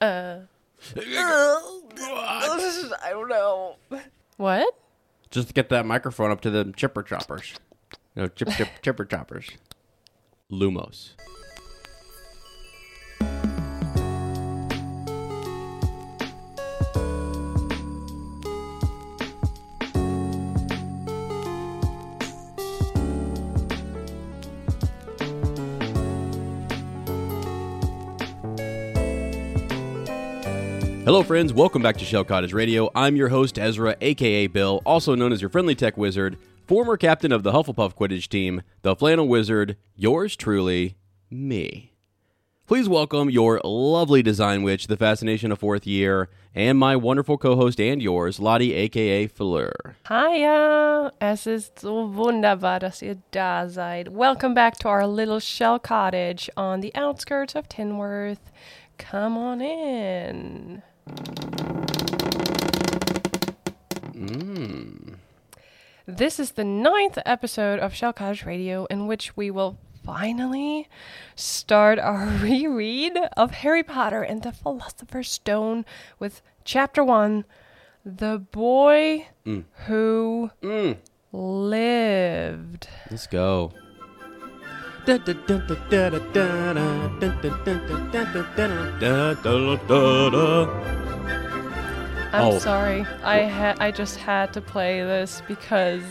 Uh. I don't know. What? Just get that microphone up to the chipper choppers. No, chip chip chipper choppers. Lumos. Hello, friends. Welcome back to Shell Cottage Radio. I'm your host, Ezra, aka Bill, also known as your friendly tech wizard, former captain of the Hufflepuff Quidditch team, the Flannel Wizard, yours truly, me. Please welcome your lovely design witch, the fascination of fourth year, and my wonderful co host and yours, Lottie, aka Fleur. Hiya! Es ist so wunderbar, dass ihr da seid. Welcome back to our little shell cottage on the outskirts of Tinworth. Come on in. Mm. This is the ninth episode of Shell Cottage Radio, in which we will finally start our reread of Harry Potter and the Philosopher's Stone with Chapter One The Boy mm. Who mm. Lived. Let's go. I'm Oh. sorry. I ha- I just had to play this because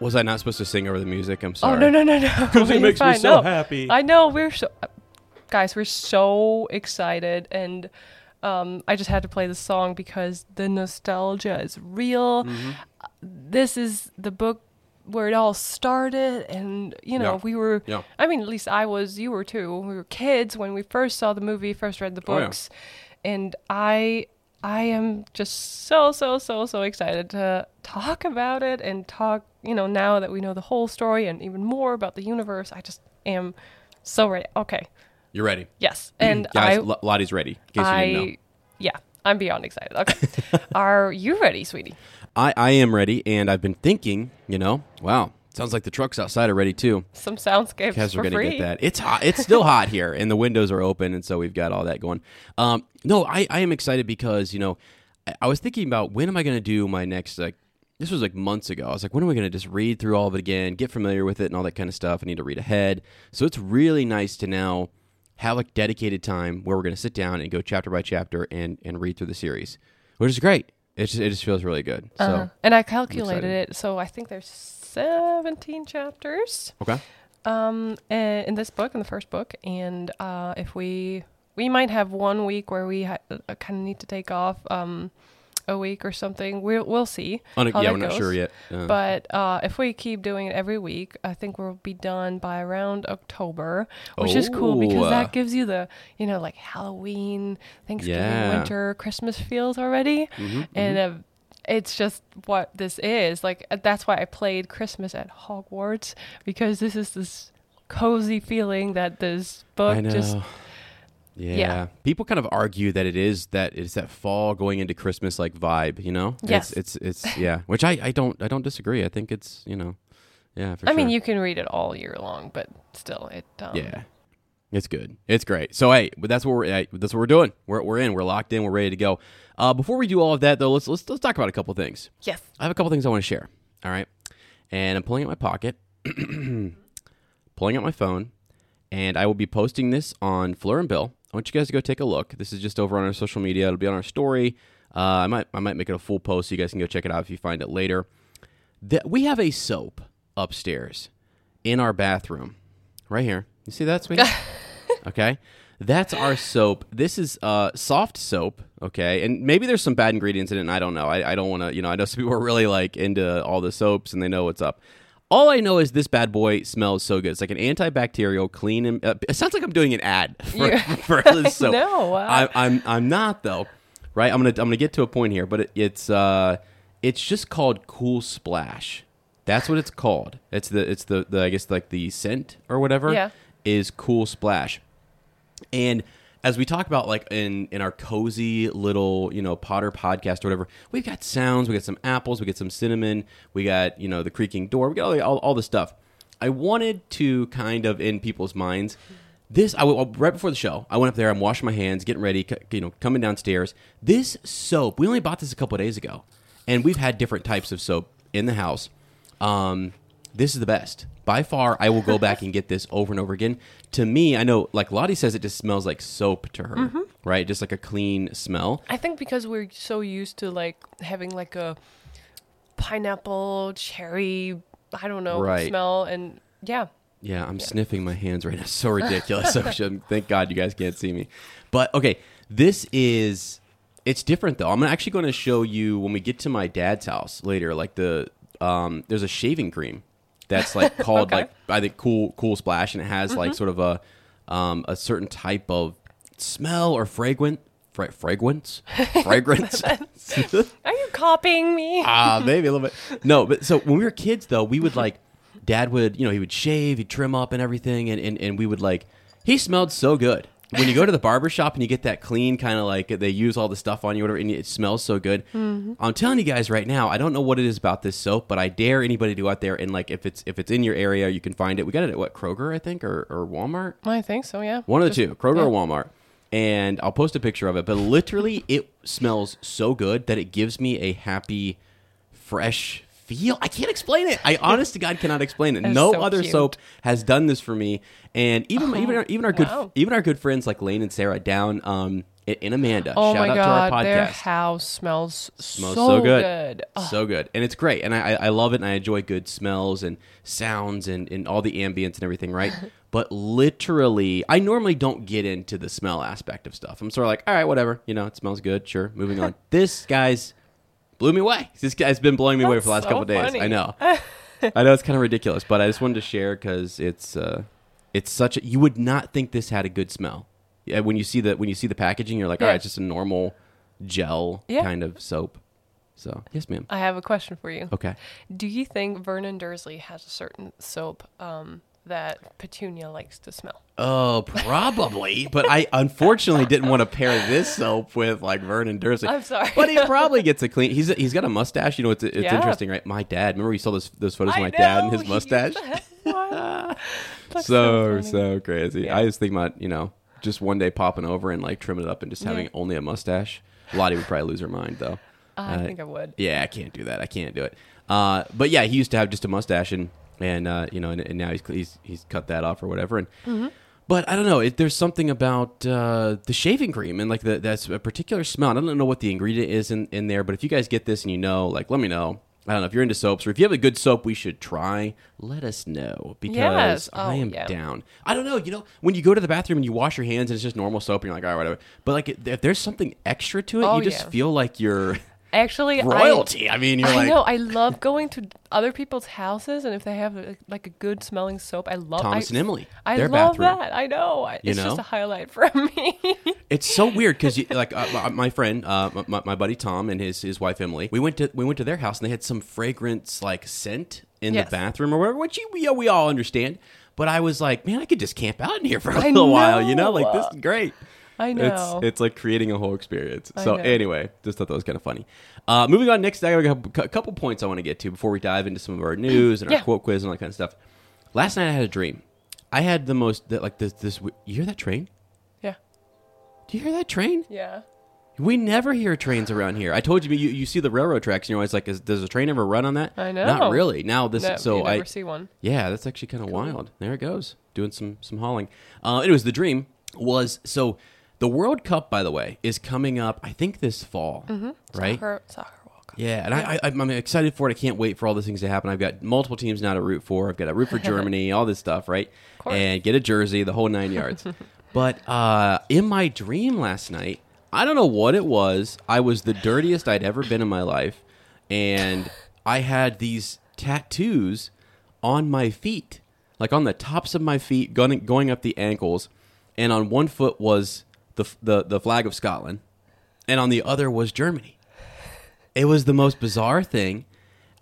Was I not supposed to sing over the music? I'm sorry. Oh no no no no! Because it makes me so happy. I know we're so guys. We're so excited, and um, I just had to play the song because the nostalgia is real. Mm-hmm. This is the book where it all started, and you know Yeah. we were. Yeah. I mean, at least I was. You were too. We were kids when we first saw the movie, first read the Oh, yeah. books, and I. I am just so so so so excited to talk about it and talk, you know, now that we know the whole story and even more about the universe. I just am so ready. Okay. You're ready. Yes. And Guys, I L- Lottie's ready. In case you didn't know. I yeah, I'm beyond excited. Okay. Are you ready, sweetie? I, I am ready, and I've been thinking, you know, wow, sounds like the trucks outside are ready too. Some soundscapes Because for we're gonna free. get that. It's hot. It's still hot here, and the windows are open, and so we've got all that going. Um, no, I, I am excited because you know, I, I was thinking about when am I gonna do my next like. This was like months ago. I was like, when am I going to just read through all of it again, get familiar with it, and all that kind of stuff? I need to read ahead. So it's really nice to now have like dedicated time where we're going to sit down and go chapter by chapter and and read through the series, which is great. It just it just feels really good. So Uh-huh. And I calculated it, so I think there's 17 chapters. okay, um in this book in the first book and uh if we we might have one week where we ha- uh, kind of need to take off um a week or something we'll we'll see Un- how yeah, we're not sure yet. Uh, but uh, if we keep doing it every week, I think we'll be done by around October, which is cool because Oh. that gives you the, you know, like Halloween, Thanksgiving, Yeah. winter, Christmas feels already. Mm-hmm, And uh, it's just what this is. Like, uh, that's why I played Christmas at Hogwarts because this is this cozy feeling that this book I know. just. Yeah. yeah. People kind of argue that it is that it's that fall going into Christmas like vibe, you know? Yes. It's it's, it's yeah. Which I, I don't I don't disagree. I think it's, you know, yeah, for I mean, you can read it all year long, but still, it. Um, Yeah. It's good. It's great. So hey, but that's what we're hey, that's what we're doing. We're, we're in. We're locked in. We're ready to go. Uh, before we do all of that though, let's let's let's talk about a couple things. Yes. I have a couple things I want to share. All right. And I'm pulling out my pocket, pulling out my phone, and I will be posting this on Fleur and Bill. I want you guys to go take a look. This is just over on our social media. It'll be on our story. Uh, I might I might make it a full post so you guys can go check it out if you find it later. That we have a soap upstairs in our bathroom, right here. You see that, sweetie? okay. That's our soap. This is uh, soft soap, okay? And maybe there's some bad ingredients in it, and I don't know. I, I don't want to, you know, I know some people are really like into all the soaps and they know what's up. All I know is this bad boy smells so good. It's like an antibacterial, clean. And, uh, it sounds like I'm doing an ad for, Yeah. for this soap. know. I, I'm I'm not though. Right? I'm gonna I'm gonna get to a point here, but it, it's uh it's just called Cool Splash. That's what it's called. It's the it's the, the I guess like the scent or whatever Yeah. is Cool Splash. And as we talk about like in in our cozy little you know Potter podcast or whatever, we've got sounds, we got some apples, we got some cinnamon, we got you know the creaking door, we got all all, all the stuff. I wanted to kind of in people's minds. This I right before the show, I went up there. I'm washing my hands, getting ready, you know, coming downstairs. This soap, we only bought this a couple days ago, and we've had different types of soap in the house. Um, this is the best by far. I will go back and get this over and over again. To me, I know, like Lottie says, it just smells like soap to her, right? Just like a clean smell. I think because we're so used to like having like a pineapple, cherry, I don't know, Right. smell, and yeah, Yeah, I'm sniffing my hands right now. So ridiculous. so thank God you guys can't see me. But okay, this is it's different though. I'm actually going to show you when we get to my dad's house later. Like the um, there's a shaving cream that's like called Okay. like I think cool cool splash, and it has like sort of a um, a certain type of smell or fragrant fra- fragrance fragrance. are you copying me? Ah, maybe a little bit. No, but so when we were kids, though, we would like, dad would, you know, he would shave, he'd trim up and everything, and, and, and we would like, he smelled so good. When you go to the barber shop and you get that clean kind of like they use all the stuff on you, whatever, and it smells so good. Mm-hmm. I'm telling you guys right now, I don't know what it is about this soap, but I dare anybody to go out there and like if it's if it's in your area, you can find it. We got it at what Kroger, I think, or, or Walmart. I think so. Yeah, One of the two, Kroger yeah. or Walmart. And I'll post a picture of it, but literally it smells so good that it gives me a happy, fresh feel. I can't explain it. I honest to God cannot explain it. No so other cute. soap has done this for me. And even even our, even our good wow. even our good friends like Lane and Sarah down um in in Amanda. Oh Shout my out god, to our their podcast. house smells, smells so, so, good, good. Oh, so good, and it's great, and I, I I love it, and I enjoy good smells and sounds and, and all the ambience and everything, right? but literally, I normally don't get into the smell aspect of stuff. I'm sort of like, all right, whatever, you know, it smells good, sure, moving on. this guy's blew me away. This guy's been blowing me away for the last so couple of days. funny. I know, I know it's kind of ridiculous, but I just wanted to share because it's uh, it's such a you would not think this had a good smell. Yeah, when you see the when you see the packaging, you're like, all Yeah. right, it's just a normal gel Yeah. kind of soap. So yes, ma'am. I have a question for you. Okay. Do you think Vernon Dursley has a certain soap um, that Petunia likes to smell? Oh, probably. but I unfortunately didn't want to pair this soap with like Vernon Dursley. I'm sorry. But he probably gets a clean. He's he's got a mustache. You know, it's it's Yeah. interesting, right? My dad. Remember we saw those those photos of I my dad and his mustache. used to have one. That's so so crazy. Yeah. I just think about you know just one day popping over and like trimming it up and just having Yeah. only a mustache. Lottie would probably lose her mind though. I Uh, think I would. Yeah, I can't do that. I can't do it. Uh, but yeah, he used to have just a mustache, and and uh, you know, and, and now he's, he's he's cut that off or whatever. And Mm-hmm. but I don't know. It, there's something about uh, the shaving cream and like the, that's a particular smell. and I don't know what the ingredient is in, in there, but if you guys get this and you know, like, let me know. I don't know if you're into soaps or if you have a good soap we should try. Let us know because Yes. I Oh, am yeah. down. I don't know. You know, when you go to the bathroom and you wash your hands and it's just normal soap, and you're like, all right, whatever. But like, if there's something extra to it, Oh, you just yeah. feel like you're Actually, I, royalty. I, mean, you're I like know. I love going to other people's houses, and if they have like, like a good smelling soap, I love Thomas I, and Emily. I their love bathroom. that. I know. I, You it's just a highlight for me. It's so weird because like uh, my, my friend, uh, my, my buddy Tom and his his wife Emily, we went to we went to their house and they had some fragrance like scent in Yes. the bathroom or whatever, which you, we, we all understand. But I was like, man, I could just camp out in here for a I little while, you know? know. Like this is great. I know. It's it's like creating a whole experience. I So know. anyway, just thought that was kind of funny. Uh, moving on next, I got a couple, points I want to get to before we dive into some of our news and our quote quiz and all that kind of stuff. Last night I had a dream. I had the most that like this this. You hear that train? yeah. Do you hear that train? Yeah. We never hear trains around here. I told you, you, you see the railroad tracks, and you're always like, is, does a train ever run on that? I know. Not really. Now this, No, so I, never see one. yeah, that's actually kind of wild. There it goes, doing some some hauling. Uh, anyways, the dream was so the World Cup, by the way, is coming up. I think this fall, Mm-hmm. right? Soccer, soccer World Cup. Yeah, and I, I, I'm excited for it. I can't wait for all these things to happen. I've got multiple teams now to root for. I've got to root for Germany, all this stuff, right? course. And get a jersey, the whole nine yards. but uh, in my dream last night, I don't know what it was. I was the dirtiest I'd ever been in my life, and I had these tattoos on my feet, like on the tops of my feet, going going up the ankles, and on one foot was the the the flag of Scotland, and on the other was Germany. It was the most bizarre thing.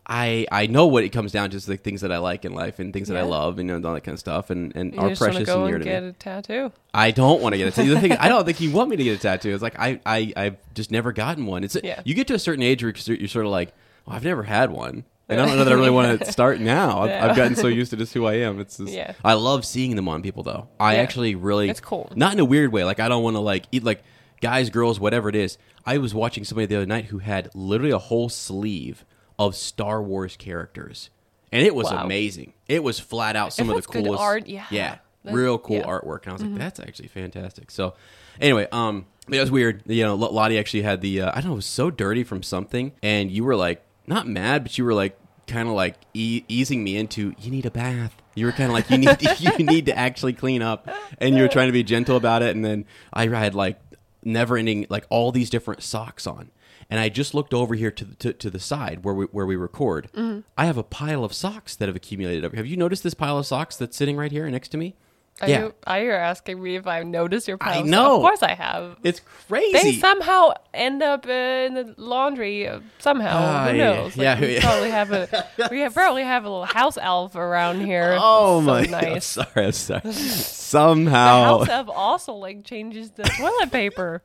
I I know what it comes down to is the things that I like in life and things that I love and you know, all that kind of stuff and, and You are just precious go and near and to get me. a tattoo. I don't want to get a tattoo. Thing I don't think you want me to get a tattoo. It's like I I I've just never gotten one. It's Yeah. you get to a certain age where you're you're sort of like, well, I've never had one. And I don't know that I really want to start now. I've. I've gotten so used to just who I am. It's just, Yeah. I love seeing them on people though. I Yeah. actually really It's cool. Not in a weird way. Like I don't want to like eat like guys, girls, whatever it is. I was watching somebody the other night who had literally a whole sleeve of Star Wars characters, and it was Wow. amazing. It was flat out some If of the good coolest art, yeah. yeah, Then- real cool yeah. Mm-hmm. artwork. And I was like, that's actually fantastic. So, anyway, um, it was weird. You know, L- Lottie actually had the uh, I don't know, it was so dirty from something, and you were like not mad, but you were like kind of like e- easing me into you need a bath. You were kind of like you need to, you need to actually clean up, and you were trying to be gentle about it. And then I had like never ending like all these different socks on. And I just looked over here to the, to, to the side where we where we record. Mm-hmm. I have a pile of socks that have accumulated. over Have you noticed this pile of socks that's sitting right here next to me? Are yeah, you are you asking me if I've noticed your piles? know. Of course I have. it's crazy. They somehow end up in the laundry uh, somehow. Ah, Who knows? yeah, Like, we yeah. probably have a we have, probably have a little house elf around here. oh So my! nice. I'm sorry, I'm sorry. The Somehow, house elf also like changes the toilet paper.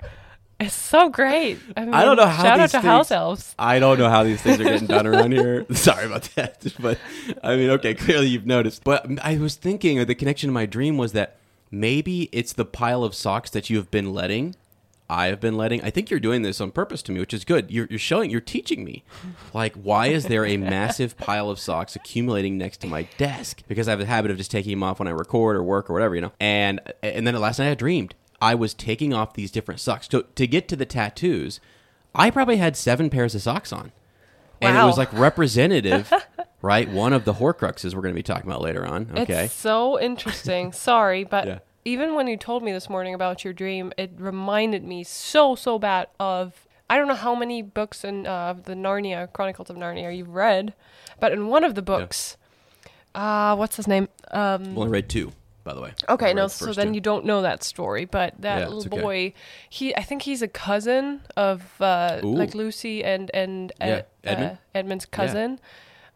It's so great. I, mean, I don't know how Shout out to things- house elves. I don't know how these things are getting done around here. Sorry about that. But I mean, okay, clearly you've noticed. But I was thinking, or the connection to my dream was that maybe it's the pile of socks that you have been letting. I have been letting. I think you're doing this on purpose to me, which is good. You're, you're showing, you're teaching me. Like, why is there a massive pile of socks accumulating next to my desk? Because I have a habit of just taking them off when I record or work or whatever, you know. And and then last night I dreamed I was taking off these different socks to to get to the tattoos. I probably had seven pairs of socks on. And it was like representative, right? One of the Horcruxes we're going to be talking about later on. Okay. It's so interesting. Sorry, but Yeah. even when you told me this morning about your dream, it reminded me so so bad of I don't know how many books in uh, the Narnia Chronicles of Narnia you've read, but in one of the books, uh, what's his name? Um, I've only read two, by the way. Okay, no, the so then two. you don't know that story, but that Yeah, little okay. boy, he, I think he's a cousin of uh, like Lucy and and Yeah, uh, Edmund? uh, Edmund's cousin.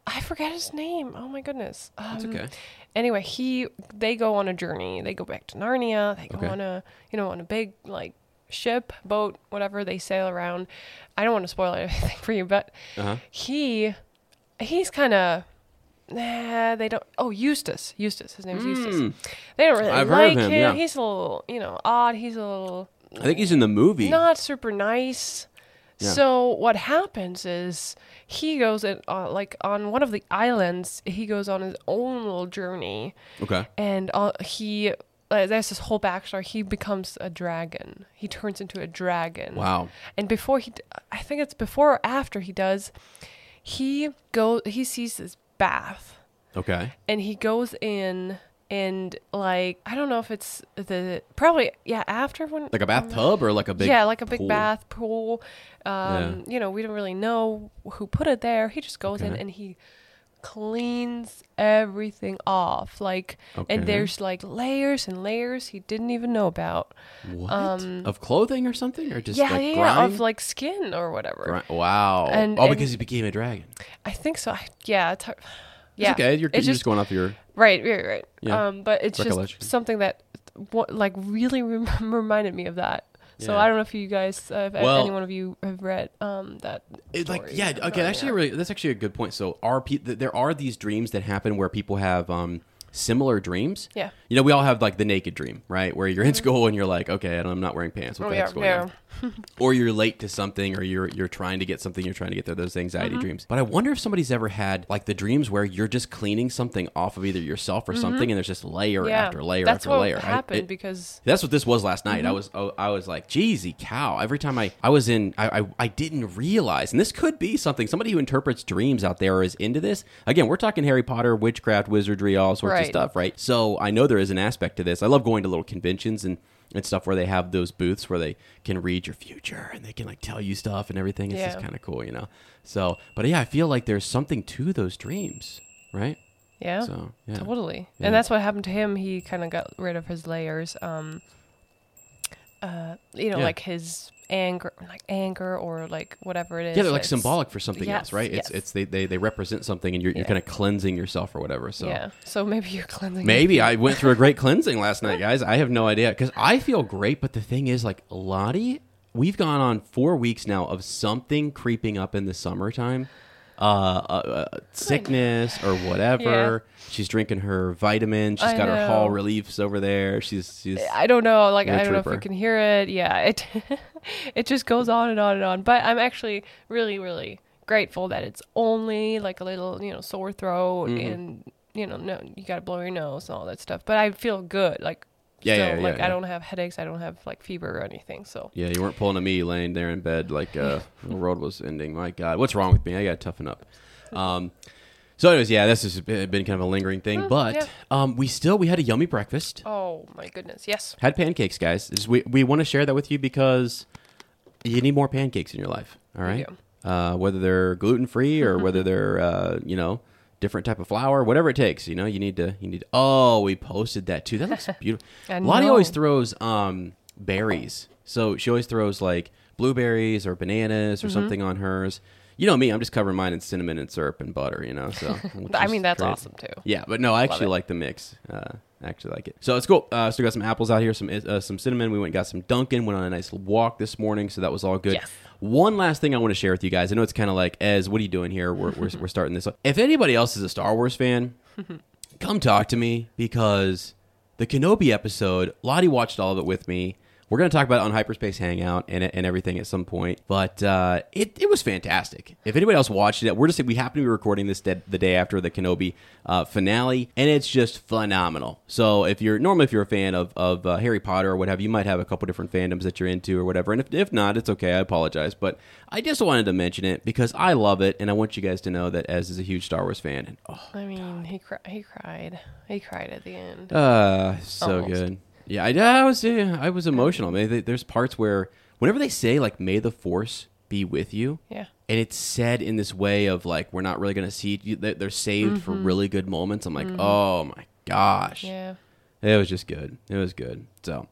I forget his name. Oh my goodness. Um, It's okay. Anyway, he they go on a journey. They go back to Narnia. They go Okay. on a you know on a big like ship, boat, whatever. They sail around. I don't want to spoil anything for you, but Uh-huh. he he's kind of. Nah, they don't. Oh, Eustace. Eustace. His name's Eustace. Mm. They don't really I've heard of like him, him. yeah. He's a little, you know, odd. He's a little I think he's in the movie. not super nice. Yeah. So what happens is he goes in, uh, like on one of the islands. He goes on his own little journey, Okay. and uh, he uh, there's this whole backstory. He becomes a dragon. He turns into a dragon. Wow. And before he, d- I think it's before or after he does, he go he sees this bath. Okay. and he goes in and like I don't know if it's the probably yeah after when Like a bathtub or like a big yeah like a big pool? bath pool. Um you know we don't really know who put it there. He just goes in and he cleans everything off like Okay. and there's like layers and layers he didn't even know about What? um, of clothing or something? Or just yeah like yeah, of like skin or whatever Gri- Wow. And- oh, and- because he became a dragon. I think so I, yeah it's hard. It's yeah okay. You're, it's you're just going off your. Right, right, right. Yeah. Um, but it's just something that, what, like, really rem- reminded me of that. So Yeah. I don't know if you guys, uh, if Well- any one of you have read um that. It, like yeah okay actually really that's actually a good point so are pe- th- there are these dreams that happen where people have um similar dreams Yeah. you know we all have like the naked dream right where you're in school and you're like okay I'm not wearing pants what Oh the yeah, heck's going yeah. on or you're late to something or you're you're trying to get something you're trying to get there those anxiety mm-hmm. dreams but I wonder if somebody's ever had like the dreams where you're just cleaning something off of either yourself or mm-hmm. something and there's just layer Yeah. after layer That's after what layer I- happened it- because that's what this was last night. I mm-hmm. was oh, I was like, "Jeezy cow!" Every time I I was in, I, I I didn't realize, and this could be something. Somebody who interprets dreams out there is into this. Again, we're talking Harry Potter, witchcraft, wizardry, all sorts of stuff, right? So I know there is an aspect to this. I love going to little conventions and and stuff where they have those booths where they can read your future and they can like tell you stuff and everything. It's just kind of cool, you know. So, but yeah, I feel like there's something to those dreams, right? Yeah. So yeah. Totally. Yeah. And that's what happened to him. He kind of got rid of his layers. Um, uh, you know, Yeah. like his anger, like anger or like whatever it is. Yeah, they're like it's- symbolic for something else, Yes, right? It's yes. it's they, they they represent something, and you're, you're kind of cleansing yourself or whatever. So Yeah. So maybe you're cleansing. maybe I went through a great cleansing last night, guys. I have no idea because I feel great, but the thing is, like Lottie, we've gone on four weeks now of something creeping up in the summertime. Uh, uh, uh, sickness or whatever. She's drinking her vitamins. She's I got her. Hall reliefs over there. She's she's I don't know. Like I don't know if trooper. you can hear it. Yeah. It it just goes on and on and on. But I'm actually really really grateful that it's only like a little you know sore throat Mm-hmm. and you know no you got to blow your nose and all that stuff. But I feel good. Like Yeah, yeah, yeah, like yeah. I don't have headaches. I don't have like fever or anything. So Yeah, you weren't pulling a me laying there in bed like uh, the world was ending. My God, what's wrong with me? I got to toughen up. Um, so, anyways, yeah, this has been kind of a lingering thing, but yeah. um, we still we had a yummy breakfast. oh my goodness yes. Had pancakes, guys. Just- we we want to share that with you because you need more pancakes in your life. All right, uh, whether they're gluten free or whether they're uh, you know different type of flour, whatever it takes. You know, you need to you need. oh, we posted that too. That looks beautiful. Lottie always throws um, berries, so she always throws like blueberries or bananas Mm-hmm. or something on hers. You know me, I'm just covering mine in cinnamon and syrup and butter. You know, so I mean that's great. awesome too. Yeah, but no, I actually like the mix. Uh, I actually like it. So it's cool. Uh, so we got some apples out here, some uh, some cinnamon. We went and got some Dunkin'. Went on a nice walk this morning, so that was all good. Yes. One last thing I want to share with you guys. I know it's kind of like, Ez, what are you doing here? We're, we're, we're starting this. If anybody else is a Star Wars fan, come talk to me because the Kenobi episode, Lottie watched all of it with me. We're going to talk about it on Hyperspace Hangout and, and everything at some point, but uh, it, it was fantastic. If anybody else watched it, we're just we happen to be recording this the, the day after the Kenobi uh, finale, and it's just phenomenal. So if you're normally if you're a fan of, of uh, Harry Potter or what have you, you might have a couple different fandoms that you're into or whatever, and if, if not, it's okay. I apologize, but I just wanted to mention it because I love it, and I want you guys to know that Ez is a huge Star Wars fan. And oh, I mean he cri- he cried. He cried at the end. uh, so Almost. good. Yeah, I, I was yeah, I was emotional. Man, They- there's parts where whenever they say like "May the Force be with you," yeah. and it's said in this way of like we're not really gonna see you, they- they're saved for really good moments. I'm like, oh my gosh, Mm-hmm. Yeah. it was just good. It was good. So,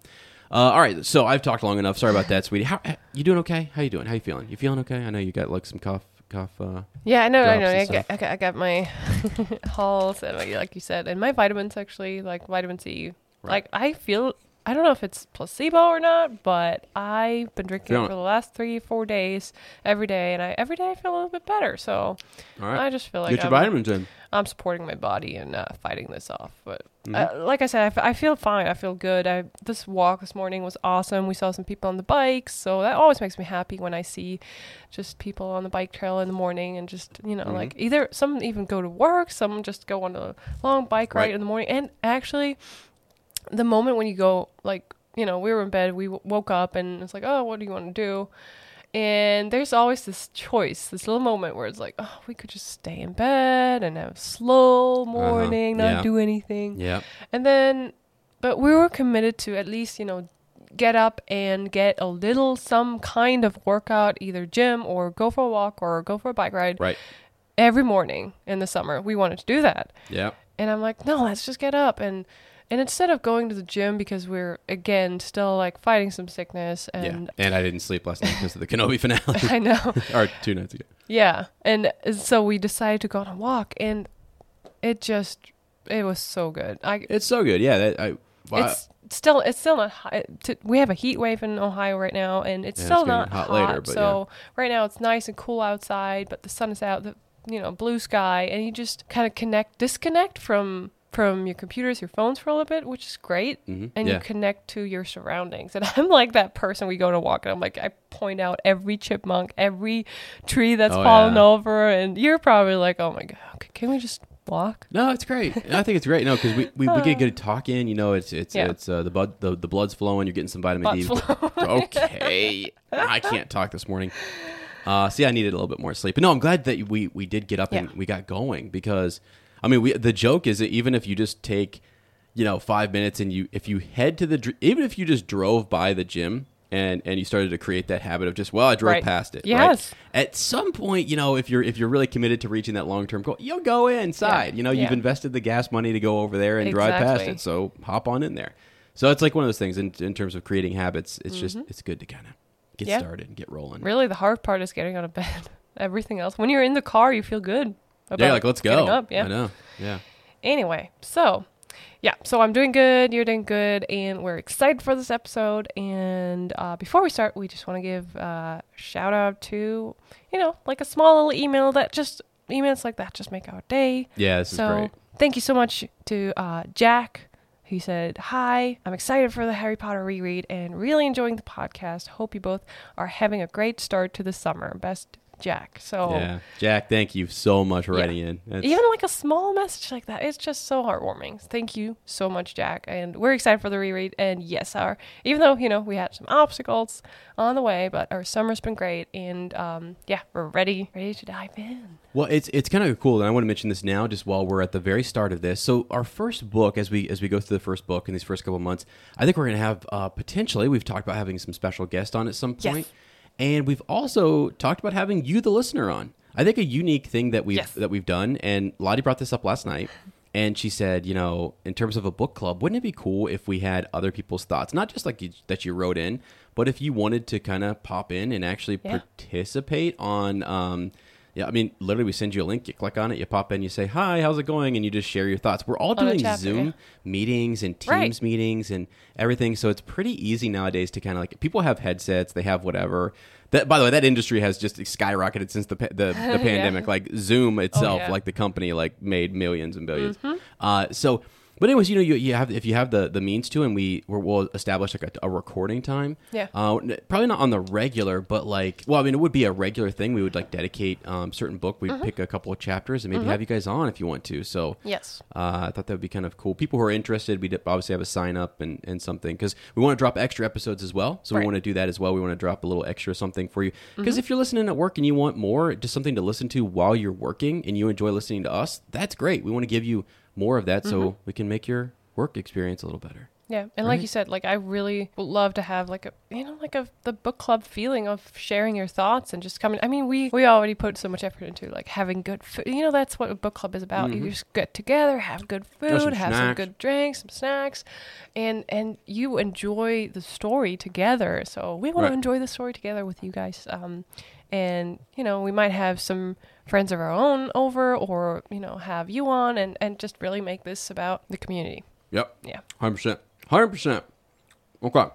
uh, all right. So I've talked long enough. Sorry about that, sweetie. How you doing? Okay? How you doing? How you feeling? You feeling okay? I know you got like some cough, cough. Uh, Yeah, I know, I drops know. and I got, I got, I got my halls, and like you said, and my vitamins actually, like vitamin C. Like I feel, I don't know if it's placebo or not, but I've been drinking Feeling it for the last three, four days every day, and I every day I feel a little bit better. So right. I just feel like Get your I'm, vitamins in. I'm supporting my body and uh, fighting this off. But Mm-hmm. uh, like I said, I, f- I feel fine. I feel good. I this walk this morning was awesome. We saw some people on the bikes, so that always makes me happy when I see just people on the bike trail in the morning and just you know Mm-hmm. like either some even go to work, some just go on a long bike ride Right. in the morning. And actually, the moment when you go like you know we were in bed, we w- woke up and it's like oh what do you want to do? And there's always this choice, this little moment where it's like, oh, we could just stay in bed and have a slow morning, not Uh-huh. yeah. do anything. Yeah. And then, but we were committed to at least, you know, get up and get a little, some kind of workout, either gym or go for a walk or go for a bike ride Right. every morning in the summer. We wanted to do that. Yeah. And I'm like, no, let's just get up. And, and instead of going to the gym because we're, again, still like fighting some sickness and yeah. And I didn't sleep last night because of the Kenobi finale, I know. or two nights ago. Yeah. And so we decided to go on a walk and it just, it was so good. I, It's so good. Yeah. That, I. Well, it's still it's still not hot. To, we have a heat wave in Ohio right now, and it's Yeah, still it's not hot hot. later, but so right now it's nice and cool outside, but the sun is out. The you know blue sky, and you just kind of connect, disconnect from from your computers, your phones for a little bit, which is great, Mhm, and yeah. you connect to your surroundings. And I'm like that person. We go to walk, and I'm like I point out every chipmunk, every tree that's Oh, fallen yeah. over, and you're probably like, oh my god, okay, can we just walk? No, it's great. I think it's great. No, because we, we, we get good talk in. You know, it's it's Yeah. it's uh, the blood the, the blood's flowing. You're getting some vitamin D. Okay, I can't talk this morning. Uh, see, I needed a little bit more sleep. But no, I'm glad that we we did get up and we got going because I mean, we the joke is that even if you just take you know five minutes and you if you head to the even if you just drove by the gym and and you started to create that habit of just well, I drove Right. past it. right? Yes. At some point, you know, if you're if you're really committed to reaching that long term goal, you'll go inside. Yeah. You know, you've invested the gas money to go over there and drive past it, so hop on in there. So it's like one of those things in, in terms of creating habits. It's just it's good to kind of get Mm-hmm. Yeah. started and get rolling. Really, the hard part is getting out of bed. Everything else, when you're in the car, you feel good. Yeah, like let's go. Up. Yeah. I know. Yeah. Anyway, so yeah, so I'm doing good. You're doing good, and we're excited for this episode. And uh, before we start, we just want to give uh, a shout out to you know like a small little email that just emails like that just make our day. Yeah, this is so great. thank you so much to uh, Jack. He said, Hi, I'm excited for the Harry Potter reread and really enjoying the podcast. Hope you both are having a great start to the summer. Best Jack. So Yeah, Jack, thank you so much for Yeah. writing in. That's- even like a small message like that, it's just so heartwarming. Thank you so much, Jack. And we're excited for the reread. And yes, our even though you know we had some obstacles on the way, but our summer's been great. And um, yeah, we're ready, ready to dive in. Well, it's it's kind of cool, and I want to mention this now, just while we're at the very start of this. So, our first book, as we as we go through the first book in these first couple of months, I think we're going to have uh, potentially. We've talked about having some special guests on at some point. Yes. And we've also talked about having you, the listener, on. I think a unique thing that we've Yes. that we've done, and Lottie brought this up last night, and she said, you know, in terms of a book club, wouldn't it be cool if we had other people's thoughts, not just like you, that you wrote in, but if you wanted to kind of pop in and actually Yeah. participate on. Um, yeah, I mean, literally, we send you a link. You click on it, you pop in, you say, "Hi, how's it going?" and you just share your thoughts. We're all On doing chapter, Zoom yeah. meetings and Teams Right. meetings and everything, so it's pretty easy nowadays to kind of like people have headsets, they have whatever. That, by the way, that industry has just skyrocketed since the the, the pandemic. Like Zoom itself, yeah. like the company, like made millions and 1000000000s Mm-hmm. Uh, so, but anyways, you know, you, you have if you have the, the means to, and we we're, we'll establish like a, a recording time. Yeah. Uh, probably not on the regular, but like, well, I mean, it would be a regular thing. We would like dedicate um, certain book. We'd Mm-hmm. pick a couple of chapters and maybe have you guys on if you want to. So Yes. uh, I thought that would be kind of cool. People who are interested, we'd obviously have a sign up and, and something because we want to drop extra episodes as well. So we want to do that as well. We want to drop a little extra something for you Mm-hmm. because if you're listening at work and you want more, just something to listen to while you're working and you enjoy listening to us, that's great. We want to give you more of that Mm-hmm. so we can make your work experience a little better. Yeah, and like you said, like I really love to have like a you know like a the book club feeling of sharing your thoughts and just coming. I mean, we we already put so much effort into like having good food. You know, that's what a book club is about. You just get together, have good Mm-hmm. some food, have some good drinks, some snacks, and and you enjoy the story together. So we want Right. to enjoy the story together with you guys. Um, and you know we might have some friends of our own over, or you know have you on, and and just really make this about the community. Yep. Yeah. 100%. 100%. Okay.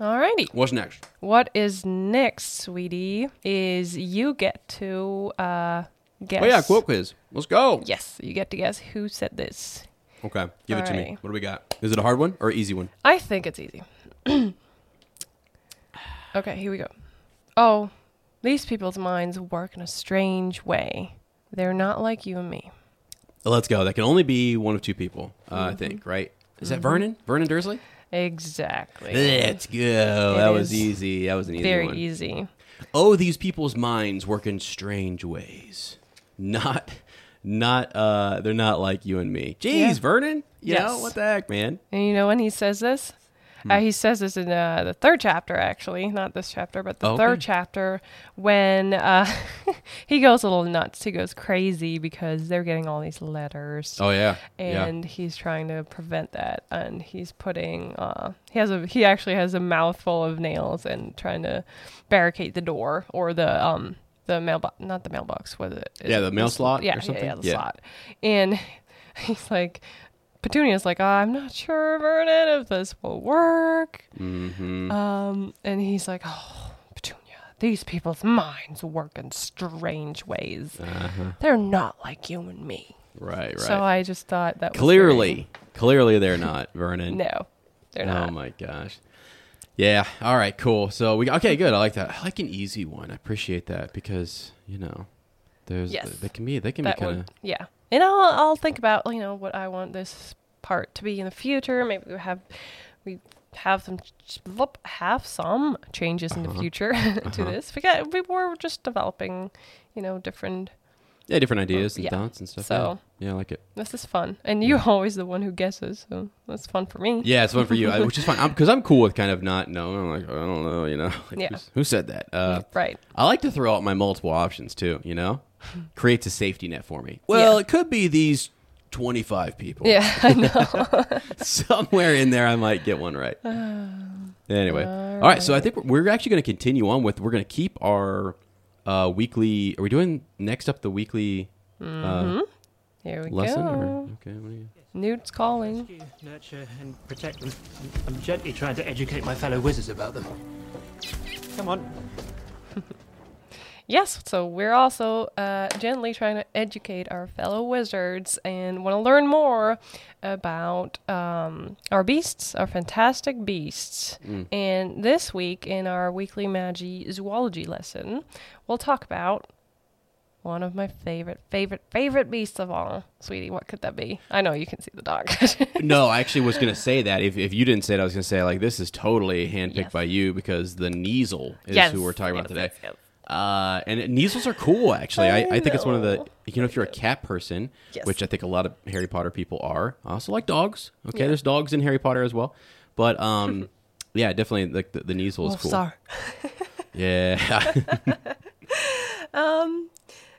Alrighty. What's next? What is next, sweetie? Is you get to uh guess. Oh, yeah, quote quiz. Let's go. Yes, you get to guess who said this. Okay. Give it to me. Alrighty. What do we got? Is it a hard one or an easy one? I think it's easy. okay, here we go. Oh, these people's minds work in a strange way. They're not like you and me. Let's go. That can only be one of two people, uh, I Mm-hmm. think, right? Is that Vernon? Vernon Dursley? Exactly. Let's go. that was is easy. That was an easy Very one. easy. Oh, these people's minds work in strange ways. Not, not. uh They're not like you and me. Jeez, Yeah. Vernon. You know Yes. what the heck, man? And you know when he says this? Hmm. Uh, he says this in uh, the third chapter, actually, not this chapter, but the Oh, third chapter when uh, he goes a little nuts. He goes crazy because they're getting all these letters. Oh yeah, yeah. and he's trying to prevent that and he's putting uh he has a he actually has a mouthful of nails and trying to barricade the door or the um the mailbox not the mailbox was it Yeah, the mail slot yeah or something? yeah, yeah the Yeah. slot and he's like Petunia's like, I'm not sure, Vernon, if this will work. Mm-hmm. Um, and he's like, Oh, Petunia, these people's minds work in strange ways. Uh-huh. They're not like you and me. Right, right. So I just thought that was clearly, clearly, they're not Vernon. no, they're not. Oh my gosh. Yeah. All right. Cool. So we okay. Good. I like that. I like an easy one. I appreciate that because you know, there's Yes. they can be they can that be kind of yeah. And I'll I'll think about you know what I want this part to be in the future. Maybe we have we have some have some changes in the Uh-huh. future to this. We got we were just developing, you know, different Yeah, different ideas and yeah. thoughts and stuff. So- yeah. yeah, I like it. This is fun, and you're always the one who guesses, so that's fun for me. Yeah, it's fun for you, I- which is fine because I'm, cool with kind of not knowing. I'm like, I don't know, you know. Like, Yeah. Who said that? Uh, Right. I like to throw out my multiple options too. You know, creates a safety net for me. Well, Yeah. it could be these 25 people. Yeah, I know. somewhere in there I might get one right. anyway, all right. So I think we're, we're actually going to continue on with. We're going to keep our uh, weekly. Are we doing next up the weekly uh, Here we lesson? go. Or, okay. What are you, Newt's calling. Rescue, nurture, and protect them. I'm gently trying to educate my fellow wizards about them. Come on. Yes, so we're also uh, gently trying to educate our fellow wizards and want to learn more about um, our beasts, our fantastic beasts. And this week in our weekly Magizoology lesson, we'll talk about one of my favorite, favorite, favorite beasts of all. Sweetie, what could that be? I know you can see the dog. no, I actually was going to say that. If, if you didn't say it, I was going to say like this is totally handpicked Yes. by you because the Kneazle is Yes, who we're talking about yes, today. Uh, and Kneazles are cool, actually. I, I I think it's one of the, you know, if you're a cat person, Yes. which I think a lot of Harry Potter people are. I also like dogs. Okay, Yeah. there's dogs in Harry Potter as well. But um, yeah, definitely like the, the Kneazle is cool. Yeah.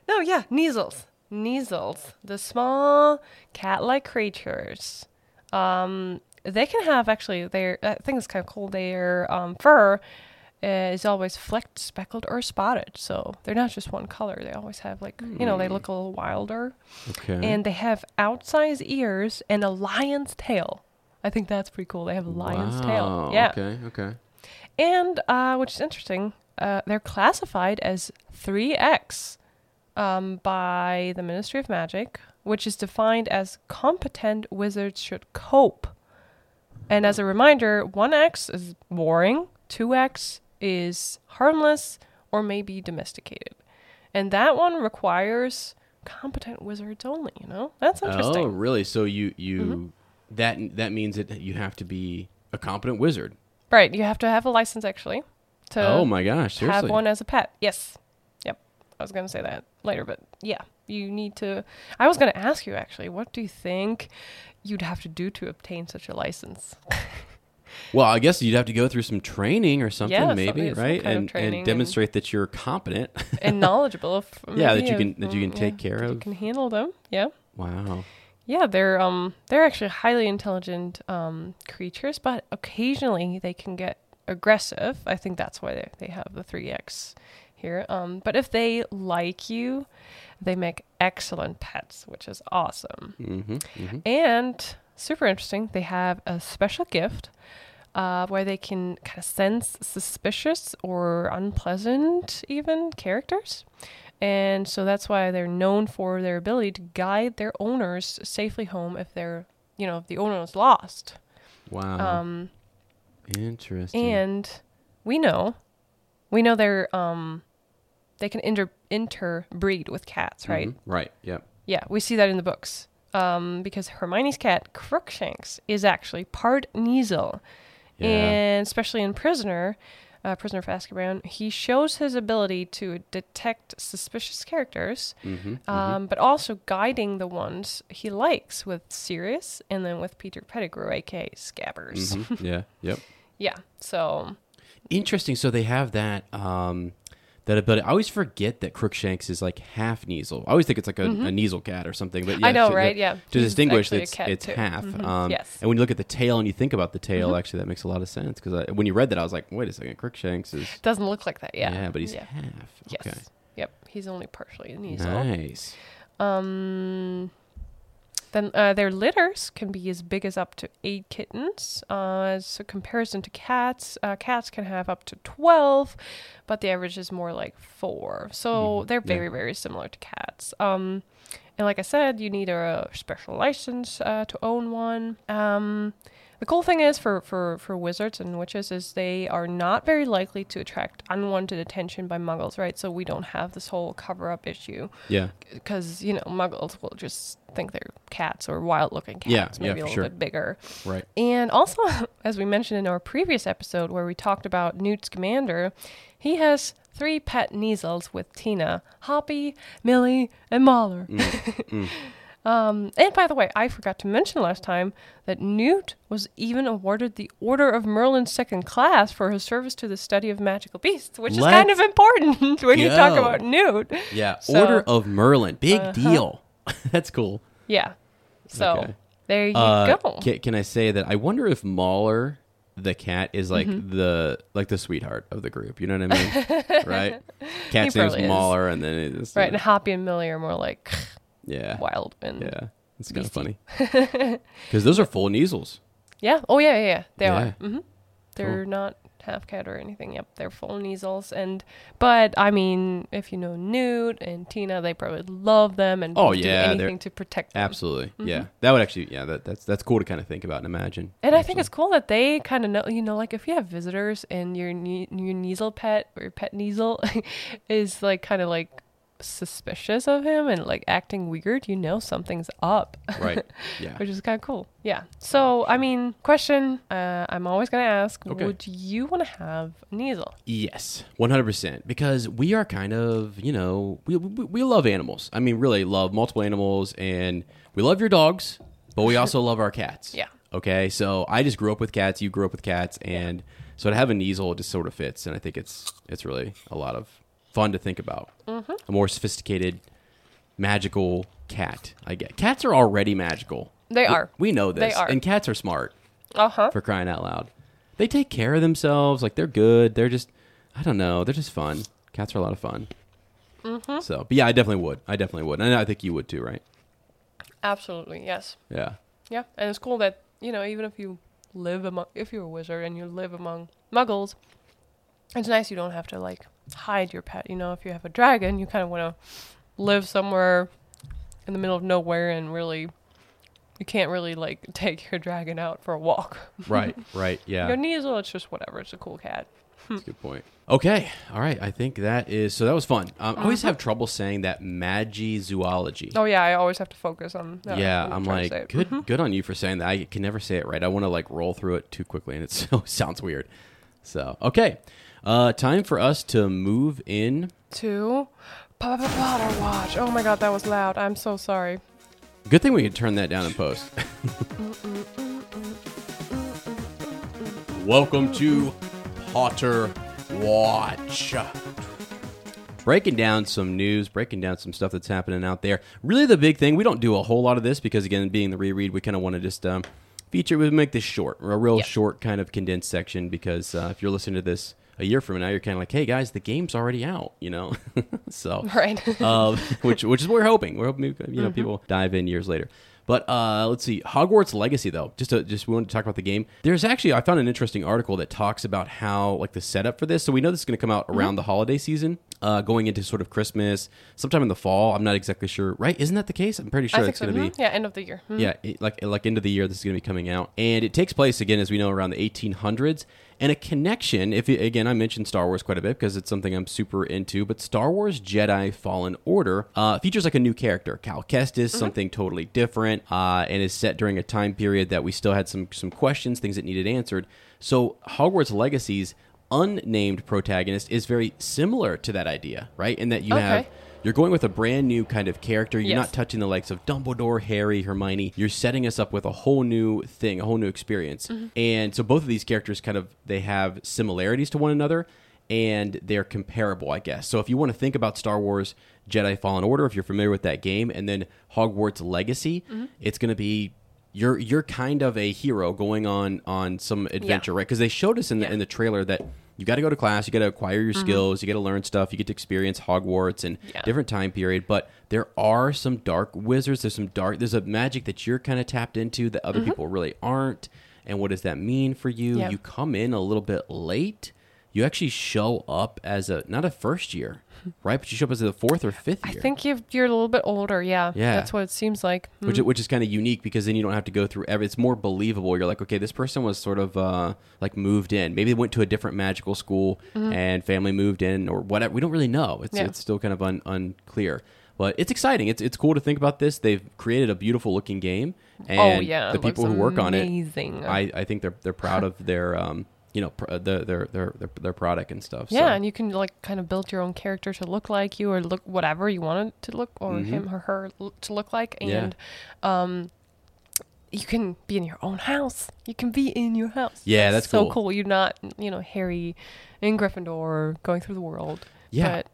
No, yeah, Kneazles. Kneazles, the small cat-like creatures. Um, they can have actually their. I think it's kind of cool. Their um, fur uh, is always flecked, speckled, or spotted. So they're not just one color. They always have like you know they look a little wilder, okay. and they have outsized ears and a lion's tail. I think that's pretty cool. They have a lion's tail. Yeah. Okay. Okay. And uh, which is interesting, uh, they're classified as 3X um, by the Ministry of Magic, which is defined as competent wizards should cope. And as a reminder, 1X is boring, 2X is harmless or maybe domesticated. And that one requires competent wizards only, you know? That's interesting. Oh, really? So you you Mm-hmm. that that means that you have to be a competent wizard. Right, you have to have a license actually to oh my gosh! Seriously. have one as a pet. Yes. Yep. I was going to say that later, but yeah, you need to. I was going to ask you actually, what do you think you'd have to do to obtain such a license? Well, I guess you'd have to go through some training or something, Yeah, maybe, something- right? and and demonstrate that you're competent. and knowledgeable of Yeah, that you can- that you can take care of. You can handle them. Yeah. wow. Yeah, they're um they're actually highly intelligent um creatures, but occasionally they can get aggressive. I think that's why they, they have the 3x here. Um but if they like you, they make excellent pets, which is awesome. Mm-hmm, mm-hmm. And super interesting, they have a special gift uh, where they can kind of sense suspicious or unpleasant, even characters. And so that's why they're known for their ability to guide their owners safely home if they're, you know, if the owner is lost. Wow. Um, Interesting. and we know, we know they're, um, they can inter- interbreed with cats, right? Mhm, Right. Yep. Yeah, we see that in the books. Um, because Hermione's cat, Crookshanks, is actually part Kneazle. Yeah. And especially in Prisoner, uh, Prisoner of Azkaban, he shows his ability to detect suspicious characters, Mm-hmm. um, but also guiding the ones he likes with Sirius and then with Peter Pettigrew, aka Scabbers. hmm yeah. Yep. Yeah, so Interesting. So they have that um that ability. I always forget that Crookshanks is like half Kneazle. I always think it's like a, a Kneazle cat or something. But yeah, Mm-hmm. I know, to- right? Yeah. To He's distinguish, it's it's too. half. Mhm. Um, Yes. Mm-hmm. And when you look at the tail and you think about the tail, actually, that makes a lot of sense. Because when you read that, I was like, wait a second, Crookshanks is doesn't look like that. Yeah. yeah, but he's Yeah. half. Yes. Okay. Yep. He's only partially a Kneazle. Nice. Um, then uh, their litters can be as big as up to eight kittens. Uh, as a comparison to cats, uh, cats can have up to twelve, but the average is more like four. So Mhm, they're yeah. very, very similar to cats. Um, and like I said, you need a special license uh, to own one. Um, The cool thing is for, for, for wizards and witches is they are not very likely to attract unwanted attention by muggles, right? So we don't have this whole cover up issue Yeah. because, you know, muggles will just think they're cats or wild looking cats, Yeah, yeah, maybe for a little sure. bit bigger. Right. And also, as we mentioned in our previous episode where we talked about Newt Scamander, he has three pet Kneazles with Tina Hoppy, Milly, and Mauler. Mm, mm. um, and by the way, I forgot to mention last time that Newt was even awarded the Order of Merlin Second Class for his service to the study of magical beasts, which is kind of important when you talk about Newt. Yeah. So- Uh-huh. Order of Merlin. Big deal. That's cool. Yeah. So Okay. there you Uh, go. Can, can I say that I wonder if Mauler the cat is like Mm-hmm. the like the sweetheart of the group. You know what I mean? right? Cat's name's is. Mauler, and then it's right, and Hoppy and Milly are more like yeah, wild and yeah. It's kind of funny because those are full Kneazles. Yeah. Oh yeah, yeah, yeah. They Yeah. are. hmm They're not half cat or anything. Yep, they're full Kneazles. And but I mean, if you know Newt and Tina, they probably love them and Oh, yeah, anything to protect them. Absolutely, yeah. That would actually, yeah. That, that's that's cool to kind of think about and imagine. And I think it's cool that they kind of know, you know, like if you have visitors and your ne- your Kneazle pet or your pet Kneazle is like kind of like suspicious of him and like acting weird, you know something's up. right. Yeah. which is kind of cool. Yeah. So, I mean, question uh, I'm always going to ask Okay. Would you want to have a Kneazle? Yes, one hundred percent. Because we are kind of, you know, we, we we love animals. I mean, really love multiple animals, and we love your dogs, but we also love our cats. Yeah. Okay, so I just grew up with cats. You grew up with cats, and so to have a Kneazle just sort of fits, and I think it's it's really a lot of fun to think about. Mm-hmm. A more sophisticated, magical cat. I get cats are already magical. They We- are. We know this, They are. and cats are smart Uh huh. for crying out loud. They take care of themselves. Like they're good. They're just, I don't know. They're just fun. Cats are a lot of fun. Mm-hmm. So, but yeah, I definitely would. I definitely would, and I think you would too, right? Absolutely. Yes. Yeah. Yeah. And it's cool that, you know, even if you live among, if you're a wizard and you live among muggles, it's nice you don't have to like hide your pet. You know, if you have a dragon, you kind of want to live somewhere in the middle of nowhere and really, you can't really like take your dragon out for a walk. Right. Right. Yeah. Your Kneazle, it's just whatever. It's a cool cat. That's a good point. Okay. All right. I think that is so. That was fun. Um, I always have trouble saying that Magizoology. Oh yeah, I always have to focus on. Uh, yeah, I'm trying to say like, good, good on you for saying that. I can never say it right. I want to like roll through it too quickly, and it so sounds weird. So, okay, uh, time for us to move in. To Papa Potter Watch. Oh my god, that was loud. I'm so sorry. Good thing we could turn that down in post. Welcome to Potter Watch. Breaking down some news, breaking down some stuff that's happening out there. Really, the big thing, we don't do a whole lot of this because, again, being the reread, we kind of want to just um, feature, we make this short, a real Yeah. short kind of condensed section because uh, if you're listening to this a year from now, you're kind of like, hey guys, the game's already out, you know? so, Right. um, which which is what we're hoping. We're hoping you know people dive in years later. But uh, let's see, Hogwarts Legacy though. Just to, just we want to talk about the game. There's actually I found an interesting article that talks about how like the setup for this. So we know this is going to come out around the holiday season, uh, going into sort of Christmas, sometime in the fall. I'm not exactly sure. Right? Isn't that the case? I'm pretty sure it's so. going to be. Yeah, end of the year. Mhm. Yeah, it- like like end of the year, this is going to be coming out, and it takes place again, as we know, around the 1800s. And a connection, if you, again, I mentioned Star Wars quite a bit because it's something I'm super into. But Star Wars Jedi Fallen Order uh, features like a new character, Cal Kestis, something totally different, uh, and is set during a time period that we still had some some questions, things that needed answered. So Hogwarts Legacy's unnamed protagonist is very similar to that idea, right? In that you Okay. have you're going with a brand new kind of character. You're Yes. not touching the likes of Dumbledore, Harry, Hermione. You're setting us up with a whole new thing, a whole new experience. Mm-hmm. And so both of these characters kind of they have similarities to one another and they're comparable, I guess. So if you want to think about Star Wars Jedi Fallen Order, if you're familiar with that game, and then Hogwarts Legacy, Mm-hmm. it's going to be you're you're kind of a hero going on on some adventure, right? Because they showed us in the Yeah. In the trailer that you got to go to class, you got to acquire your skills, you got to learn stuff, you get to experience Hogwarts and Yeah. different time period. But there are some dark wizards. There's some dark. There's a magic that you're kind of tapped into that other people really aren't. And what does that mean for you? Mm-hmm. You come in a little bit late you actually show up as a not a first year, right? But you show up as a fourth or fifth I think you've, you're a little bit older. Yeah. Yeah. That's what it seems like. which Mm. which is kind of unique because then you don't have to go through every. It's more believable. You're like, okay, this person was sort of uh, like moved in. Maybe they went to a different magical school and family moved in or whatever. We don't really know. It's Mm-hmm. Yeah. it's still kind of un, unclear. But it's exciting. It's it's cool to think about this. They've created a beautiful looking game, and oh, yeah. the people who work on it, amazing. I, I think they're they're proud of their um you know pr- their, their their their their product and stuff. Yeah, so. and you can like kind of build your own character to look like you or look whatever you want it to look or Mhm. him or her to look like Yeah. and um you can be in your own house. You can be in your house. Yeah, that's so cool. cool. You're not, you know, Harry in Gryffindor going through the world. Yeah. But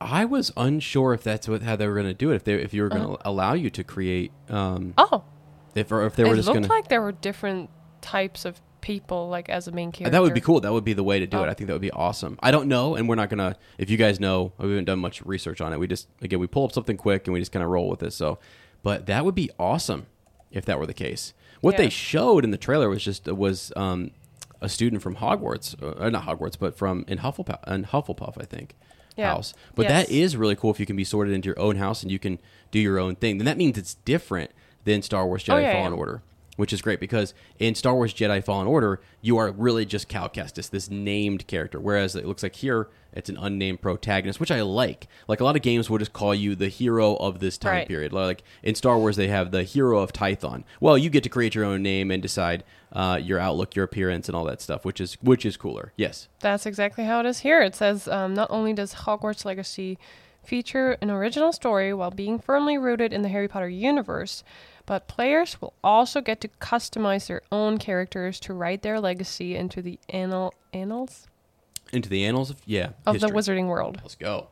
I was unsure if that's what how they were going to do it. If they if you were going to Uh-huh. allow you to create um oh, if or if they were it just looked going to like there were different types of people like as a main character. That would be cool. That would be the way to do Oh. it. I think that would be awesome. I don't know, and we're not gonna. If you guys know, we haven't done much research on it. We just again we pull up something quick and we just kind of roll with it. So, but that would be awesome if that were the case. What Yeah. they showed in the trailer was just was um, a student from Hogwarts, uh, not Hogwarts, but from in Hufflepuff, in Hufflepuff, I think. Yeah. House, but Yes. that is really cool if you can be sorted into your own house and you can do your own thing. Then that means it's different than Star Wars Jedi Oh, yeah, Fallen. Order which is great because in Star Wars Jedi Fallen Order, you are really just Cal Kestis, this named character. Whereas it looks like here, it's an unnamed protagonist, which I like. Like a lot of games will just call you the hero of this time Right. period. Like in Star Wars, they have the hero of Tython. Well, you get to create your own name and decide uh, your outlook, your appearance, and all that stuff, which is which is cooler. Yes. That's exactly how it is here. It says um, not only does Hogwarts Legacy feature an original story while being firmly rooted in the Harry Potter universe, but players will also get to customize their own characters to write their legacy into the annal- annals Into the annals of yeah of history. the Wizarding World, Let's go.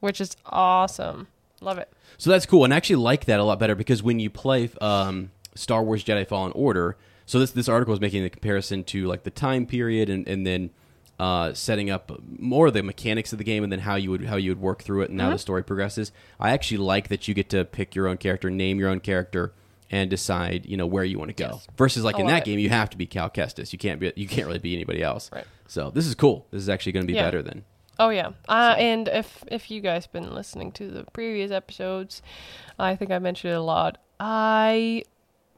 which is awesome. Love it. So that's cool, and I actually like that a lot better because when you play um, Star Wars Jedi Fallen Order, so this this article is making the comparison to like the time period and and then uh, setting up more of the mechanics of the game and then how you would how you would work through it and how the story progresses. I actually like that you get to pick your own character, name your own character, and decide you know where you want to go. Yes. Versus like I in that it. game, you have to be Cal Kestis. You can't be you can't really be anybody else. Right. So this is cool. This is actually going to be Yeah. better than Oh yeah, uh, and if if you guys been listening to the previous episodes, I think I mentioned it a lot. I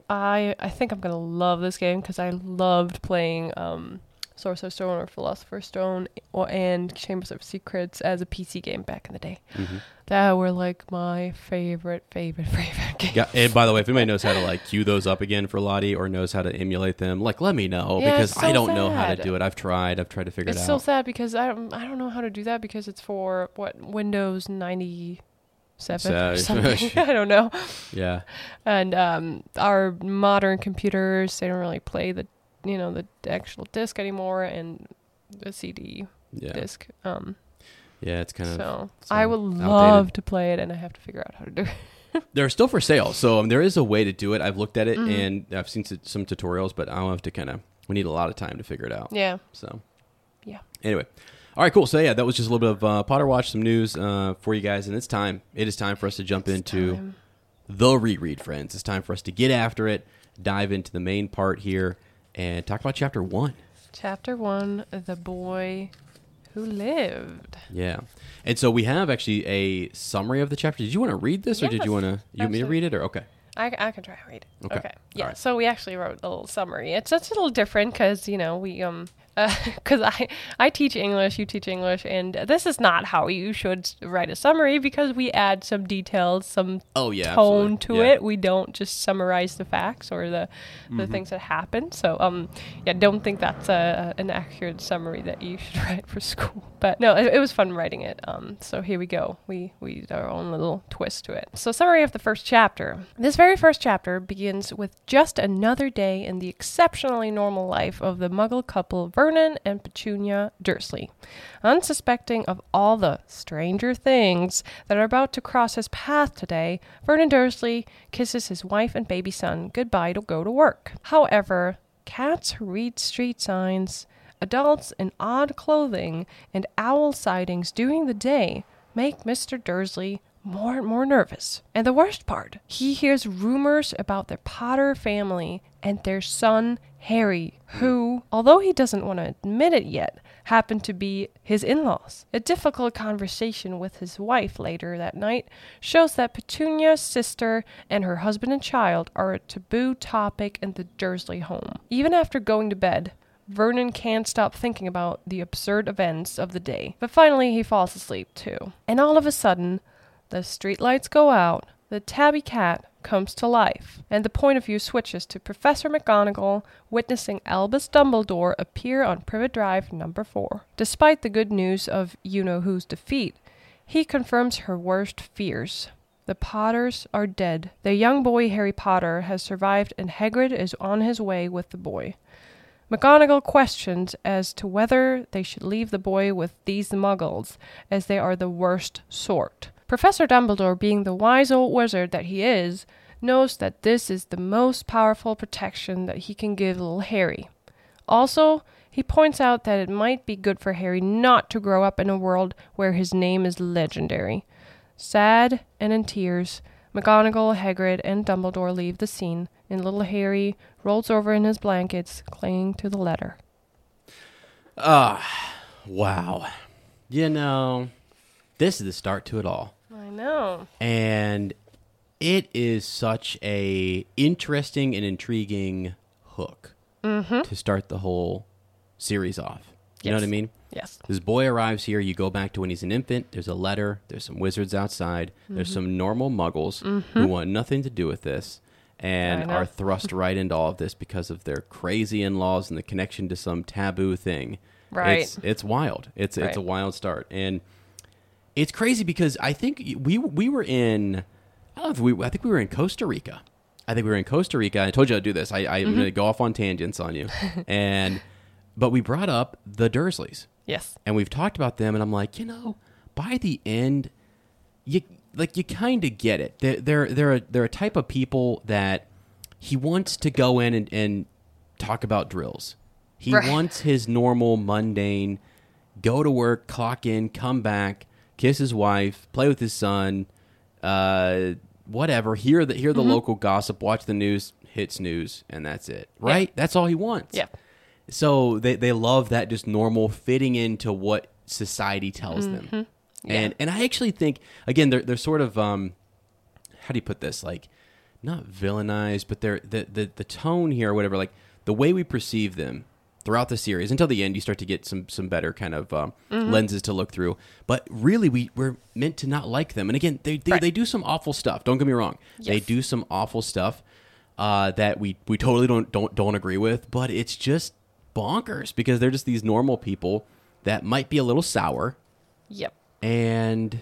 I I think I'm gonna love this game because I loved playing um, Sorcerer's Stone or Philosopher's Stone or, and Chambers of Secrets as a PC game back in the day. That were like my favorite, favorite, favorite games. Yeah, and by the way, if anybody knows how to like cue those up again for Lottie or knows how to emulate them, like let me know Yeah, because it's I don't know how to do it. I've tried. I've tried to figure It's it out. It's so sad because I don't I don't know how to do that because it's for what Windows ninety seven or something. I don't know. Yeah, and um, our modern computers they don't really play the you know the actual disc anymore and the CD yeah, disc. Um, yeah. It's kind of. so so I would outdated. love to play it, and I have to figure out how to do it. They're still for sale, so um, there is a way to do it. I've looked at it Mm-hmm. and I've seen some tutorials, but I'll have to kind of. We need a lot of time to figure it out. yeah, So yeah. anyway, all right, cool. So yeah, that was just a little bit of uh, Potter Watch, some news uh, for you guys, and it's time. It is time for us to jump into. Time. the reread, friends. It's time for us to get after it, dive into the main part here, and talk about chapter one. Chapter one: The boy who lived. Yeah. And so we have actually a summary of the chapter. Did you want to read this, or did you want to? You want me to read it, or okay? I, I can try and read it. Okay. Okay. Yeah. Alright. So we actually wrote a little summary. It's it's a little different because you know we um because I I teach English, you teach English, and this is not how you should write a summary because we add some details, some Oh yeah, tone absolutely. to Yeah. it. We don't just summarize the facts or the the Mm-hmm. things that happen. So um yeah, don't think that's a, an accurate summary that you should write for school. But no, it, it was fun writing it. Um so here we go. We we did our own little twist to it. So summary of the first chapter. This very first chapter begins with just another day in the exceptionally normal life of the Muggle couple Vernon and Petunia Dursley. Unsuspecting of all the stranger things that are about to cross his path today, Vernon Dursley kisses his wife and baby son goodbye to go to work. However, cats read street signs, adults in odd clothing, and owl sightings during the day make Mr. Dursley more and more nervous. And the worst part, he hears rumors about the Potter family and their son, Harry, who, although he doesn't want to admit it yet, happened to be his in laws. A difficult conversation with his wife later that night shows that Petunia's sister and her husband and child are a taboo topic in the Dursley home. Even after going to bed, Vernon can't stop thinking about the absurd events of the day. But finally, he falls asleep too. And all of a sudden, the streetlights go out, the tabby cat comes to life, and the point of view switches to Professor McGonagall witnessing Albus Dumbledore appear on Privet Drive number 4. Despite the good news of you know who's defeat, he confirms her worst fears. The Potters are dead. The young boy Harry Potter has survived, and Hagrid is on his way with the boy. McGonagall questions as to whether they should leave the boy with these muggles, as they are the worst sort. Professor Dumbledore, being the wise old wizard that he is, knows that this is the most powerful protection that he can give little Harry. Also, he points out that it might be good for Harry not to grow up in a world where his name is legendary. Sad and in tears, McGonagall, Hagrid, and Dumbledore leave the scene, and little Harry rolls over in his blankets, clinging to the letter. Ah, wow. You know, this is the start to it all. I know. and it is such a interesting and intriguing hook to start the whole series off. You know what I mean? Yes. This boy arrives here. You go back to when he's an infant. There's a letter. There's some wizards outside. Mm-hmm. There's some normal muggles who want nothing to do with this and are thrust right into all of this because of their crazy in-laws and the connection to some taboo thing. Right. It's it's wild. It's it's a wild start and it's crazy because I think we we were in I don't know if we I think we were in Costa Rica. I think we were in Costa Rica. I told you I'd do this. I, I'm Mm-hmm. going to go off on tangents on you, and but we brought up the Dursleys Yes. and we've talked about them and i'm like you know by the end you like you kind of get it they're they're they're a, they're a type of people that he wants to go in and, and talk about drills he Right. wants his normal mundane go to work clock in come back kiss his wife play with his son uh whatever hear the hear the Mm-hmm. local gossip watch the news hit snooze and that's it right that's all he wants Yeah. so they, they love that just normal fitting into what society tells them. Mm-hmm. And and I actually think again they're they're sort of um how do you put this? Like not villainized, but they're the, the the tone here or whatever, like the way we perceive them throughout the series until the end you start to get some some better kind of um, Mm-hmm. lenses to look through but really we we're meant to not like them and again they they, Right. they do some awful stuff don't get me wrong they do some awful stuff uh, that we we totally don't don't don't agree with but it's just bonkers because they're just these normal people that might be a little sour Yep. and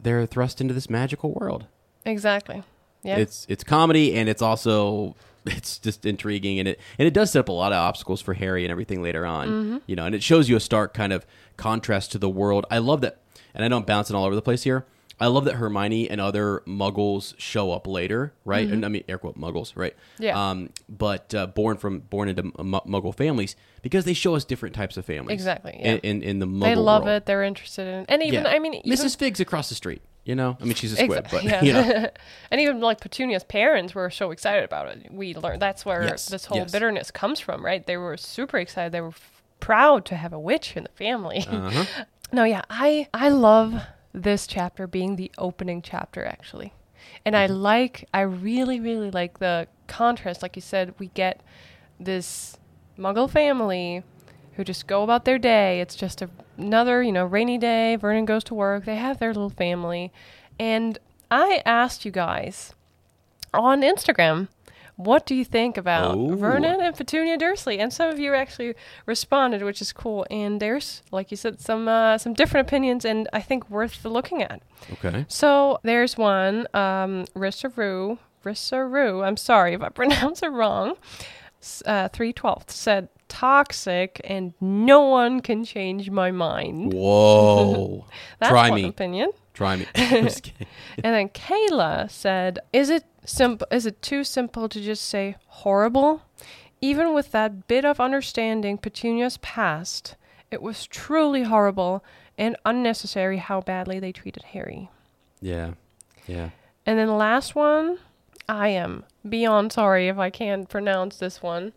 they're thrust into this magical world Exactly. Yeah. it's it's comedy and it's also it's just intriguing and it and it does set up a lot of obstacles for Harry and everything later on. Mm-hmm. You know, and it shows you a stark kind of contrast to the world. I love that and I know I'm bouncing all over the place here. I love that Hermione and other muggles show up later, right? And I mean air quote muggles, right? Mm-hmm. Yeah. Um but uh, born from born into m- muggle families because they show us different types of families. Exactly, yeah. In in, in the muggle they love world. it. They're interested in, and even Yeah. I mean, even, Mrs. Figs across the street. You know, I mean, she's a squib, Exa- but yeah. you know, and even like Petunia's parents were so excited about it. We learned that's where Yes, this whole yes. bitterness comes from, right? They were super excited. They were f- proud to have a witch in the family. Uh-huh. no, yeah, I I love this chapter being the opening chapter actually, and I Mm-hmm. like I really really like the contrast. Like you said, we get this Muggle family who just go about their day. It's just a, another, you know, rainy day. Vernon goes to work. They have their little family. And I asked you guys on Instagram, what do you think about Oh. Vernon and Petunia Dursley? And some of you actually responded, which is cool. And there's, like you said, some uh, some different opinions, and I think worth looking at. okay. So there's one, um, Rissaru, Rissaru, I'm sorry if I pronounce it wrong, uh, 312 said toxic and no one can change my mind. Whoa. That's Try one me. opinion. Try me. And then Kayla said, "Is it simple? Is it too simple to just say horrible? Even with that bit of understanding Petunia's past, it was truly horrible and unnecessary how badly they treated Harry." Yeah. Yeah. And then the last one, I am beyond sorry if I can't pronounce this one.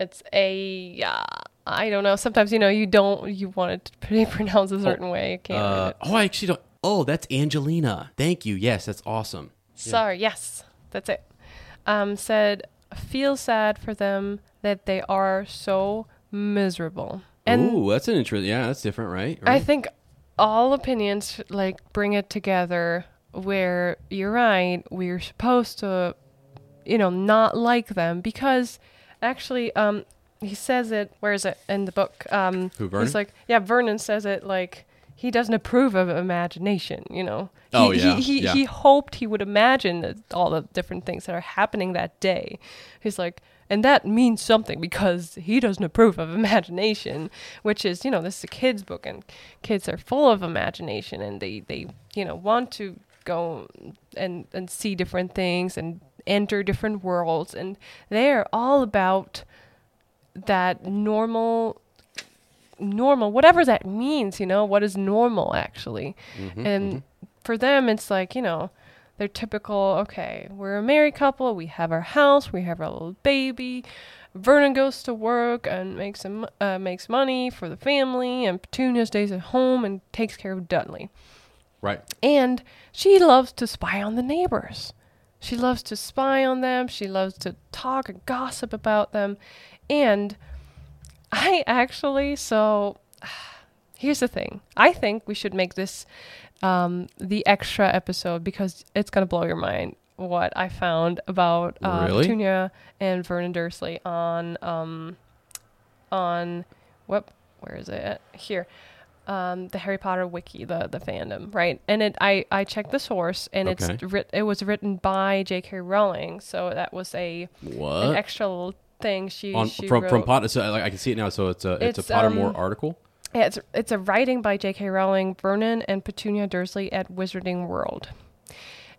It's a uh, I don't know. Sometimes you know you don't you want it to be pronounced a certain way. You can't. Uh, oh, I actually don't. Oh, that's Angelina. Thank you. Yes, that's awesome. Sorry. Yes, that's it. Um, said feel sad for them that they are so miserable. And Ooh, that's an interesting. Yeah, that's different, right? I think all opinions like bring it together where you're right, we're supposed to you know, not like them because actually um he says it where is it in the book? Um Who, Vernon? he's like yeah, Vernon says it like he doesn't approve of imagination, you know. He, Oh, yeah, he, he, yeah. he hoped he would imagine all the different things that are happening that day. He's like, and that means something because he doesn't approve of imagination, which is, you know, this is a kid's book and kids are full of imagination and they, they you know, want to go and, and see different things and enter different worlds. And they're all about that normal normal whatever that means you know what is normal actually and for them it's like you know they're typical okay we're a married couple we have our house we have our little baby vernon goes to work and makes some uh, makes money for the family and petunia stays at home and takes care of dudley right. and she loves to spy on the neighbors. She loves to spy on them. She loves to talk and gossip about them. And I actually, so here's the thing. I think we should make this um, the extra episode because it's going to blow your mind what I found about uh, Really? Petunia and Vernon Dursley on, um, on, what, where is it? Here um, the Harry Potter wiki, the the fandom, right? And it, I I checked the source, and Okay. it's writ, it was written by J.K. Rowling, so that was a an What? extra little thing she On, she from wrote. from Potter, so like, I can see it now. So it's a it's, It's, a Pottermore um, article. yeah, it's it's a writing by J.K. Rowling, Vernon and Petunia Dursley at Wizarding World.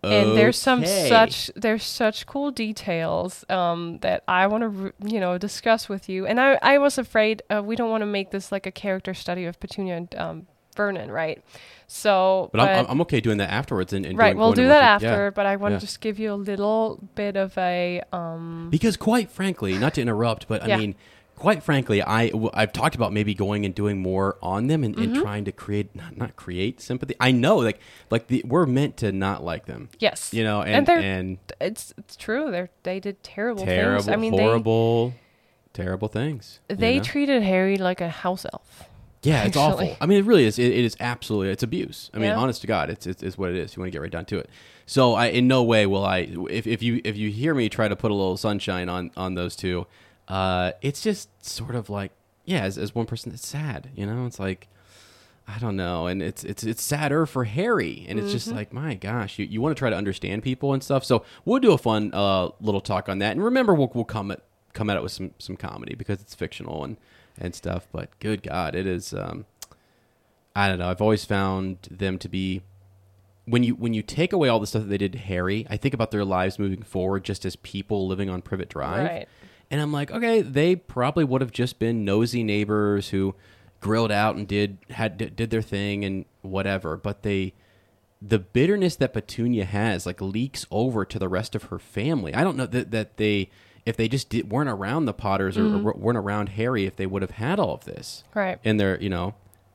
And there's some such there's such cool details um, that I want to you know discuss with you. And I I was afraid uh, we don't want to make this like a character study of Petunia and um, Vernon, right? So, But, I'm, I'm okay doing that afterwards. And, and right, doing, we'll do that it. Yeah. after. But I want yeah. to just give you a little bit of a um, Because quite frankly, not to interrupt, but Yeah. I mean, quite frankly, I w- I've talked about maybe going and doing more on them and, Mm-hmm. and trying to create not, not create sympathy. I know like like the, we're meant to not like them. yes, You know, And and and, it's it's true. They they did terrible, terrible, things. I mean, horrible, terrible things. they you know? treated Harry like a house elf. Yeah, it's actually. awful. I mean, it really is. It, it is absolutely. It's abuse. I mean, Yeah. honest to God, it's, it's it's what it is. You want to get right down to it. So, I in no way will I. If, if you if you hear me try to put a little sunshine on on those two, uh, it's just sort of like yeah, as, as one person, it's sad. You know, it's like I don't know, and it's it's it's sadder for Harry, and it's just Mm-hmm. like my gosh, you, you want to try to understand people and stuff. So we'll do a fun uh, little talk on that, and remember, we'll we'll come at come at it with some some comedy because it's fictional and and stuff. But good God, it is. Um, I don't know. I've always found them to be when you when you take away all the stuff that they did to Harry. I think about their lives moving forward, just as people living on Privet Drive. Right. And I'm like, okay, they probably would have just been nosy neighbors who grilled out and did had did their thing and whatever. But they, the bitterness that Petunia has, like leaks over to the rest of her family. I don't know that that they, if they just did, weren't around the Potters or, or weren't around Harry, if they would have had all of this, Right. in their, you know,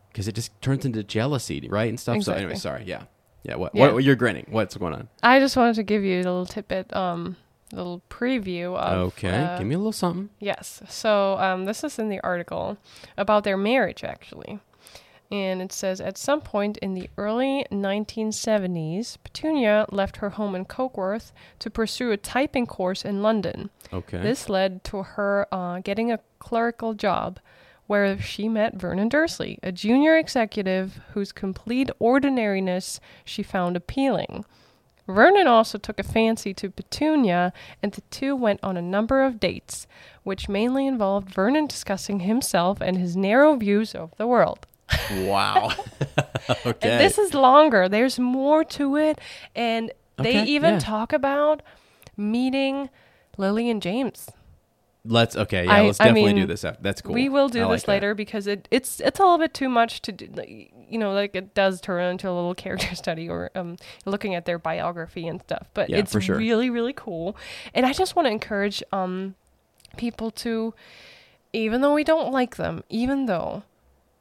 because it just turns into jealousy, right, and stuff. So anyway, sorry, yeah, yeah. What, Yeah. what you're grinning? What's going on? I just wanted to give you a little tidbit, um, little preview of. okay, uh, give me a little something. Yes. So um, this is in the article about their marriage, actually. And it says at some point in the early 1970s, Petunia left her home in Cokeworth to pursue a typing course in London. Okay. This led to her uh, getting a clerical job where she met Vernon Dursley, a junior executive whose complete ordinariness she found appealing. Vernon also took a fancy to Petunia, and the two went on a number of dates, which mainly involved Vernon discussing himself and his narrow views of the world. Wow. okay. And this is longer. There's more to it, and they Okay, even yeah. talk about meeting Lily and James. let's okay. Yeah, I- let's I definitely do this. After. That's cool. We will I do like this that. later because it it's it's a little bit too much to do. like, You know, like it does turn into a little character study or um, looking at their biography and stuff. But Yeah, it's sure. really really cool, and I just want to encourage um people to even though we don't like them, even though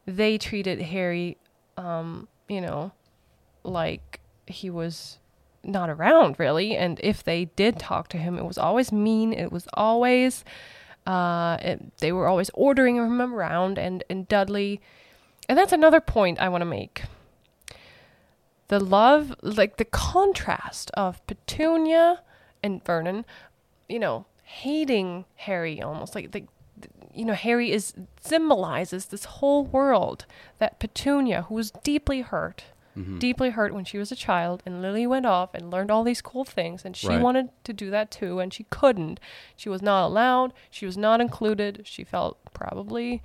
they treated Harry, um, you know, like he was not around really, and if they did talk to him, it was always mean. It was always, uh, it, they were always ordering him around, and and Dudley, and that's another point I want to make. The love, like the contrast of Petunia and Vernon, you know, hating Harry almost like the you know, Harry is symbolizes this whole world that Petunia, who was deeply hurt, Mm-hmm. deeply hurt when she was a child, and Lily went off and learned all these cool things, and she Right. wanted to do that too, and she couldn't. She was not allowed. She was not included. She felt probably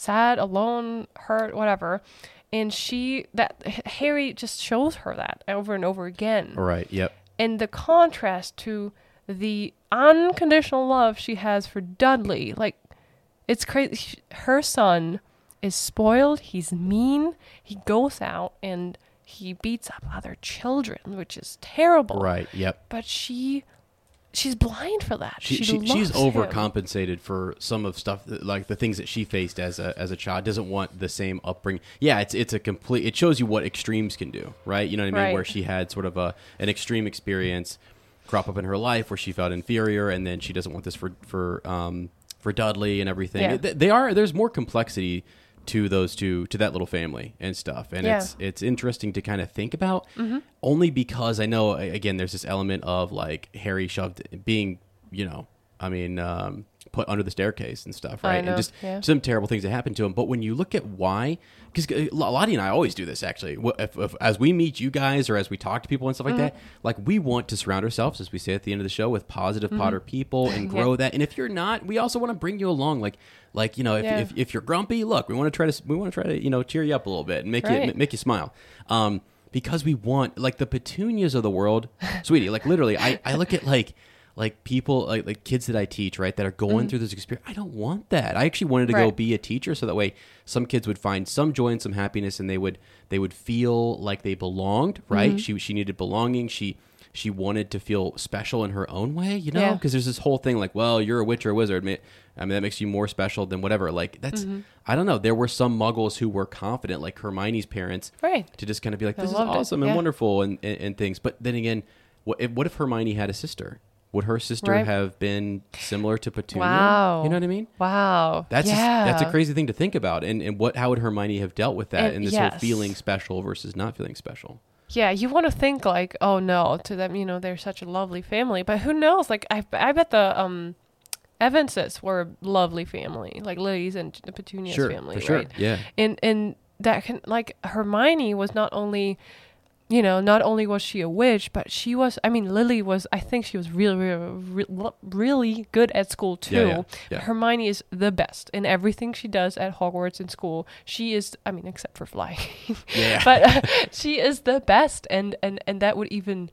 sad, alone, hurt, whatever. And she that Harry just shows her that over and over again Right. Yep. and the contrast to the unconditional love she has for Dudley, like it's crazy. Her son is spoiled. He's mean. He goes out and he beats up other children, which is terrible. Right. Yep. But she, she's blind for that. She, She, she, she's loves him. overcompensated for some of stuff that- like the things that she faced as a as a child doesn't want the same upbringing yeah it's it's a complete it shows you what extremes can do right you know what i mean Right. where she had sort of a an extreme experience crop up in her life where she felt inferior and then she doesn't want this for for um for dudley and everything Yeah. They- they are there's more complexity to those two to that little family and stuff and Yeah. it's it's interesting to kind of think about only because i know again there's this element of like harry shoved being you know i mean um put under the staircase and stuff right know, and just yeah. some terrible things that happened to him but when you look at why because lottie and i always do this actually if, if, as we meet you guys or as we talk to people and stuff like Mm-hmm. that like we want to surround ourselves as we say at the end of the show with positive potter people and Mm-hmm. Yeah. grow that and if you're not we also want to bring you along like like you know if, Yeah. if, if you're grumpy look we want to try to we want to try to you know cheer you up a little bit and make you make you smile um because we want like the petunias of the world sweetie like literally i i look at like like people like like kids that i teach right that are going through this experience i don't want that i actually wanted to go Mm-hmm. Be a teacher so that way some kids would find some joy and some happiness and they would they would feel like they belonged right Mm-hmm. she she needed belonging she she wanted to feel special in her own way you know Yeah. because there's this whole thing like well you're a witch or a wizard i mean that makes you more special than whatever like that's Mm-hmm. i don't know there were some muggles who were confident like hermione's parents Right. to just kind of be like this is it, awesome and yeah. wonderful and, and, and things but then again what if, what if hermione had a sister would her sister Right. have been similar to petunia Wow. you know what i mean Wow. that's yeah. that's a crazy thing to think about, and and what how would Hermione have dealt with that And- and this whole feeling special versus not feeling special? Yeah, you want to think like, oh no, to them, you know, they're such a lovely family, but who knows? Like, I, I bet the um, Evanses were a lovely family, like Lily's and Petunia's Sure, family, for sure, right? yeah. and and that can like Hermione was not only, you know, not only was she a witch, but she was. I mean, Lily was. I think she was really, really, really, really good at school too. Yeah, yeah, But yeah. Hermione is the best in everything she does at Hogwarts in school. She is. I mean, except for flying. Yeah. but uh, she is the best, and and and that would even.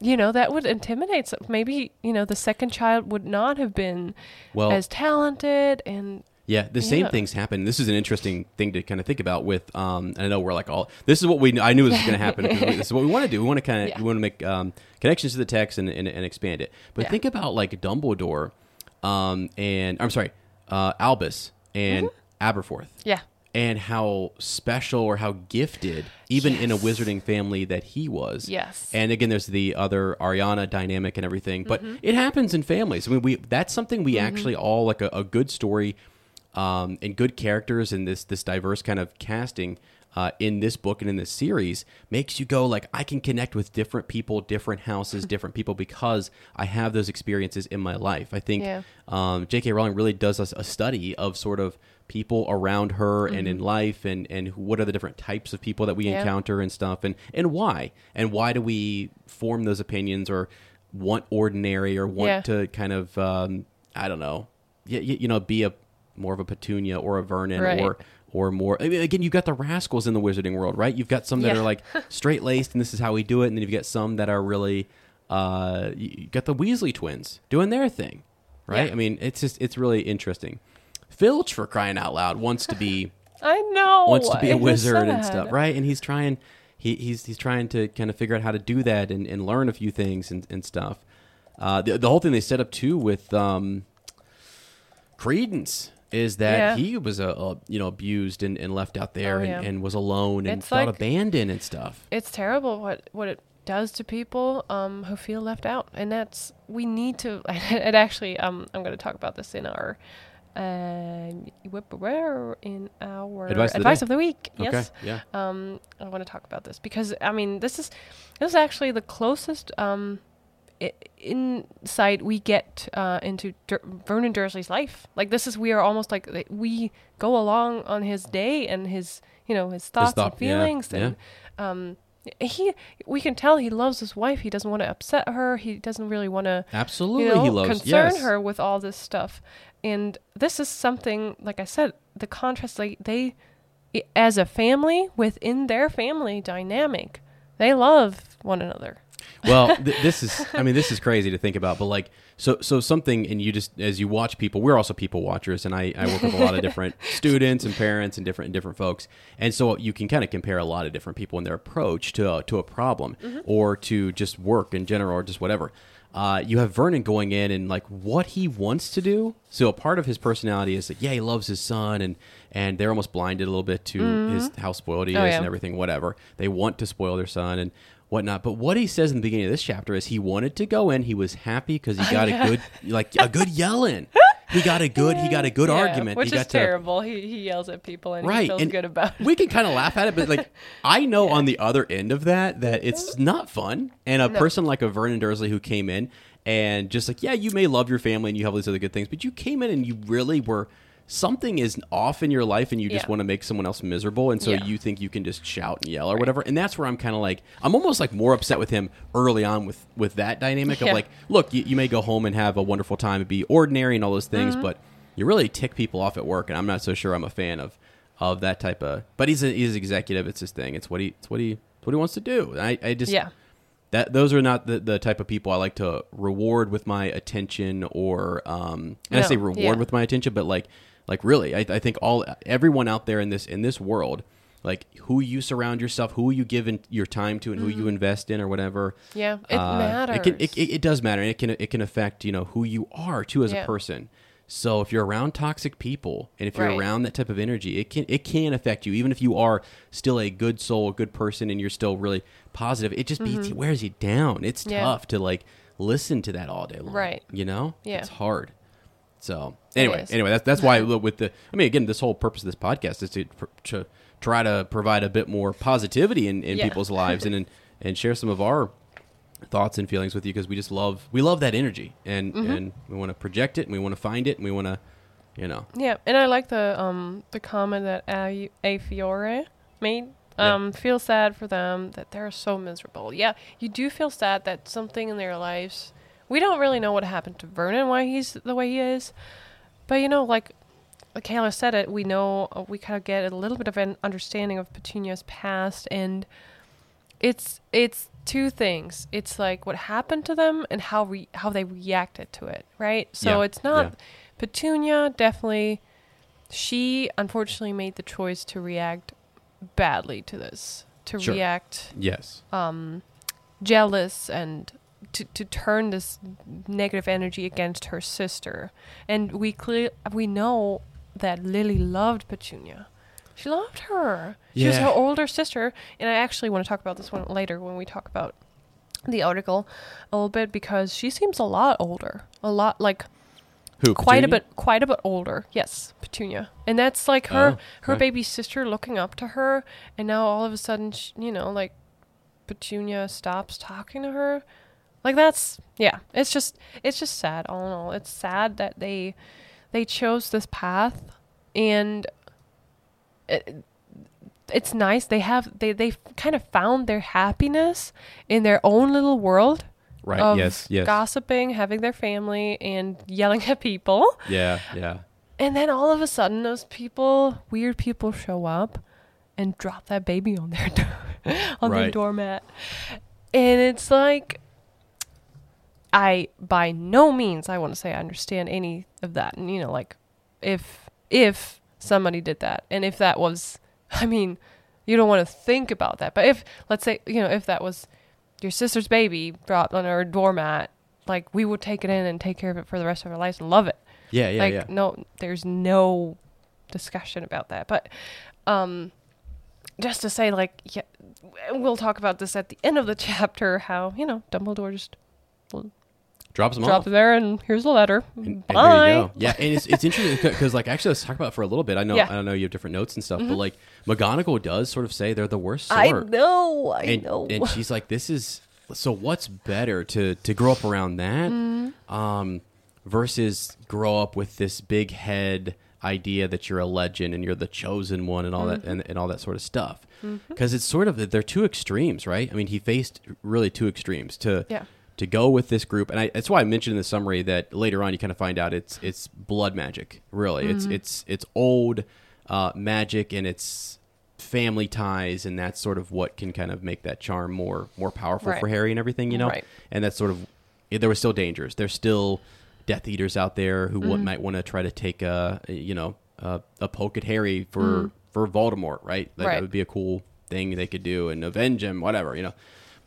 You know that would intimidate some. Maybe you know the second child would not have been Well, as talented and yeah, the same Yeah. things happen. This is an interesting thing to kind of think about. With um, I know we're like all this is what we I knew this was going to happen. we- this is what we want to do. We want to kind of Yeah. we want to make um, connections to the text and, and and expand it. But Yeah. think about like Dumbledore, um, and I'm sorry, uh, Albus and Mm-hmm. Aberforth. yeah, and how special or how gifted, even in a wizarding family, that he was. Yes. And again, there's the other Ariana dynamic and everything, but Mm-hmm. it happens in families. I mean, we that's something we actually all like a, a good story, um, and good characters and this this diverse kind of casting. Uh, in this book and in this series makes you go like I can connect with different people, different houses, different people because I have those experiences in my life. I think Yeah. um, J.K. Rowling really does us a study of sort of people around her and in life, and and what are the different types of people that we Mm-hmm. Yeah. encounter and stuff, and and why, and why do we form those opinions or want ordinary or want Yeah. to kind of um, I don't know, you, you know, be a more of a Petunia or a Vernon Right. or or more. I mean, again, you've got the rascals in the wizarding world, right? You've got some that Yeah. are like straight laced, and this is how we do it, and then you've got some that are really. Uh, you got the Weasley twins doing their thing, right? Yeah. I mean, it's just it's really interesting. Filch, for crying out loud, wants to be I know. wants to be a It wizard and stuff, right? And he's trying, he, he's he's trying to kind of figure out how to do that and, and learn a few things and, and stuff. Uh, the the whole thing they set up too with um, credence is that Yeah. he was a, a you know abused and, and left out there Oh, and, yeah. and was alone and It's felt like- abandoned and stuff. it's terrible what what it does to people um, who feel left out, and that's we need to. It actually, um, I'm going to talk about this in our. Uh, in our Advice of the day. of the week? Okay, Yes, yeah. um, I want to talk about this because I mean this is this is actually the closest um, insight we get uh, into Dur- Vernon Dursley's life. Like this is we are almost like we go along on his day and his you know his thoughts thought- and yeah, feelings and um, he we can tell he loves his wife. He doesn't want to upset her. He doesn't really want to Absolutely, you know, he loves concern yes. her with all this stuff. And this is something, like I said, the contrast. Like they, as a family within their family dynamic, they love one another. Well, th- this is I mean this is crazy to think about, but like so so something and you just as you watch people, we're also people watchers, and I, I work with a lot of different students and parents and different different folks, and so you can kind of compare a lot of different people and their approach to a, to a problem or to just work in general or just whatever. Uh, you have Vernon going in and like what he wants to do. So a part of his personality is that yeah he loves his son and and they're almost blinded a little bit to his how spoiled he Oh, is yeah. and everything whatever they want to spoil their son and whatnot. But what he says in the beginning of this chapter is he wanted to go in. He was happy because he got a good, like a good yelling. He got a good, he got a good Yeah, argument. which he got is to, terrible. He he yells at people and he feels and good about it. we can kind of laugh at it, but like I know on the other end of that that it's not fun. And a person like a Vernon Dursley who came in and just like, yeah, you may love your family and you have all these other good things, but you came in and you really were something is off in your life and you just Yeah. want to make someone else miserable and so Yeah. you think you can just shout and yell or whatever and that's where i'm kind of like i'm almost like more upset with him early on with with that dynamic Yeah. of like look you, you may go home and have a wonderful time and be ordinary and all those things Mm-hmm. but you really tick people off at work and i'm not so sure i'm a fan of of that type of but he's a he's executive it's his thing it's what he it's what he it's what he wants to do And i i just Yeah. that those are not the, the type of people I like to reward with my attention or um and I say reward yeah. with my attention, but like like really, I, I think all everyone out there in this in this world, like who you surround yourself, who you give in your time to, and who you invest in or whatever. Mm-hmm. Yeah, it uh, matters. It can it, it, it does matter. and It can it can affect you know who you are too as Yeah. a person. So if you're around toxic people and if you're Right. around that type of energy, it can it can affect you. Even if you are still a good soul, a good person, and you're still really positive, it just beats it wears you down. It's Mm-hmm. Yeah. tough to like listen to that all day long. Right. You know? Yeah. It's hard. So anyway, anyway, that's that's why with the I mean again, this whole purpose of this podcast is to to try to provide a bit more positivity in, in Yeah. people's lives and, and and share some of our thoughts and feelings with you because we just love we love that energy and Mm-hmm. and we want to project it and we want to find it and we want to you know Yeah, and I like the um the comment that A, A Fiore made. Yeah. Um, feel sad for them that they're so miserable. Yeah, you do feel sad that something in their lives. We don't really know what happened to Vernon, why he's the way he is, but you know, like, like Kayla said it, we know uh, we kind of get a little bit of an understanding of Petunia's past, and it's it's two things. It's like what happened to them and how re- how they reacted to it, right? So Yeah, it's not yeah. Petunia definitely she unfortunately made the choice to react badly to this. To Sure. react yes jealous and to, to turn this negative energy against her sister. And we clear we know that Lily loved Petunia. She loved her. She was her older sister, and I actually want to talk about this one later when we talk about the article a little bit because she seems a lot older, a lot like who quite a bit quite a bit older Yes, petunia and that's like her Oh, her okay. baby sister looking up to her and now all of a sudden sh you know like petunia stops talking to her like that's yeah it's just it's just sad all in all. It's sad that they they chose this path and it, it's nice. They have they they kind of found their happiness in their own little world right yes yes. gossiping, having their family, and yelling at people. yeah yeah. And then all of a sudden, those people, weird people, show up and drop that baby on their door, on their doormat, and it's like. I by no means I want to say I understand any of that, and you know, like if if somebody did that, and if that was, I mean, you don't want to think about that, but if let's say you know if that was your sister's baby dropped on our doormat, like we would take it in and take care of it for the rest of our lives and love it. Yeah, yeah, like yeah. no, there's no discussion about that. But um, just to say, like, yeah, we'll talk about this at the end of the chapter. How you know Dumbledore just Drops them dropped off. it there, and here's a letter. And, and Bye. go. Yeah, and it's, it's interesting because like actually let's talk about it for a little bit. I know Yeah. Mm-hmm. I don't know you have different notes and stuff, but like McGonagall does sort of say they're the worst I know, I and, know. and she's like, "This is so. What's better to to grow up around that, Mm-hmm. um, versus grow up with this big head idea that you're a legend and you're the chosen one and all that Mm-hmm. and, and all that sort of stuff? Because it's sort of they're two extremes, right? I mean, he faced really two extremes to Yeah. To go with this group, and I, that's why I mentioned in the summary that later on you kind of find out it's it's blood magic. Really, it's Mm-hmm. it's it's old uh, magic, and it's family ties, and that's sort of what can kind of make that charm more more powerful Right. for Harry and everything, you know. Right. And that's sort of there were still dangers. There's still Death Eaters out there who Mm-hmm. would might want to try to take a you know a, a poke at Harry for for Voldemort, right? Like. Right. That would be a cool thing they could do and avenge him, whatever, you know.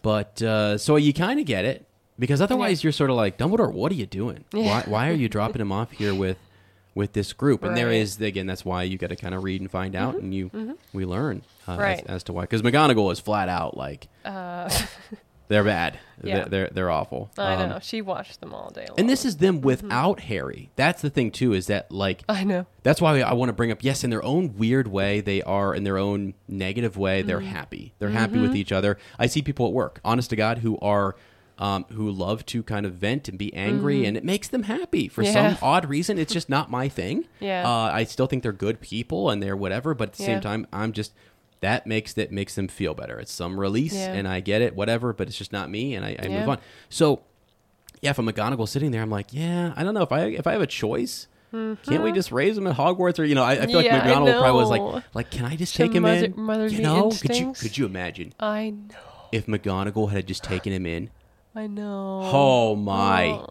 But uh, so you kind of get it because otherwise you're sort of like Dumbledore. What are you doing? Yeah. Why, why are you dropping him off here with with this group? And there Right. is again, that's why you got to kind of read and find out, and you we learn uh, Right. as, as to why. Because McGonagall is flat out like uh, they're bad. Yeah. They're, they're they're awful. I Um, know. She watched them all day long. and this is them Mm-hmm. without Harry. That's the thing too. Is that like I know. that's why I want to bring up. Yes, in their own weird way, they are in their own negative way. They're Mm-hmm. happy. They're happy with each other. I see people at work, honest to God, who are um, who love to kind of vent and be angry, and it makes them happy for Mm-hmm. Yeah. some odd reason. It's just not my thing. Yeah. uh, I still think they're good people and they're whatever, but at the Yeah. same time, I'm just that makes that makes them feel better. It's some release, Yeah. and I get it, whatever. But it's just not me, and I, I move on. So yeah, if a McGonagall sitting there, I'm like, yeah, I don't know if I if I have a choice. Can't we just raise him at Hogwarts, or you know? I, I feel Mm-hmm. Yeah, like McGonagall probably was like, like, can I just Some take him mother- in? motherly you know, could you could you imagine I know. if McGonagall had just taken him in? I know. Oh my!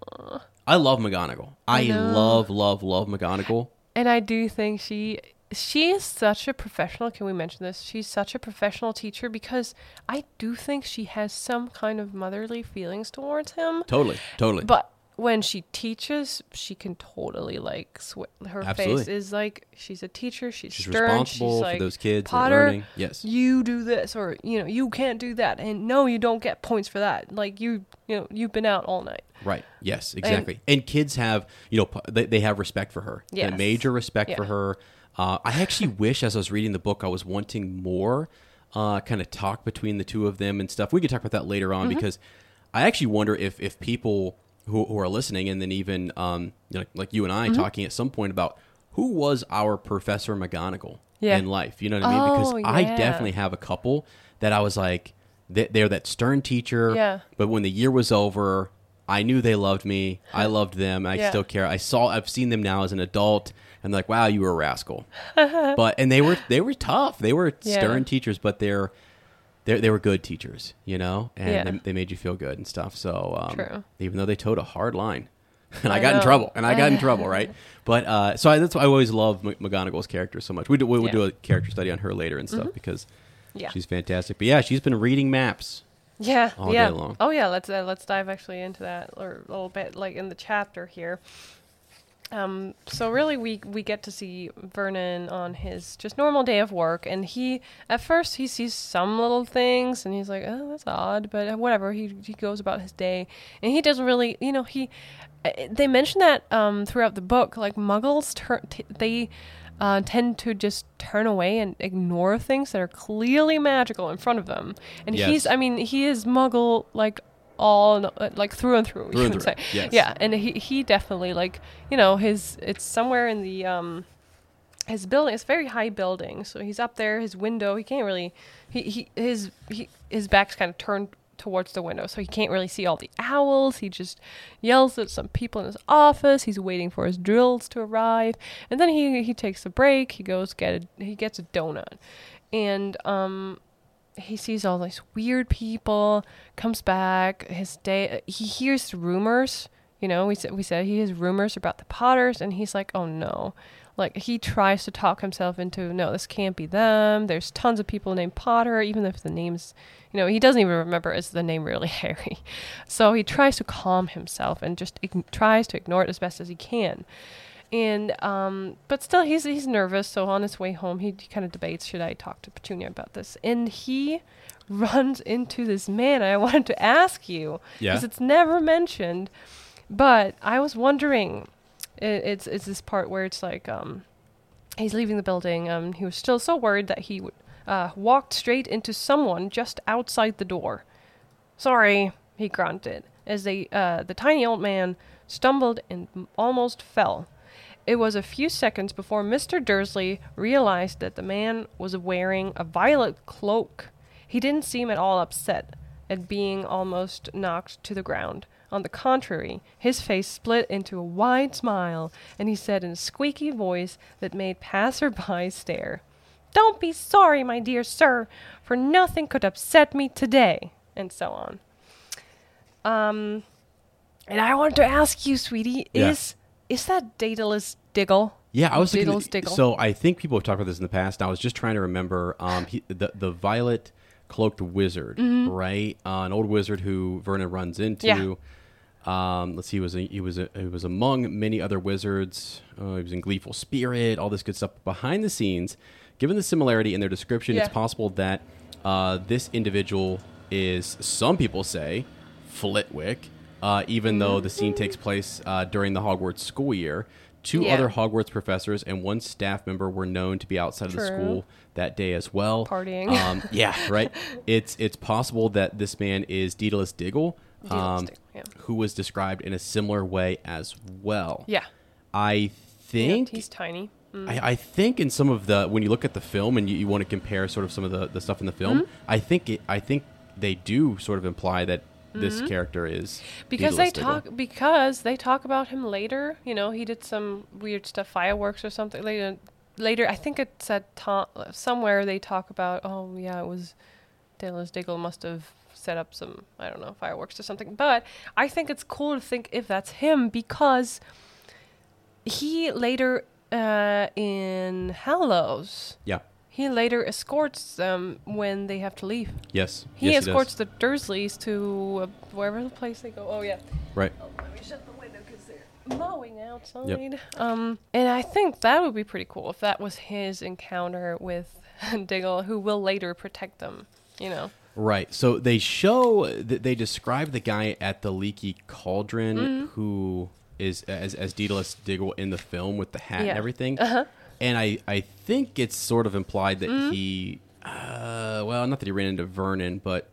I love McGonagall. I, know. love love love McGonagall. And I do think she she is such a professional. Can we mention this? She's such a professional teacher because I do think she has some kind of motherly feelings towards him. Totally, totally. But when she teaches, she can totally like sw- her Absolutely. face is like she's a teacher. She's, She's stern. responsible she's for those kids Potter, learning. Yes. you do this, or you know, you can't do that, and no, you don't get points for that. Like you, you know, you've been out all night. Right. Yes. Exactly. And, kids have, you know, they, they have respect for her. They major respect for her. Uh, I actually wish, as I was reading the book, I was wanting more uh, kind of talk between the two of them and stuff. We could talk about that later on Mm-hmm. because I actually wonder if if people who, who are listening, and then even um, you know, like you and I Mm-hmm. talking at some point about who was our Professor McGonagall Yeah. in life. You know what I mean? Oh, because I definitely have a couple that I was like, they- they're that stern teacher. Yeah. But when the year was over, I knew they loved me. I loved them. I Yeah. still care. I saw. I've seen them now as an adult, and like, wow, you were a rascal. but and they were they were tough. They were Yeah. stern teachers, but they're they they were good teachers, you know, and Yeah. they, they made you feel good and stuff. So um, True. even though they towed a hard line. And I, I got in trouble, and I got in trouble, right? But uh, so I, that's why I always love M- McGonagall's character so much. We do, we will Yeah. Mm-hmm. do a character study on her later and stuff because Yeah. she's fantastic. But yeah, she's been reading maps. Yeah, all yeah. day long. Oh yeah, let's uh, let's dive actually into that or a little bit like in the chapter here. Um, so really, we we get to see Vernon on his just normal day of work, and he at first he sees some little things, and he's like, "Oh, that's odd," but uh, whatever. He he goes about his day, and he doesn't really, you know, he. uh, They mention that um, throughout the book, like Muggles, turn t- they uh, tend to just turn away and ignore things that are clearly magical in front of them. And Yes. he's, I mean, he is Muggle like all uh, like through and through. Through you and would through, say. yes. Yeah, and he he definitely like you know his it's somewhere in the um his building it's a very high building so he's up there his window he can't really he, he his he, his back's kind of turned towards the window so he can't really see all the owls he just yells at some people in his office he's waiting for his drills to arrive and then he he takes a break he goes get a he gets a donut and um he sees all these weird people comes back his day he hears rumors you know we said we said he has rumors about the potters and he's like oh no. Like he tries to talk himself into no this can't be them. There's tons of people named potter even if the name's you know he doesn't even remember is the name really harry. So he tries to calm himself and just ign- tries to ignore it as best as he can And um, but still, he's he's nervous. So on his way home, he, he kind of debates: should I talk to Petunia about this? And he runs into this man. I wanted to ask you Yeah. because it's never mentioned, but I was wondering. It, it's it's this part where it's like um, he's leaving the building. Um, he was still so worried that he would uh, walked straight into someone just outside the door. Sorry, he grunted as they uh, the tiny old man stumbled and m- almost fell. It was a few seconds before Mr. Dursley realized that the man was wearing a violet cloak. He didn't seem at all upset at being almost knocked to the ground. On the contrary, his face split into a wide smile, and he said in a squeaky voice that made passersby stare, Don't be sorry, my dear sir, for nothing could upset me today, and so on. Um, and I wanted to ask you, sweetie, Yeah. is is that Daedalus Diggle? Yeah, I was thinking. Daedalus Diggle. So I think people have talked about this in the past. I was just trying to remember um, he, the the violet cloaked wizard, right? Uh, an old wizard who Vernon runs into. Mm-hmm. Yeah. Um, let's see. He was a, he was a, he was among many other wizards. Uh, he was in Gleeful Spirit, all this good stuff. Behind the scenes, given the similarity in their description, Yeah. it's possible that uh, this individual is. Some people say Flitwick, uh, even though the scene takes place uh, during the Hogwarts school year. Two Yeah. other Hogwarts professors and one staff member were known to be outside of the school that day as well. Partying. Um, yeah, right. It's it's possible that this man is Daedalus Diggle, um, Diggle, yeah. who was described in a similar way as well. Yeah. I Yeah, think he's tiny. Mm. I, I think in some of the when you look at the film and you, you want to compare sort of some of the, the stuff in the film, Mm-hmm. I think it, I think they do sort of imply that this character is Mm-hmm. because they talk because they talk about him later. You know, he did some weird stuff, fireworks or something. Later, later, I think it said ta- somewhere they talk about. Oh yeah, it was Daedalus Diggle must have set up some I don't know fireworks or something. But I think it's cool to think if that's him because he later uh, in Hallows. Yeah. He later escorts them when they have to leave. Yes. He yes, escorts does. the Dursleys to uh, wherever the place they go. Oh yeah. Right. Oh, let me shut the window because they're mowing outside. Yep. Um, and I think that would be pretty cool if that was his encounter with Diggle, who will later protect them. You know. Right. So they show that they describe the guy at the leaky cauldron Mm-hmm. who is as as Daedalus Diggle in the film with the hat and everything. Uh-huh. And I I think it's sort of implied that Mm-hmm. he uh well not that he ran into Vernon but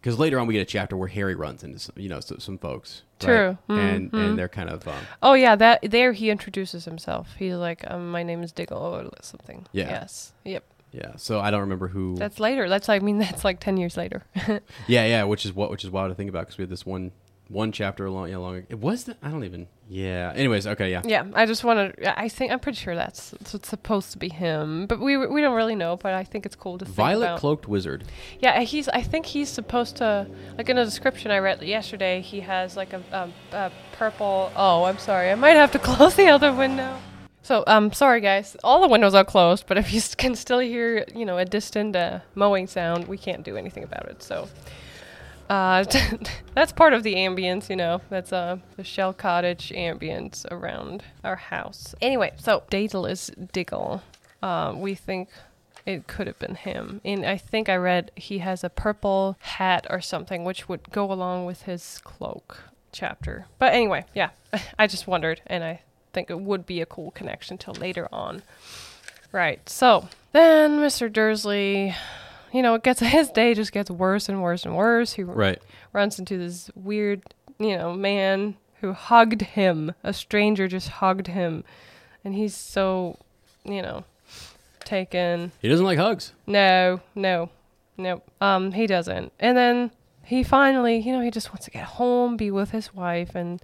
because later on we get a chapter where Harry runs into some, you know some, some folks. right? True. And and they're kind of um, Oh yeah, that there he introduces himself. He's like, um, "My name is Diggle" or something. Yeah. Yes. Yep. yeah. So I don't remember who. That's later. That's I mean that's like ten years later. yeah, yeah. Which is what which is wild to think about because we had this one one chapter along yeah long. It was the, I don't even yeah. Anyways, okay, yeah. Yeah, I just want to. I think I'm pretty sure that's, that's supposed to be him, but we we don't really know. But I think it's cool to Violet cloaked wizard. Yeah, he's. I think he's supposed to. Like in a description I read yesterday, he has like a, a, a purple. Oh, I'm sorry. I might have to close the other window. So, um, sorry guys. All the windows are closed, but if you can still hear, you know, a distant uh, mowing sound, we can't do anything about it. So, uh, that's part of the ambience, you know. That's uh, the shell cottage ambience around our house. Anyway, so Daedalus Diggle, uh, we think it could have been him. And I think I read he has a purple hat or something, which would go along with his cloak chapter. But anyway, yeah, I just wondered, and I think it would be a cool connection till later on. Right. So then Mr. Dursley, you know, it gets his day just gets worse and worse and worse. He Right. runs into this weird, you know, man who hugged him. A stranger just hugged him, and he's so, you know, taken. He doesn't like hugs. No, no, no. Um, he doesn't. And then he finally, you know, he just wants to get home, be with his wife, and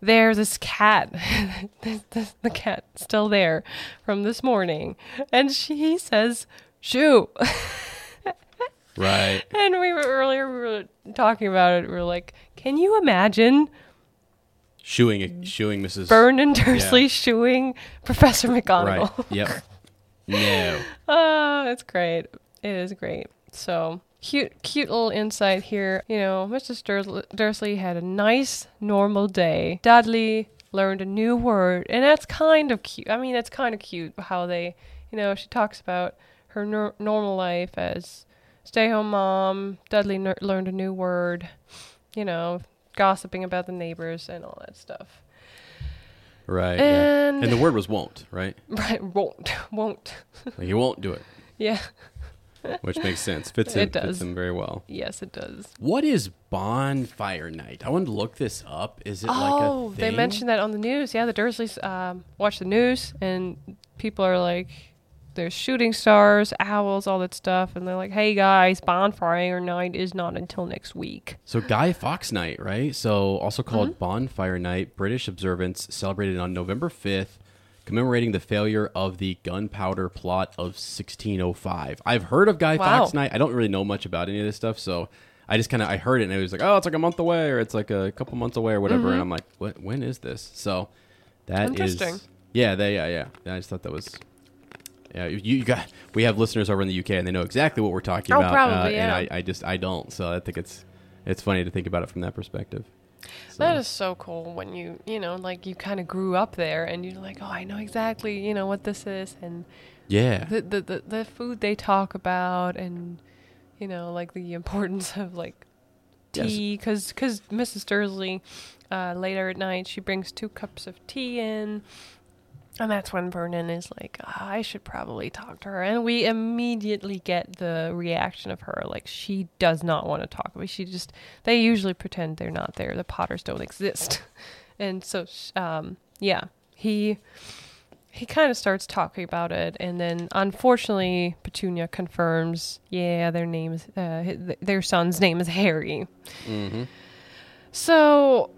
there's this cat. this, this, the cat still there from this morning, and she says, "Shoo." Right. And we were earlier we were talking about it. We were like, "Can you imagine Shooing shooing Mrs. and Dursley Yeah. shooing Professor Right. McGonagall?" Yep. No. Oh, it's great. It is great. So cute, cute little insight here. You know, Mrs. Durs- Dursley had a nice, normal day. Dudley learned a new word, and that's kind of cute. I mean, that's kind of cute how they, you know, she talks about her nor- normal life as stay-home mom. Dudley ner- learned a new word, you know, gossiping about the neighbors and all that stuff. Right. yeah. And- And the word was won't, right? Right? Won't, won't. Like he won't do it, Yeah. which makes sense. Fits It in, does. fits in very well. Yes, it does. What is bonfire night? I wanted to look this up. Is it oh, like a they mentioned that on the news. Yeah, the Dursleys um, watch the news, and people are like, "There's shooting stars, owls, all that stuff," and they're like, "Hey guys, bonfire night is not until next week." So Guy Fawkes Night, right? So also called Mm-hmm. Bonfire Night, British observance celebrated on November 5th, commemorating the failure of the gunpowder plot of 1605. I've heard of Guy Wow. Fawkes Night. I don't really know much about any of this stuff, so I just kind of I heard it and it was like, "Oh, it's like a month away or it's like a couple months away or whatever." And I'm like, "What when is this?" So that is Mm-hmm. Yeah, they yeah, yeah. Yeah, I just thought that was yeah, you, you got. We have listeners over in the UK, and they know exactly what we're talking Oh, about. probably, and yeah. I, I just I don't. So I think it's it's funny to think about it from that perspective. So, That is so cool when you, you know, like you kind of grew up there, and you're like, "Oh, I know exactly, you know, what this is," and yeah, the the the, the food they talk about, and you know, like the importance of like tea, because because Mrs. Dursley, uh, later at night, she brings two cups of tea in. And that's when Vernon is like, "Ah, I should probably talk to her. And we immediately get the reaction of her. Like, she does not want to talk. But she just, they usually pretend they're not there. The Potters don't exist. and so, um, yeah, he, he kind of starts talking about it. And then, unfortunately, Petunia confirms, yeah, their names, uh, their son's name is Harry. hmm So,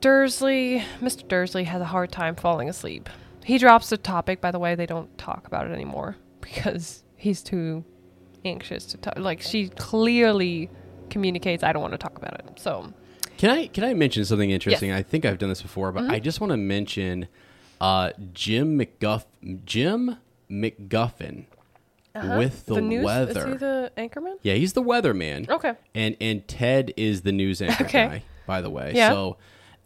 Dursley, Mr. Dursley has a hard time falling asleep. He drops the topic. By the way, they don't talk about it anymore because he's too anxious to talk. Like she clearly communicates, "I don't want to talk about it." So, Can I can I mention something interesting? I think I've done this before, but Mm-hmm. I just want to mention uh, Jim McGuff Jim McGuffin with the, Uh-huh. news weather. is he the anchorman? yeah, he's the weatherman. Okay. And and Ted is the news anchor Okay. guy, by the way. Yeah. So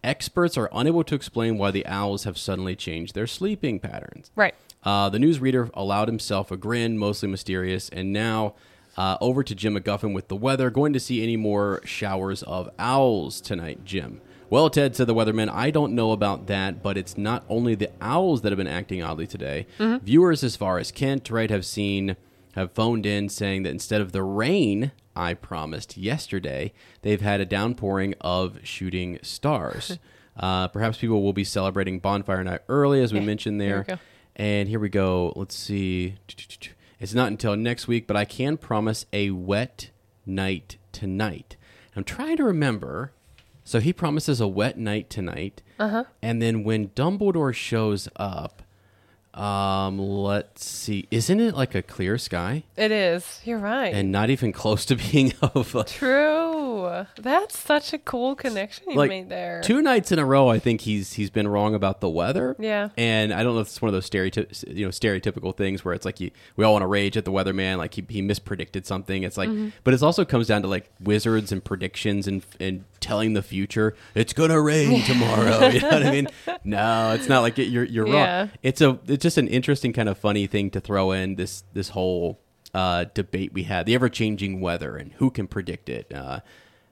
experts are unable to explain why the owls have suddenly changed their sleeping patterns. Right. Uh, the newsreader allowed himself a grin, mostly mysterious, and now uh, over to Jim McGuffin with the weather. Going to see any more showers of owls tonight, Jim? Well, Ted said the weatherman, I don't know about that, but it's not only the owls that have been acting oddly today. Viewers as far as Kent, right, have seen, have phoned in saying that instead of the rain I promised yesterday, they've had a downpouring of shooting stars. uh, perhaps people will be celebrating Bonfire Night early, as we mentioned there there. we. And here we go. Let's see. It's not until next week, but I can promise a wet night tonight. I'm trying to remember. So he promises a wet night tonight. Uh-huh. And then when Dumbledore shows up, um, let's see. Isn't it like a clear sky It is. You're right. and not even close to being of a, True. That's such a cool connection you like made there. two nights in a row? I think he's he's been wrong about the weather. Yeah. And I don't know if it's one of those stereotypes, you know, stereotypical things where it's like you, we all want to rage at the weatherman, like he, he mispredicted something. It's like, Mm-hmm. but it also comes down to like wizards and predictions and and telling the future. It's gonna rain tomorrow. you know what I mean? No, it's not like it, you're you're Yeah. wrong. It's a it's just an interesting kind of funny thing to throw in this this whole uh, debate we had, the ever changing weather and who can predict it. Uh,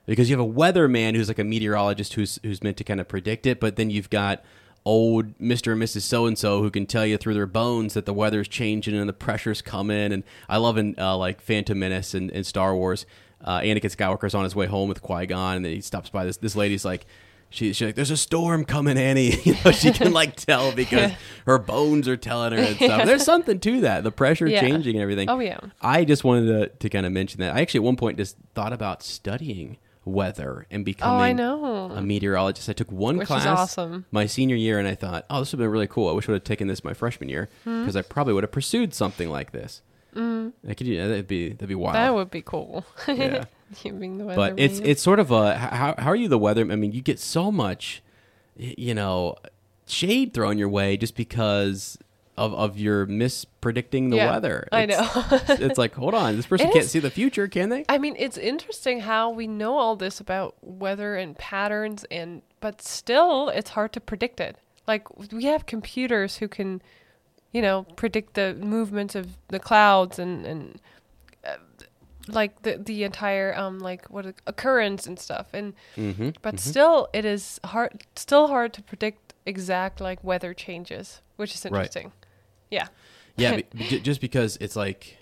because you have a weatherman who's like a meteorologist who's who's meant to kind of predict it, but then you've got old Mr. and Mrs. So and so who can tell you through their bones that the weather's changing and the pressure's coming. And I love in uh, like Phantom Menace and, and Star Wars, uh, Anakin Skywalker's on his way home with Qui Gon, and then he stops by this this lady's like. She, she's like, there's a storm coming, Ani. You know, she can like tell because her bones are telling her and stuff. There's something to that. The pressure Yeah. changing and everything. Oh, yeah. I just wanted to, to kind of mention that. I actually at one point just thought about studying weather and becoming Oh, I know. a meteorologist. I took one Which class awesome. my senior year and I thought, oh, this would have been really cool. I wish I would have taken this my freshman year Hmm. because I probably would have pursued something like this. Mm. I could, yeah, that'd be that'd be wild. that would be cool. Yeah. You being the but it's it's sort of a how how are you the weather? I mean, you get so much, you know, shade thrown your way just because of of your mispredicting the Yeah, weather. I know. it's like, hold on, this person It can't is- see the future, can they? I mean, it's interesting how we know all this about weather and patterns, and but still, it's hard to predict it. Like we have computers who can, you know, predict the movements of the clouds and and uh, like the the entire um like what occurrence and stuff. And Mm-hmm. but still, it is hard. Still hard to predict exact like weather changes, which is Right. interesting. Yeah. Yeah, be- just because it's like,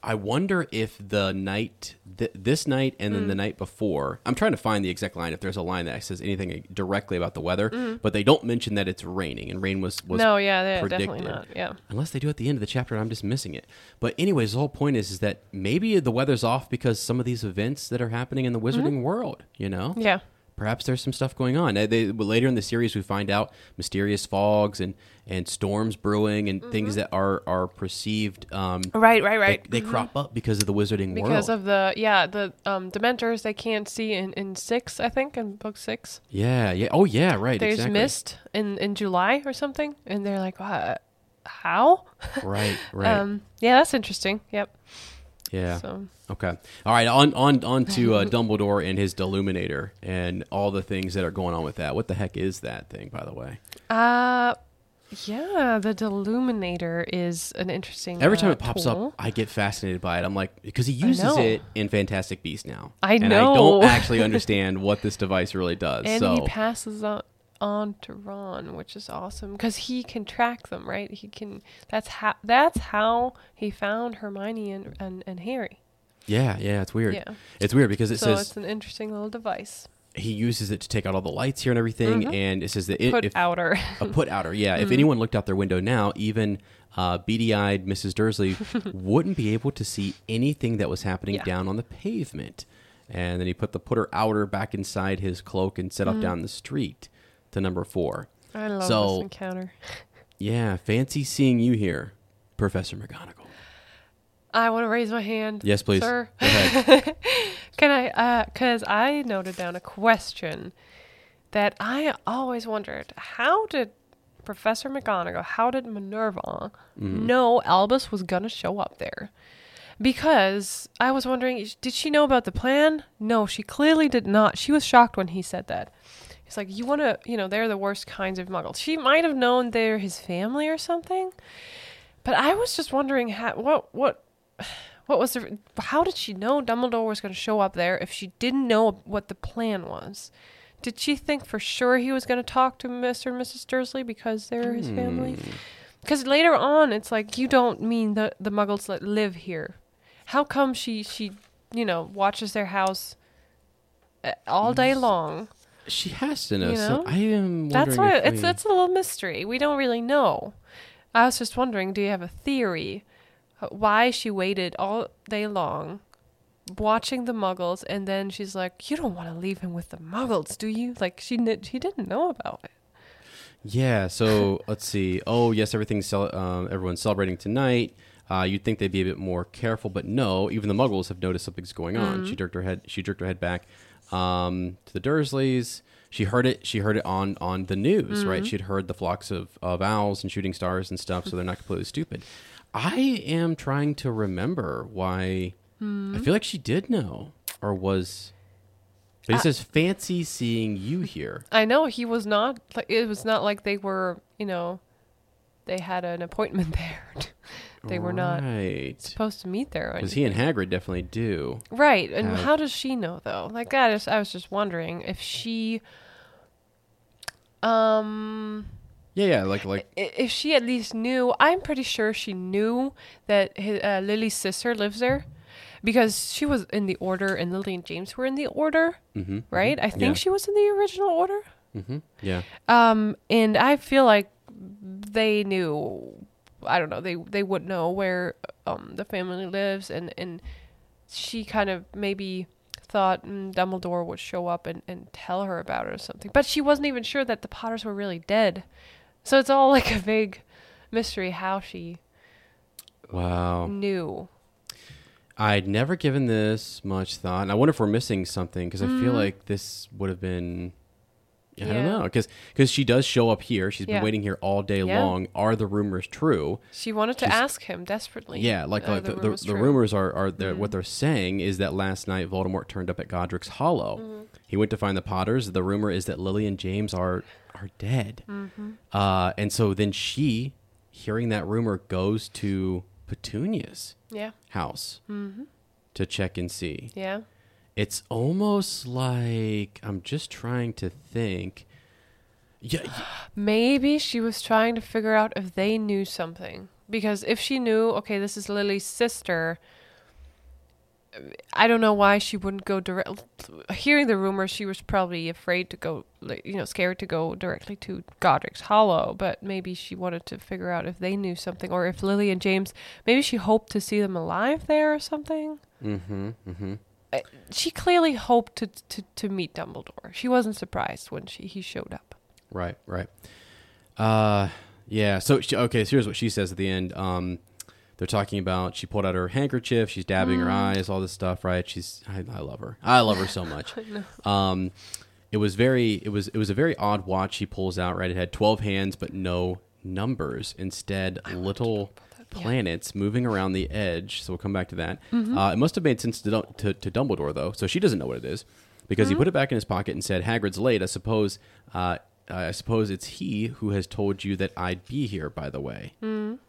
I wonder if the night, th- this night, and then the Mm. night before. I'm trying to find the exact line. If there's a line that says anything directly about the weather, Mm. but they don't mention that it's raining, and rain was was no, yeah, yeah definitely predicted. not. Yeah. Unless they do at the end of the chapter, and I'm just missing it. But anyways, the whole point is, is that maybe the weather's off because some of these events that are happening in the wizarding world. You know, Mm-hmm. Yeah. Perhaps there's some stuff going on. They, later in the series, we find out mysterious fogs and, and storms brewing and things Mm-hmm. that are are perceived. Um, Right, right, right. They, they crop up because of the wizarding because world. Because of the yeah the um dementors they can't see in in six i think in book six yeah, yeah. Oh, yeah. Right. there's exactly. mist in in july or something and they're like what how Right. Right. um yeah that's interesting yep yeah. so Okay. All right. On on on to uh, Dumbledore and his Deluminator and all the things that are going on with that. What the heck is that thing, by the way? uh yeah the deluminator is an interesting Every time uh, it pops tool. up, I get fascinated by it. I'm like, because he uses it in Fantastic Beasts now. I and know. I don't actually understand what this device really does. and so he passes on on to Ron, which is awesome because he can track them, right? He can. That's how. That's how he found Hermione and and, and Harry. yeah, yeah, it's weird. Yeah. It's weird because it so says it's an interesting little device. he uses it to take out all the lights here and everything, and it says that it, Mm-hmm. Put if, outer. a put outer. Yeah, Mm-hmm. if anyone looked out their window now, even uh, beady-eyed Mrs. Dursley wouldn't be able to see anything that was happening Yeah. down on the pavement. And then he put the putter outer back inside his cloak and set Mm-hmm. off down the street to number four. I love So- this encounter. Yeah, fancy seeing you here, Professor McGonagall. I want to raise my hand. Yes, please. Sir. Can I? Uh, cause I noted down a question that I always wondered: How did Professor McGonagall, how did Minerva Mm-hmm. know Albus was gonna show up there? Because I was wondering, did she know about the plan? No, she clearly did not. She was shocked when he said that. He's like, you want to, you know, they're the worst kinds of muggles. She might have known they're his family or something. But I was just wondering how, what, what, what was the, how did she know Dumbledore was going to show up there if she didn't know what the plan was? Did she think for sure he was going to talk to Mr. and Mrs. Dursley because they're his family? Because later on, it's like you don't mean the the Muggles that live here. How come she she you know watches their house uh, all day long? She has to know. You So? I am. That's why it's we- it's a little mystery. We don't really know. I was just wondering, do you have a theory uh, why she waited all day long watching the Muggles, and then she's like, "You don't want to leave him with the Muggles, do you?" Like she kn- she didn't know about it. Yeah. So let's see. Oh, yes, everything's cel- um, everyone's celebrating tonight. Uh, you'd think they'd be a bit more careful, but no. Even the Muggles have noticed something's going on. She jerked her head. She jerked her head back um, to the Dursleys. She heard it. She heard it on on the news, right? Mm-hmm. She'd heard the flocks of, of owls and shooting stars and stuff. So they're not completely stupid. I am trying to remember why. Hmm. I feel like she did know, or was. But he uh, says, "Fancy seeing you here." I know he was not it was not like they were, you know, they had an appointment there. They were not supposed to meet there. Because he and Hagrid definitely do. Right. And have- how does she know though? Like I just I was just wondering if she um Yeah, yeah, like like if she at least knew, I'm pretty sure she knew that his, uh, Lily's sister lives there because she was in the order and Lily and James were in the order, mhm, right? I think Yeah. she was in the original order. mhm, yeah. Um and I feel like they knew I don't know, they they would know where um the family lives and and she kind of maybe thought mm, Dumbledore would show up and, and tell her about it or something. But she wasn't even sure that the Potters were really dead. So it's all like a big mystery how she Wow. knew. I'd never given this much thought. And I wonder if we're missing something because I feel like this would have been. I don't. Know because because she does show up here. She's been Yeah. waiting here all day Yeah. long. Are the rumors true? She wanted to ask him desperately. Yeah, like, like the, the, rumors the true. rumors are, are they're, Mm-hmm. what they're saying is that last night Voldemort turned up at Godric's Hollow, Mm-hmm. He went to find the Potters. The rumor is that Lily and James are are dead. Uh, and so then she, hearing that rumor, goes to Petunia's Yeah. house to check and see. Yeah. It's almost like I'm just trying to think. Yeah, Maybe she was trying to figure out if they knew something. Because if she knew, okay, this is Lily's sister, I don't know why she wouldn't go direct. Hearing the rumors, she was probably afraid to go, you know, scared to go directly to Godric's Hollow. But maybe she wanted to figure out if they knew something, or if Lily and James, maybe she hoped to see them alive there or something. mm-hmm, mm-hmm. Uh, She clearly hoped to to, to meet Dumbledore. She wasn't surprised when she he showed up. Right, right. Uh, yeah. So she, okay, so here's what she says at the end. Um, they're talking about she pulled out her handkerchief, she's dabbing her eyes, all this stuff. Right? She's I, I love her. I love her so much. um, it was very it was it was a very odd watch she pulls out. Right? It had twelve hands but no numbers. Instead, little planets moving around the edge. So we'll come back to that. Uh, it must have made sense to, to to Dumbledore though. So she doesn't know what it is because he put it back in his pocket and said, "Hagrid's late. I suppose." Uh, I suppose it's he who has told you that I'd be here. By the way,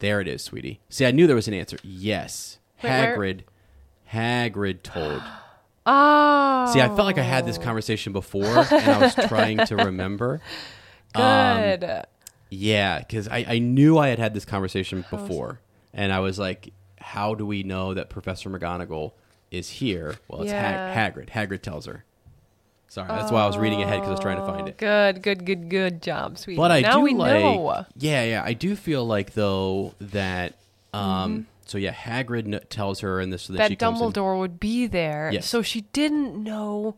there it is, sweetie. See, I knew there was an answer. Yes, Wait, where- Hagrid. Hagrid told. Oh, See, I felt like I had this conversation before, and I was trying to remember. Um, good. Yeah, because I, I knew I had had this conversation before, and I was like, "How do we know that Professor McGonagall is here?" Well, it's Yeah. Hag- Hagrid. Hagrid tells her. Sorry, that's why I was reading ahead because I was trying to find it. Good, good, good, good job, sweetie. But I now do we like, know. yeah, yeah, I do feel like though that, um, so yeah, Hagrid n- tells her, and this so that, Mm-hmm. that she comes in- Dumbledore would be there. Yes. So she didn't know.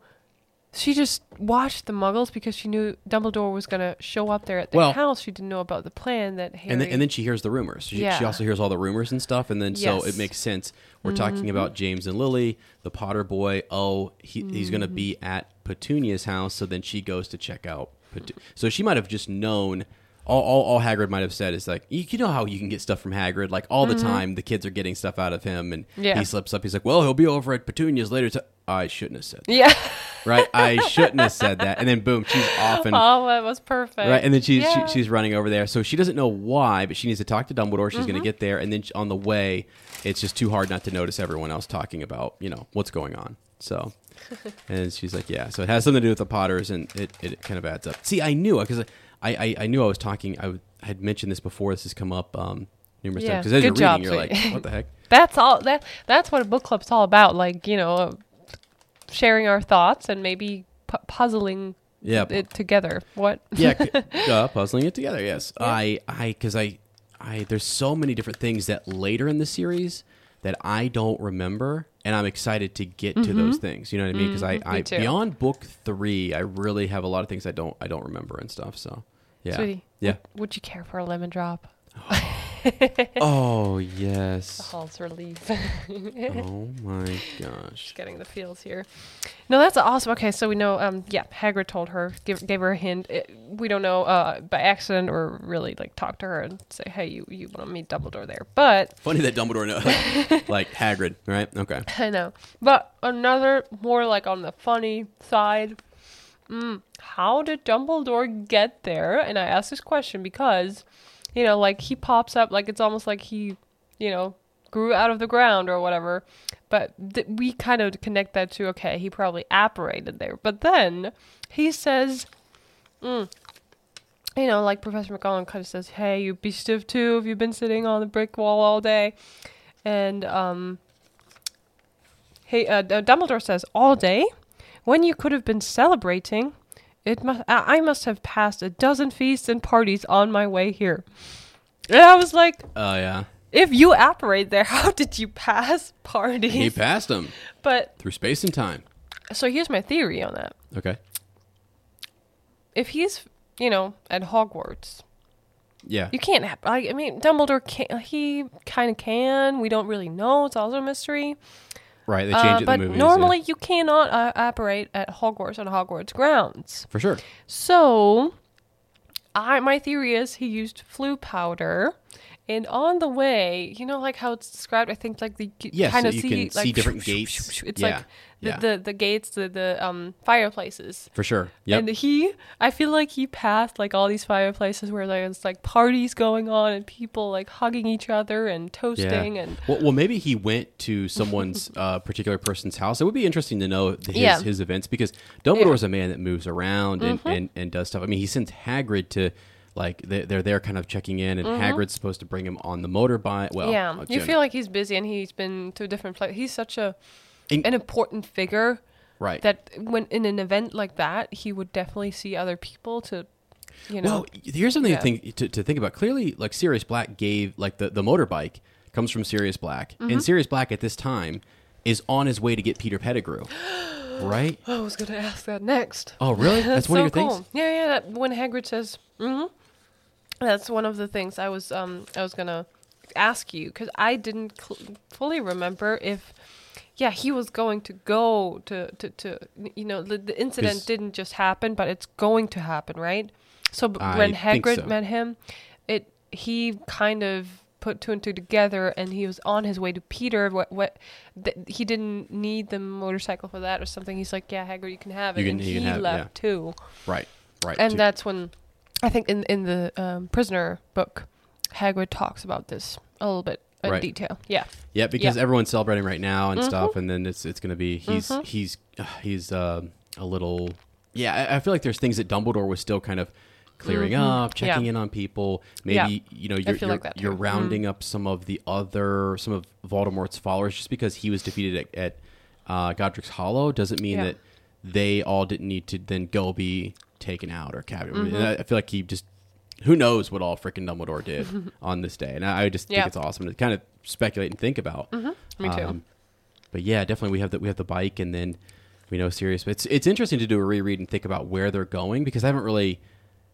She just watched the Muggles because she knew Dumbledore was gonna show up there at their Well- house. She didn't know about the plan that Harry. and then, and then she hears the rumors. She, she also hears all the rumors and stuff, and then so Yes. Mm-hmm. it makes sense. We're talking about James and Lily, the Potter boy. Oh, he, he's going to be Mm-hmm. at Petunia's house, so then she goes to check out. Petu- so she might have just known. All, all, all Hagrid might have said is like, you, you know how you can get stuff from Hagrid, like all the time. The kids are getting stuff out of him, and Mm-hmm. Yeah. he slips up. He's like, "Well, he'll be over at Petunia's later." To- I shouldn't have said, that, yeah. right? I shouldn't have said that. And then boom, she's off and oh, that was perfect. Right, and then she's Yeah. she, she's running over there, so she doesn't know why, but she needs to talk to Dumbledore. She's Mm-hmm. going to get there, and then on the way, it's just too hard not to notice everyone else talking about you know what's going on. So, and she's like, yeah, so it has something to do with the Potters, and it, it kind of adds up. See, I knew because I, I I knew I was talking. I w- had mentioned this before. This has come up um, numerous Yeah, times because as good you're job, reading, you're like, what the heck? That's all. That that's what a book club's all about. Like you know, uh, sharing our thoughts and maybe pu- puzzling Yeah, it together. What? yeah, c- uh, puzzling it together. Yes, I, I, because I, I, there's so many different things that later in the series that I don't remember, and I'm excited to get to those things. You know what I mean? Because I, Mm-hmm. I too. beyond book three, I really have a lot of things I don't, I don't remember and stuff. So, yeah, Sweetie, yeah. Would, would you care for a lemon drop? oh yes. The Halls relief. oh my gosh. Getting the feels here. No, that's awesome. Okay, so we know. Um, yeah, Hagrid told her, give, gave her a hint. It, we don't know uh, by accident or really like talk to her and say, hey, you you want to meet Dumbledore there. But Funny that Dumbledore knows, like, like Hagrid, right? Okay. I know. But another more like on the funny side. Mm, how did Dumbledore get there? And I ask this question because, you know, like he pops up, like it's almost like he, you know, grew out of the ground or whatever. But th- we kind of connect that to okay, he probably apparated there. But then he says, mm, you know, like Professor McGonagall kind of says, "Hey, you be stiff too if you've been sitting on the brick wall all day," and um, Hey, uh, Dumbledore says, all day? When you could have been celebrating, it must. I must have passed a dozen feasts and parties on my way here. And I was like, Oh yeah. if you apparate there, how did you pass parties? He passed them. but through space and time. so here's my theory on that. Okay. If he's, you know, at Hogwarts, Yeah. you can't. Have, I, I mean, Dumbledore can. He kind of can. We don't really know. It's also a mystery. Right. They changed Uh, it in but the movies. normally yeah. you cannot uh, apparate at Hogwarts on Hogwarts grounds. for sure. So, I my theory is he used Floo powder, And on the way, you know, like how it's described, I think like the Yeah, kind so of see like see different gates. It's Yeah, like the, yeah. the the gates, the the um fireplaces. For sure. Yep. And he, I feel like he passed like all these fireplaces where there's like parties going on and people like hugging each other and toasting and well, well, maybe he went to someone's uh, particular person's house. It would be interesting to know his, Yeah. his events because Dumbledore's a man that moves around and, Mm-hmm. and, and does stuff. I mean, he sends Hagrid to like they- they're there kind of checking in, and Hagrid's supposed to bring him on the motorbike. Well, Mm-hmm. yeah, uh, you feel like he's busy and he's been to different places. He's such a In- an important figure right. that when in an event like that, he would definitely see other people to, you know, Well, here's something Yeah. to think to, to think about. Clearly, like Sirius Black gave like the, the motorbike comes from Sirius Black, Mm-hmm. and Sirius Black at this time is on his way to get Peter Pettigrew, right? I was gonna ask that next. Oh, really? That's, one so of your cool. things. Yeah, yeah. That, when Hagrid says, mm-hmm, that's one of the things I was um I was gonna ask you because I didn't cl- fully remember if. Yeah, he was going to go to, to, to you know, the, the incident didn't just happen, but it's going to happen, right? So b- when Hagrid so. met him, it he kind of put two and two together, and he was on his way to Peter. What what th- he didn't need the motorcycle for that or something. He's like, yeah, Hagrid, you can have it, You can- and he have it, left yeah. too. Right, right. And to- that's when I think in in the um, prisoner book, Hagrid talks about this a little bit in Right. detail. Yeah, Yeah, because everyone's celebrating right now Mm-hmm. and stuff, and then it's it's gonna be he's he's uh, he's uh, a little yeah. I, I feel like there's things that Dumbledore was still kind of clearing up, checking Mm-hmm. Yeah. in on people. Maybe Yeah. you know you're you're, like you're. Mm-hmm. rounding up some of the other some of Voldemort's followers just because he was defeated at, at uh, Godric's Hollow doesn't mean Yeah. that they all didn't need to then go be taken out or captured. Mm-hmm. I, I feel like he just who knows what all freaking Dumbledore did on this day, and I, I just Yeah. think it's awesome to kind of speculate and think about. Me too. Um, but yeah, definitely we have the we have the bike, and then we know Sirius. But it's it's interesting to do a reread and think about where they're going because I haven't really.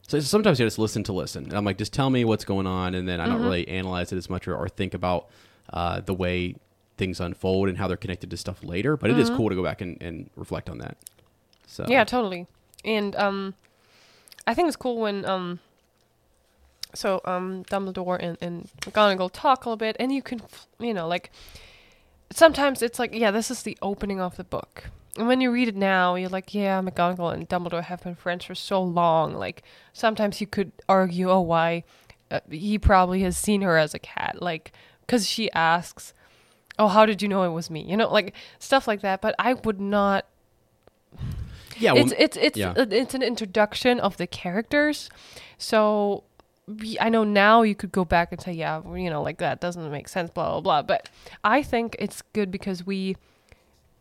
So sometimes you just listen to listen. And I'm like, just tell me what's going on, and then I Mm-hmm. don't really analyze it as much or, or think about uh, the way things unfold and how they're connected to stuff later. But it is cool to go back and, and reflect on that. So Mm-hmm. yeah, totally. And um, I think it's cool when um, so um, Dumbledore and and McGonagall talk a little bit, and you can, you know, like sometimes it's like, yeah, this is the opening of the book. And when you read it now, you're like, yeah, McGonagall and Dumbledore have been friends for so long. Like, sometimes you could argue, oh, why? Uh, he probably has seen her as a cat. Like, because she asks, oh, how did you know it was me? You know, like stuff like that. But I would not yeah, well, it's it's it's yeah. uh, it's an introduction of the characters. So we, I know now you could go back and say, yeah, you know, like that doesn't make sense, blah blah blah. But I think it's good because we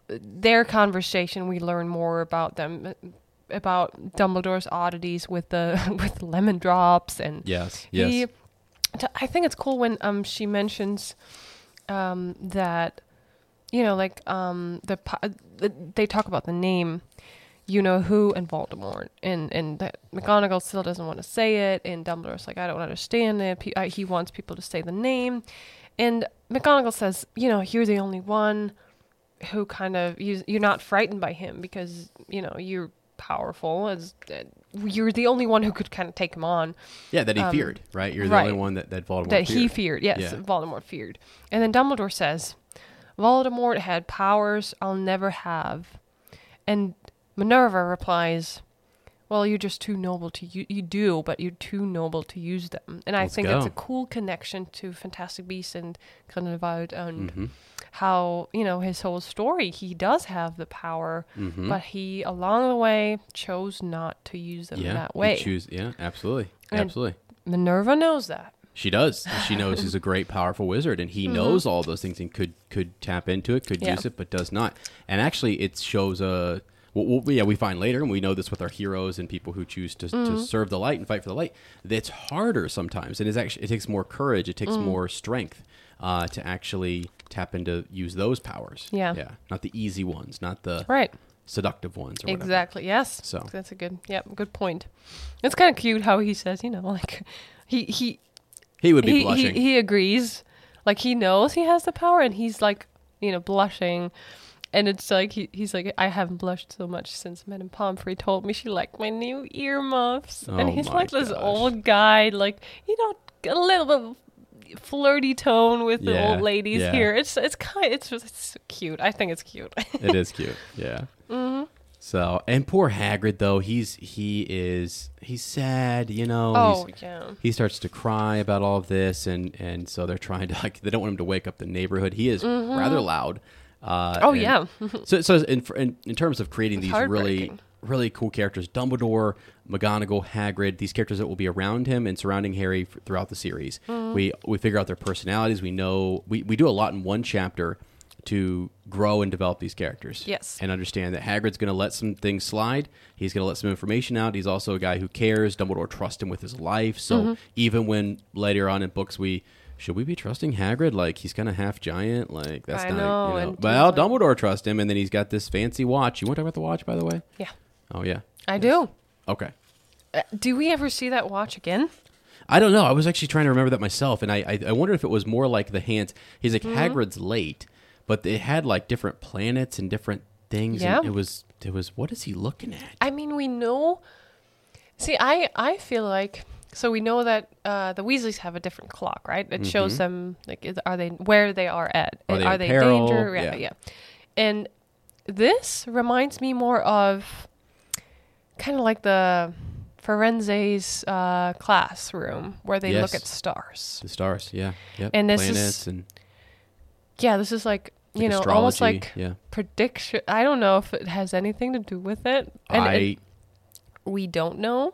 their conversation we learn more about them about Dumbledore's oddities with the with lemon drops and yes, yes, he, I think it's cool when um she mentions um that you know like um the, the they talk about the name you know who and Voldemort and and that McGonagall still doesn't want to say it and Dumbledore's like I don't understand it Pe- I, he wants people to say the name and McGonagall says you know you're the only one who kind of you, you're not frightened by him because you know you're powerful as uh, you're the only one who could kind of take him on yeah. That he um, feared, right? You're the right. only one that that Voldemort that he feared. feared. Yes, Yeah. Voldemort feared. And then Dumbledore says, Voldemort had powers I'll never have. And Minerva replies, Well, you're just too noble to you. You do, but you're too noble to use them. And I Let's think that's go. a cool connection to Fantastic Beasts and Grindelwald and Mm-hmm. how you know his whole story. He does have the power, Mm-hmm. but he along the way chose not to use them yeah, that way. choose. Yeah, absolutely, And- absolutely. Minerva knows that. She does. She knows he's a great, powerful wizard, and he knows all those things and could could tap into it, could Mm-hmm. Yeah. use it, but does not. And actually, it shows a. Well, well, yeah, we find later, and we know this with our heroes and people who choose to, Mm-hmm. to serve the light and fight for the light. That's harder sometimes, and it's actually it takes more courage, it takes Mm. more strength uh, to actually tap into use those powers. Yeah. yeah, not the easy ones, not the Right. seductive ones. Or whatever. Exactly. Yes. So. that's a good. Yep. Good point. It's kind of cute how he says, you know, like he he He would be he, he he agrees, like he knows he has the power, and he's like, you know, blushing. And it's like he, he's like I haven't blushed so much since Madame Pomfrey told me she liked my new earmuffs, oh and he's like this old guy, like you know, a little bit, flirty tone with the old ladies yeah. here. It's it's kind it's just it's cute. I think it's cute. it is cute. Yeah. Mm-hmm. So and poor Hagrid though he's he is he's sad. You know. oh yeah. he starts to cry about all of this, and and so they're trying to like they don't want him to wake up the neighborhood. He is rather loud. Uh. Oh, and- yeah. so so in, in in terms of creating It's these really really cool characters, Dumbledore, McGonagall, Hagrid, these characters that will be around him and surrounding Harry f- throughout the series. Mm-hmm. We we figure out their personalities. We know we we do a lot in one chapter to grow and develop these characters. Yes. And understand that Hagrid's going to let some things slide. He's going to let some information out. He's also a guy who cares. Dumbledore trusts him with his life. So Mm-hmm. even when later on in books we should we be trusting Hagrid? Like he's kind of half giant. Like that's I not. know, you know. Well, Dumbledore trusts him, and then he's got this fancy watch. You want to talk about the watch, by the way? Yeah. Oh yeah. I do. Okay. Uh, do we ever see that watch again? I don't know. I was actually trying to remember that myself, and I I, I wonder if it was more like the hands. He's like Mm-hmm. Hagrid's late, but it had like different planets and different things. Yeah. It was it was what is he looking at? I mean, we know. See, I I feel like so we know that uh, the Weasleys have a different clock, right? It shows them like is, are they where they are at? Mm-hmm. Are they are in they peril? danger? Yeah, Yeah. yeah. And this reminds me more of kind of like the Firenze's uh, classroom where they look at stars. The stars, yeah, yep. And this is- and Yeah, this is like like you know almost like yeah. prediction. I don't know if it has anything to do with it. And I it- we don't know.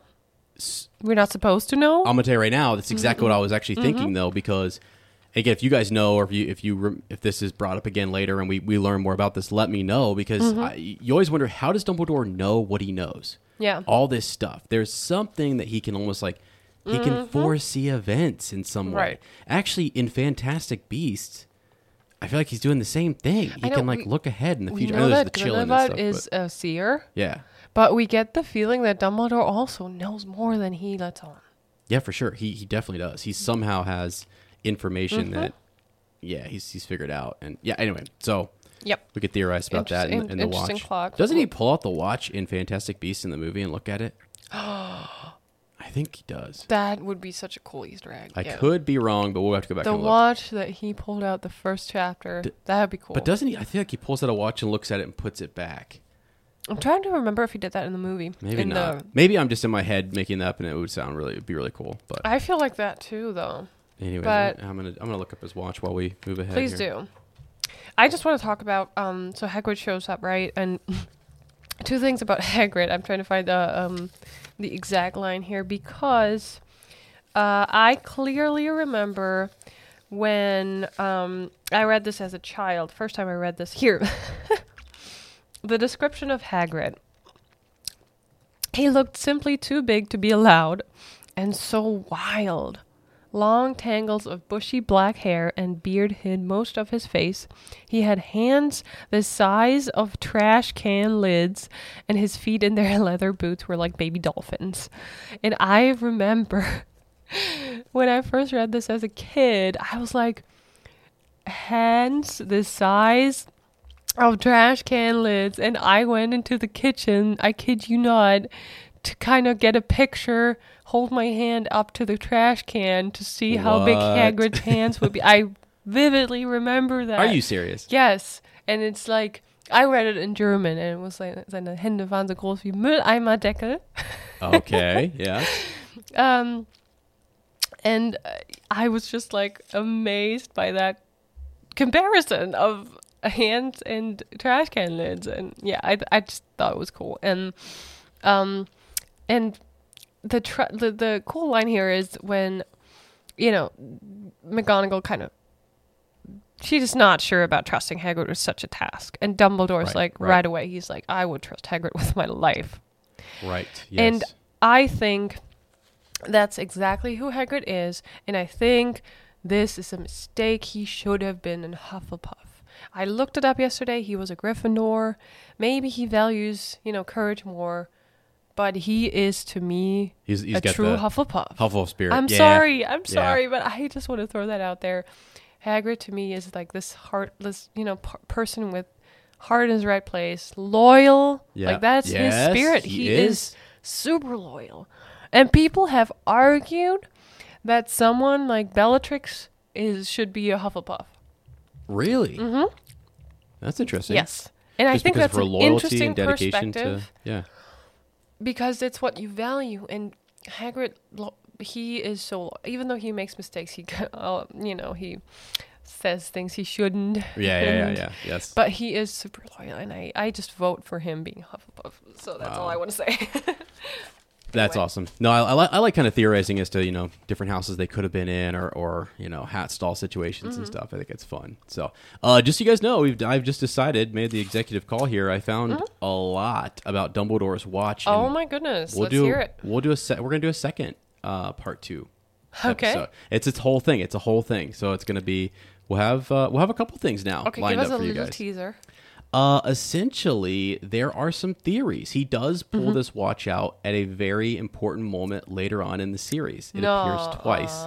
We're not supposed to know. I'm gonna tell you right now. That's exactly what I was Mm-hmm. actually thinking though, because again, if you guys know, or if you if you rem- if this is brought up again later, and we we learn more about this, let me know because Mm-hmm. I, you always wonder how does Dumbledore know what he knows? yeah. all this stuff. There's something that he can almost like he can foresee events in some way. Mm-hmm. Right. Actually, in Fantastic Beasts, I feel like he's doing the same thing. He know, can like we- look ahead in the future. I know there's that the chilling and Grindelwald stuff, is but- a seer, yeah, but we get the feeling that Dumbledore also knows more than he lets on. yeah, for sure. He he definitely does. He somehow has information Mm-hmm. that yeah he's he's figured out. And yeah, anyway, so Yep. we could theorize about that in, in the watch. clock. Doesn't he pull out the watch in Fantastic Beasts in the movie and look at it? I think he does. That would be such a cool Easter egg. I yeah. could be wrong, but we'll have to go back The and look. watch that he pulled out the first chapter, that would be cool. But doesn't he? I think like he pulls out a watch and looks at it and puts it back. I'm trying to remember if he did that in the movie. Maybe in not. The, Maybe I'm just in my head making that up, and it would sound really, it'd be really cool. But I feel like that too, though. anyway, but- I'm gonna I'm gonna look up his watch while we move ahead. Please here. do. I just want to talk about um so Hagrid shows up, right? And two things about Hagrid. I'm trying to find the um the exact line here because uh I clearly remember when um I read this as a child. First time I read this here. the description of Hagrid. He looked simply too big to be allowed and so wild. Long tangles of bushy black hair and beard hid most of his face. He had hands the size of trash can lids, and his feet in their leather boots were like baby dolphins. And I remember when I first read this as a kid, I was like, hands the size of trash can lids and I went into the kitchen, I kid you not, to kind of get a picture, hold my hand up to the trash can to see how big Hagrid's hands would be. I vividly remember that. Are you serious? Yes. And it's like I read it in German and it was like seine Hände waren so groß wie Mülleimerdeckel. Okay. yeah. Um, and I was just like amazed by that comparison of hands and trash can lids, and yeah, I I just thought it was cool, and um, and the tr- the the cool line here is when, you know, McGonagall kind of. She's just not sure about trusting Hagrid with such a task, and Dumbledore's Right, like right. right away. He's like, "I would trust Hagrid with my life." Right. Yes. And I think that's exactly who Hagrid is, and I think this is a mistake. He should have been in Hufflepuff. I looked it up yesterday. He was a Gryffindor. Maybe he values, you know, courage more, but he is to me he's he's a true Hufflepuff. Hufflepuff spirit. I'm Yeah. sorry. I'm Yeah. sorry, but I just want to throw that out there. Hagrid to me is like this heartless, you know, p- person with heart in his right place, loyal. Yeah. Like that's Yes, his spirit. he He, is. is. super loyal. And people have argued that someone like Bellatrix is should be a Hufflepuff. Really? Mm-hmm. That's interesting. Yes, and I think that's an interesting and dedication to perspective yeah. because it's what you value. And Hagrid, he is so even though he makes mistakes, he uh, you know he says things he shouldn't. Yeah, yeah, yeah, yeah. Yes. But he is super loyal, and I, I just vote for him being Hufflepuff. So that's all I want to say. That's awesome. No, I, I, li- I like kind of theorizing as to you know different houses they could have been in, or or you know hat stall situations Mm-hmm. and stuff. I think it's fun. So, uh, just so you guys know, we've I've just decided, made the executive call here. I found a lot about Dumbledore's watch. Mm-hmm. oh my goodness! we'll Let's do hear it. we'll do a set. We're gonna do a second uh, part two. Okay. episode. It's its whole thing. It's a whole thing. So it's gonna be. We'll have uh, we'll have a couple things now Okay, lined give us up a for you little guys. teaser. Uh, essentially, there are some theories. He does pull Mm-hmm. this watch out at a very important moment later on in the series. It No, appears twice.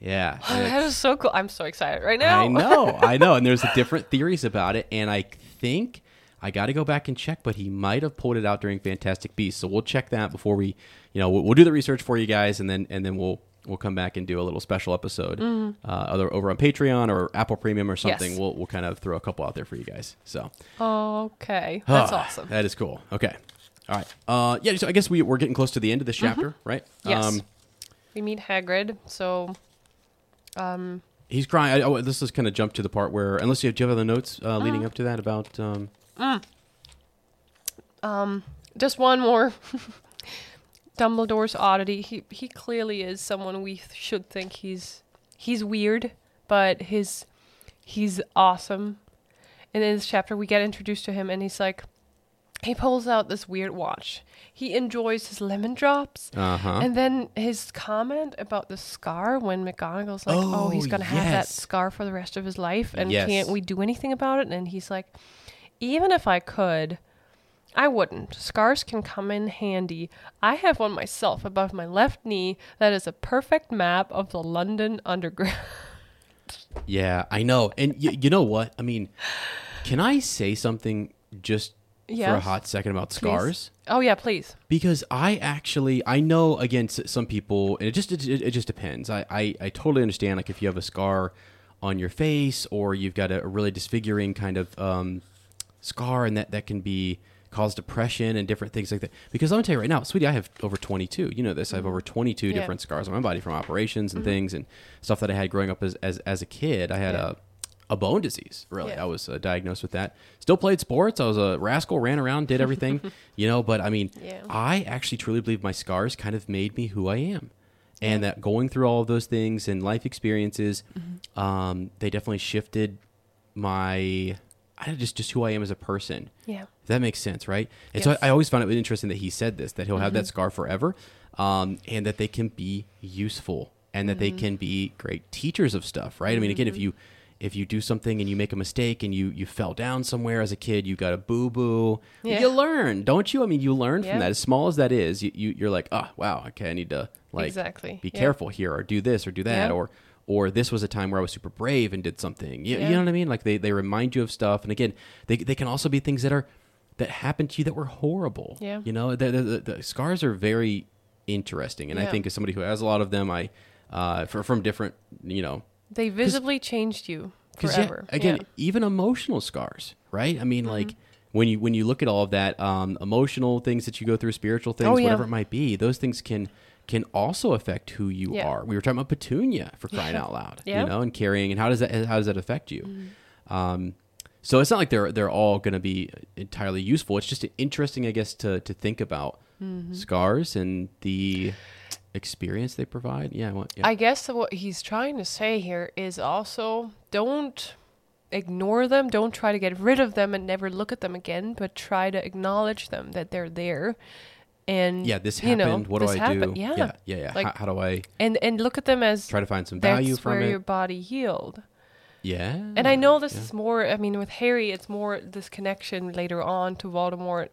Yeah. and that it's- so cool. I'm so excited right now. I know, I know. And there's different theories about it. And I think I got to go back and check, but he might have pulled it out during Fantastic Beasts. So we'll check that before we, you know, we'll, we'll do the research for you guys, and then and then we'll we'll come back and do a little special episode, uh, either over on Patreon or Apple Premium or something. Mm-hmm. Yes. We'll we'll kind of throw a couple out there for you guys. So. Okay, that's awesome. That is cool. Okay. All right. Uh, yeah. So I guess we we're getting close to the end of this chapter, right? Mm-hmm. Yes. Um, we meet Hagrid. So, um, he's crying. I, oh, this is kind of jump to the part where, unless you have, do you have other notes uh, Uh-huh. leading up to that about. Um, just one more. Dumbledore's oddity. He he clearly is someone we th- should think he's he's weird, but his he's awesome. And in this chapter, we get introduced to him, and he's like, he pulls out this weird watch. He enjoys his lemon drops. uh huh. And then his comment about the scar when McGonagall's like, "Oh, Oh, he's gonna have that scar for the rest of his life, and Yes. can't we do anything about it?" And he's like, "Even if I could, I wouldn't. Scars can come in handy. I have one myself above my left knee that is a perfect map of the London Underground." Yeah, I know. And y- you know what? I mean, can I say something just for a hot second about Please. scars? Oh yeah, please. because I actually I know against some people, and it just it, it just depends. I, I I totally understand. Like if you have a scar on your face, or you've got a, really disfiguring kind of um, scar, and that that can be cause depression and different things like that. Because I'm gonna tell you right now, sweetie, I have over 22. You know this. I have over 22 Yeah. different scars on my body from operations and things and stuff that I had growing up as as, as a kid. I had Yeah. a a bone disease. Really, Yeah. I was uh, diagnosed with that. Still played sports. I was a rascal, ran around, did everything, you know. But I mean, Yeah. I actually truly believe my scars kind of made me who I am, and that going through all of those things and life experiences, Mm-hmm. um, they definitely shifted my. I just just who I am as a person. Yeah. If that makes sense, right? And Yes. Mm-hmm. so I, I always found it interesting that he said this that he'll have that scar forever, um, and that they can be useful and that they Mm-hmm. can be great teachers of stuff, right? I mean, again, if you if you do something and you make a mistake and you you fell down somewhere as a kid, you got a boo boo, Yeah. you learn, don't you? I mean, you learn Yeah. from that. As small as that is, you, you you're like, oh wow, okay, I need to like Exactly. be Yeah. careful here or do this or do that or or this was a time where I was super brave and did something. You, Yeah. you know what I mean? Like they, they remind you of stuff. And again, they, they can also be things that are that happened to you that were horrible. Yeah. You know, the, the, the, the scars are very interesting. And I think as somebody who has a lot of them, I uh, for, from different, you know, They visibly changed you forever. again, Yeah. even emotional scars, right? I mean, Mm-hmm. like when you when you look at all of that, um, emotional things that you go through, spiritual things, Oh, yeah. whatever it might be, those things can can also affect who you Yeah. are. We were talking about petunia for crying out loud, you know, and carrying, and how does that how does that affect you? Um, so it's not like they're they're all going to be entirely useful. It's just interesting, I guess, to to think about scars and the experience they provide. Yeah, what, yeah. I guess what he's trying to say here is also don't ignore them, don't try to get rid of them and never look at them again, but try to acknowledge them that they're there. And yeah, this you know, happened. what do I happened. do? Yeah. yeah, yeah. yeah. Like- how, how do I And and look at them as try to find some value from where it? your body healed. Yeah. And I know this yeah. is more I mean with Harry it's more this connection later on to Voldemort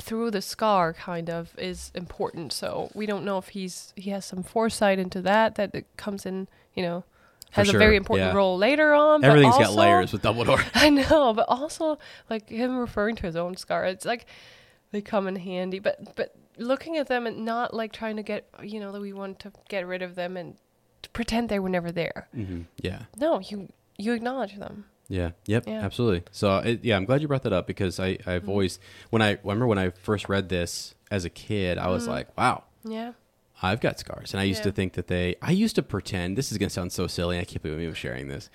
through the scar kind of is important. So we don't know if he's he has some foresight into that that it comes in, you know, has sure, a very important yeah. role later on. Everything's got layers with Dumbledore. I know, but also like him referring to his own scar, it's like they come in handy. But but looking at them and not like trying to get you know that we want to get rid of them and to pretend they were never there. hmm Yeah. No, you you acknowledge them. Yeah. Yep. Yeah. Absolutely. So it, yeah, I'm glad you brought that up because I I've Mm-hmm. always when I remember when I first read this as a kid, I was Mm-hmm. like, wow, Yeah. I've got scars, and I used to think that they. I used to pretend. This is gonna sound so silly. I can't believe I'm even sharing this.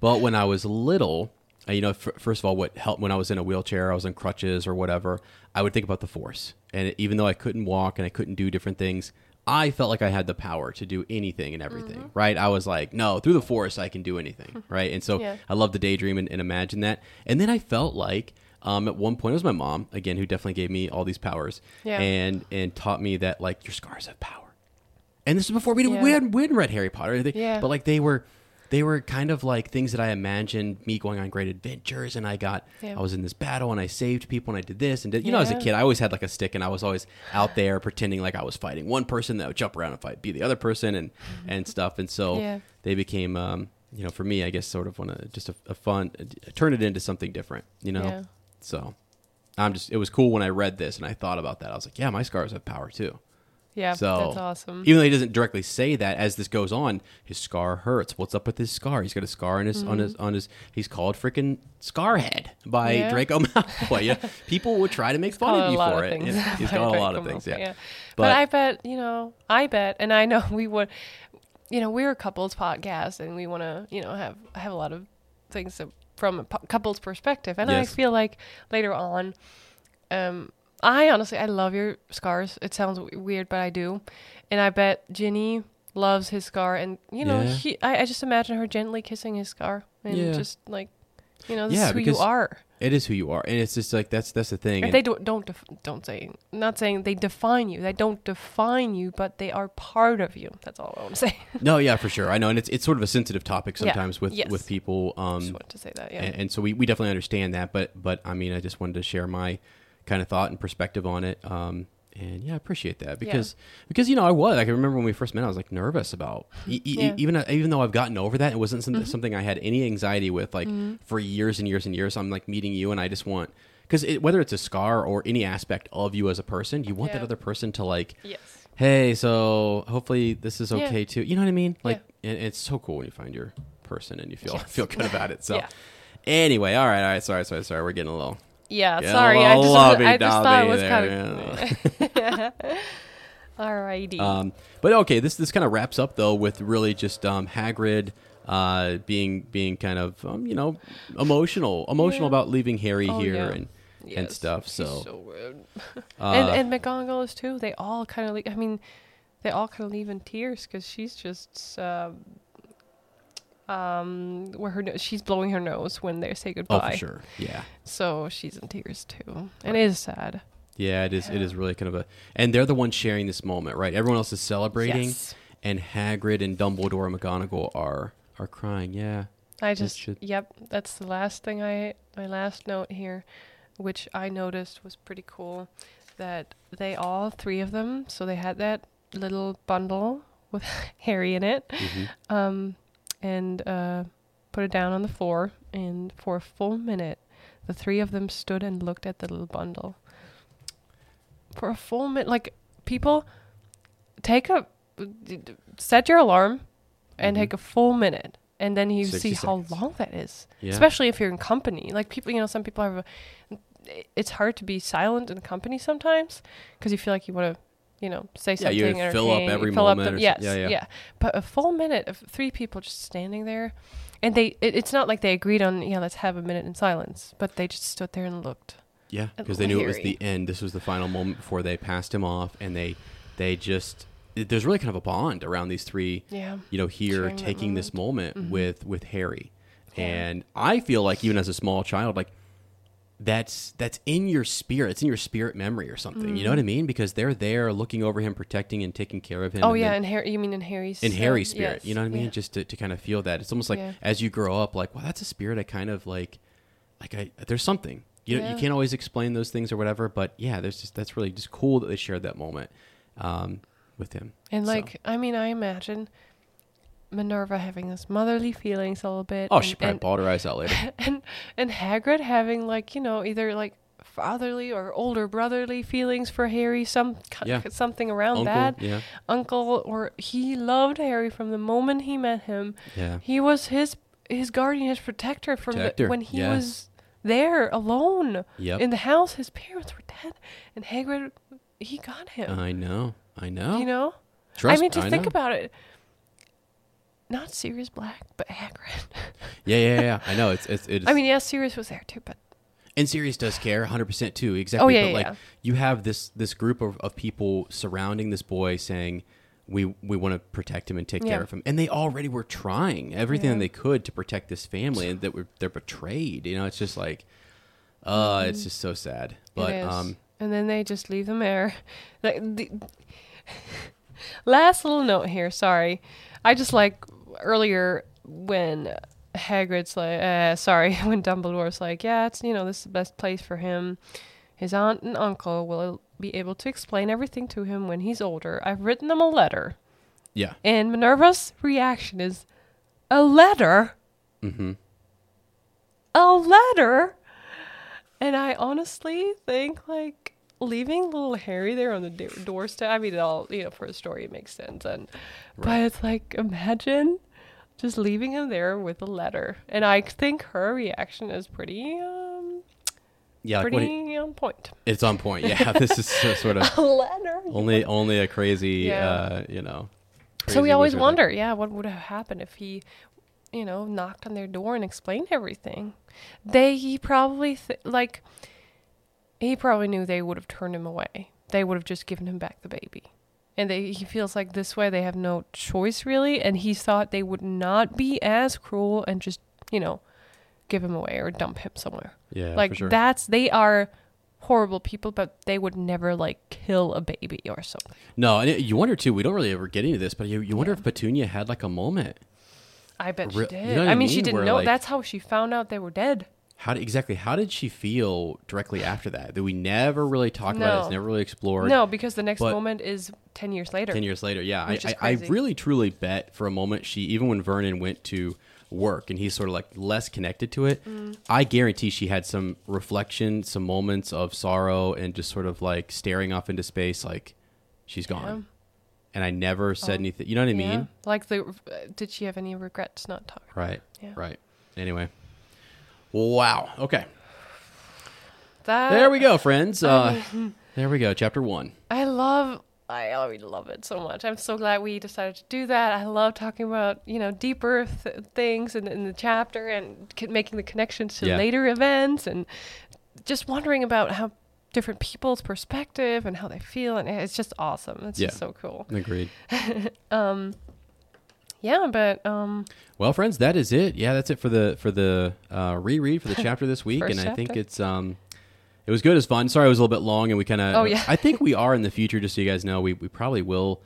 But when I was little, you know, f- first of all, what helped when I was in a wheelchair, I was on crutches or whatever. I would think about the force, and even though I couldn't walk and I couldn't do different things, I felt like I had the power to do anything and everything. Mm-hmm. Right? I was like, no, through the force, I can do anything. Right? And so Yeah. I love to daydream and, and imagine that. And then I felt like. Um, at one point, it was my mom again who definitely gave me all these powers, Yeah. and and taught me that like your scars have power. And this is before we Yeah. we hadn't, we hadn't read Harry Potter, They- Yeah. but like they were they were kind of like things that I imagined me going on great adventures, and I got Yeah. I was in this battle and I saved people and I did this and did, you know as a kid I always had like a stick and I was always out there pretending like I was fighting one person that would jump around and fight be the other person and and stuff, and so Mm-hmm. Yeah. they became um you know for me I guess sort of one of just a, a fun turn it into something different, you know, Yeah. so. I'm just. It was cool when I read this and I thought about that. I was like, "Yeah, my scars have power too." Yeah. So that's awesome. Even though he doesn't directly say that, as this goes on, his scar hurts. What's up with his scar? He's got a scar on his on his on his. He's called freaking Scarhead by Mm-hmm. Yeah. Draco Malfoy. Yeah, people would try to make fun of you for of it. Yeah, he's got a lot of things. Malfoy, Yeah, But, But- I bet, you know, I bet, and I know we would, you know, we're a couples podcast and we want to, you know, have have a lot of things from a couple's perspective. And Yes. I feel like later on, um, I honestly, I love your scars. It sounds w- weird, but I do. And I bet Ginny loves his scar. And, you know, Yeah. he, I, I just imagine her gently kissing his scar and Yeah. just like, you know, this Yeah, is who you because are. it is who you are, and it's just like that's that's the thing. If they don't don't def- don't say not saying they define you. They don't define you, but they are part of you. That's all I want to say. no, yeah, for sure. I know, and it's it's sort of a sensitive topic sometimes with Yes. with people. Um, Just wanted to say that. Yeah. and, and so we, we definitely understand that but but i mean i just wanted to share my kind of thought and perspective on it um and yeah i appreciate that because because you know i was i can remember when we first met i was like nervous about e- e- Yeah. even even though i've gotten over that it wasn't some, Mm-hmm. something i had any anxiety with like for years and years and years i'm like meeting you and i just want because it, whether it's a scar or any aspect of you as a person you want that other person to like yes. hey so hopefully this is Yeah. okay too you know what i mean like and it's so cool when you find your person and you feel Yes. feel good about it so Yeah. Anyway, all right, all right. Sorry, sorry, sorry. We're getting a little. Yeah. getting sorry. I just I just thought it was kind of. Alrighty. Um, but okay, this this kind of wraps up though with really just um, Hagrid uh, being being kind of um, you know emotional emotional Yeah. about leaving Harry Oh, here yeah. and and stuff. So, so uh, and and McGonagall is too. They all kind of. Le- I mean, they all kind of leave in tears because she's just. Um, um, where her no- she's blowing her nose when they say oh goodbye. for sure, yeah. So she's in tears too. And it is sad. Yeah, it is. It Yeah. is really kind of a, and they're the ones sharing this moment, right? Everyone else is celebrating, Yes. and Hagrid and Dumbledore and McGonagall are are crying. Yeah, I just should- yep, that's the last thing I my last note here, which I noticed was pretty cool, that they all three of them, so they had that little bundle with Harry in it, Mhm. um, and uh, put it down on the floor, and for a full minute, the three of them stood and looked at the little bundle. For a full minute, like people, take a set your alarm, and Mhm. take a full minute, and then you 60 see how long that is. yeah. Especially if you're in company, like people, you know, some people have. A, it's hard to be silent in company sometimes because you feel like you want to, you know, say Yeah, something. you fill up every fill up moment the- or yes, some- yeah, yeah. But a full minute of three people just standing there, and they, it, it's not like they agreed on, yeah, let's have a minute in silence, but they just stood there and looked. Yeah, because they knew it was the end. This was the final moment before they passed him off, and they they just it- there's really kind of a bond around these three. Yeah. You know, here Sharing taking this moment Mhm. with with Harry, Yeah. and I feel like even as a small child, like that's that's in your spirit. It's in your spirit memory or something. You know what I mean? Because they're there looking over him, protecting and taking care of him. Mm-hmm. Oh and yeah, then- and Harry. You mean in Harry's? in Harry's spirit. yes, You know what I mean? yeah. Just to, to kind of feel that. It's almost like Yeah. as you grow up, like, well, that's a spirit I kind of like, like I, there's something, you know, you can't always explain those things or whatever, but yeah, there's just, that's really just cool that they shared that moment, um, with him. And So- like, I mean, I imagine Minerva having this motherly feelings a little bit. Oh, and, she probably and, bawled her eyes out later. and and Hagrid having like you know either like fatherly or older brotherly feelings for Harry, some Yeah. something around Uncle, that. yeah. Uncle, or he loved Harry from the moment he met him. Yeah. He was his his guardian, his protector from Protector, the, when he yeah. was there alone Yep. in the house. His parents were dead, and Hagrid, he got him. I know. I know. you know, Trust I mean, to I think know. about it. Not Sirius Black, but Hagrid. Yeah, yeah, yeah. I know. It's it's. it's I mean, yes, Sirius was there too, but And Sirius does care 100% too. Exactly. Oh, yeah, but yeah, like yeah. you have this this group of, of people surrounding this boy saying we we want to protect him and take care of him. And they already were trying everything they could to protect this family and that were they're betrayed. You know, it's just like uh it's just so sad. But Mm-hmm. um and then they just leave them there. Like the last little note here. Sorry, I just like earlier when Hagrid's like, uh, sorry, when Dumbledore's like, yeah, it's you know this is the best place for him. His aunt and uncle will be able to explain everything to him when he's older. I've written them a letter, yeah. and Minerva's reaction is, a letter, Mm-hmm. a letter. And I honestly think like leaving little Harry there on the do- doorstep. I mean, it all you know for a story it makes sense, and but it's like imagine just leaving him there with a letter. And I think her reaction is pretty um Yeah, like pretty he- on point. it's on point. Yeah, this is sort of A letter. only only a crazy Yeah. uh, you know. So we always wonder, yeah, what would have happened if he, you know, knocked on their door and explained everything? They, he probably, th- like, he probably knew they would have turned him away. They would have just given him back the baby. And they, he feels like this way they have no choice really. And he thought they would not be as cruel and just, you know, give him away or dump him somewhere. Yeah, like for sure. that's, they are horrible people, but they would never like kill a baby or something. No, and it, you wonder too. We don't really ever get into this, but you, you wonder Yeah. if Petunia had like a moment. I bet Re- she you did. know what I I mean, she didn't Where, know. like- That's how she found out they were dead. How did, exactly? How did she feel directly after that? That we never really talk about. It. It's never really explored. No, because the next but- moment is ten years later. Ten years later, yeah, I, I, I really truly bet for a moment she, even when Vernon went to work and he's sort of like less connected to it, Mm. I guarantee she had some reflection, some moments of sorrow, and just sort of like staring off into space, like she's gone. Yeah. And I never said Oh. anything. You know what I Yeah. mean? Like the, uh, did she have any regrets not talking? Right. Yeah. Right. Anyway. Wow. Okay. That There we go, friends. Uh, mean, there we go. Chapter one. I love. I already love it so much. I'm so glad we decided to do that. I love talking about you know deeper th- things in, in the chapter and c- making the connections to Yeah. later events and just wondering about how different people's perspective and how they feel and it's just awesome. It's Yeah. just so cool. Agreed. Um, yeah, but um, Well, friends, that is it. Yeah, that's it for the for the uh, reread for the chapter this week, and I think it's um, it was good. It's fun. Sorry, it was a little bit long, and we kind of. Oh, yeah. I think we are in the future. Just so you guys know, we we probably will.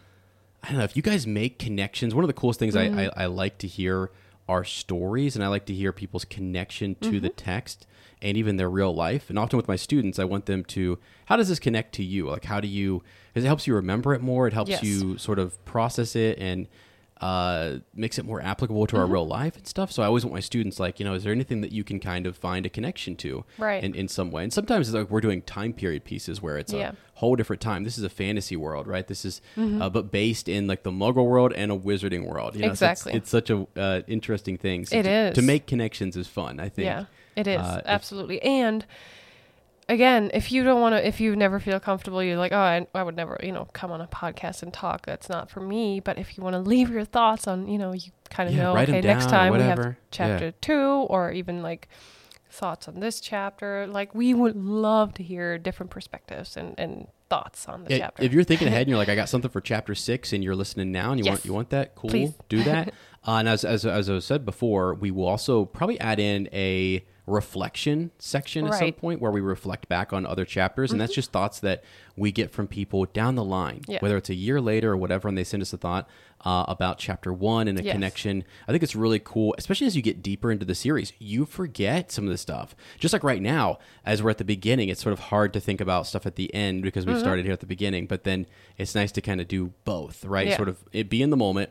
I don't know if you guys make connections. One of the coolest things Mm-hmm. I, I I like to hear are stories, and I like to hear people's connection to the Mm-hmm. text and even their real life. And often with my students, I want them to. How does this connect to you? Like, how do you? Because it helps you remember it more. It helps Yes. you sort of process it and uh, makes it more applicable to our Mm-hmm. real life and stuff. So I always want my students like, you know, is there anything that you can kind of find a connection to, Right. In, in some way. And sometimes it's like we're doing time period pieces where it's Yeah. a whole different time. This is a fantasy world, right? This is, Mm-hmm. uh, but based in like the Muggle world and a Wizarding world. You know? So it's- Exactly. it's, such a uh, interesting thing. So It to, is. to make connections is fun. I think. Yeah, it is Uh, if- absolutely. And again, if you don't want to, if you never feel comfortable, you're like, oh, I, I would never, you know, come on a podcast and talk. That's not for me. But if you want to leave your thoughts on, you know, you kind of Yeah, know, okay, next time we have chapter Yeah. two, or even like thoughts on this chapter. Like we would love to hear different perspectives and and thoughts on the Yeah, chapter. If you're thinking ahead and you're like, I got something for chapter six, and you're listening now, and you want you want that, cool, Please. do that. uh, and as, as as I said before, we will also probably add in a reflection section at some Mm-hmm. point where we reflect back on other chapters, and that's just thoughts that we get from people down the line, Yeah. whether it's a year later or whatever, and they send us a thought uh, about chapter one and a Yes. connection. I think it's really cool, especially as you get deeper into the series. You forget some of the stuff. Just like right now, as we're at the beginning, it's sort of hard to think about stuff at the end because Mm-hmm. we started here at the beginning. But then it's nice to kind of do both, right? Yeah. Sort of it be in the moment,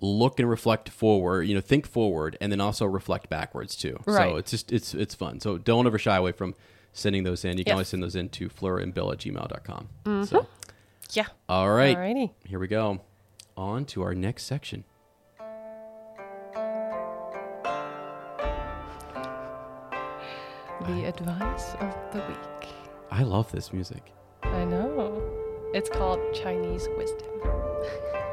look and reflect forward. You know, think forward, and then also reflect backwards too. Right. So it's just it's it's fun. So don't ever shy away from sending those in. You can Yes. always send those in to fleurandbill at gmail.com. Mm-hmm. So, Yeah. all right. Alrighty. Here we go. On to our next section. The advice of the week. I love this music. It's called Chinese wisdom.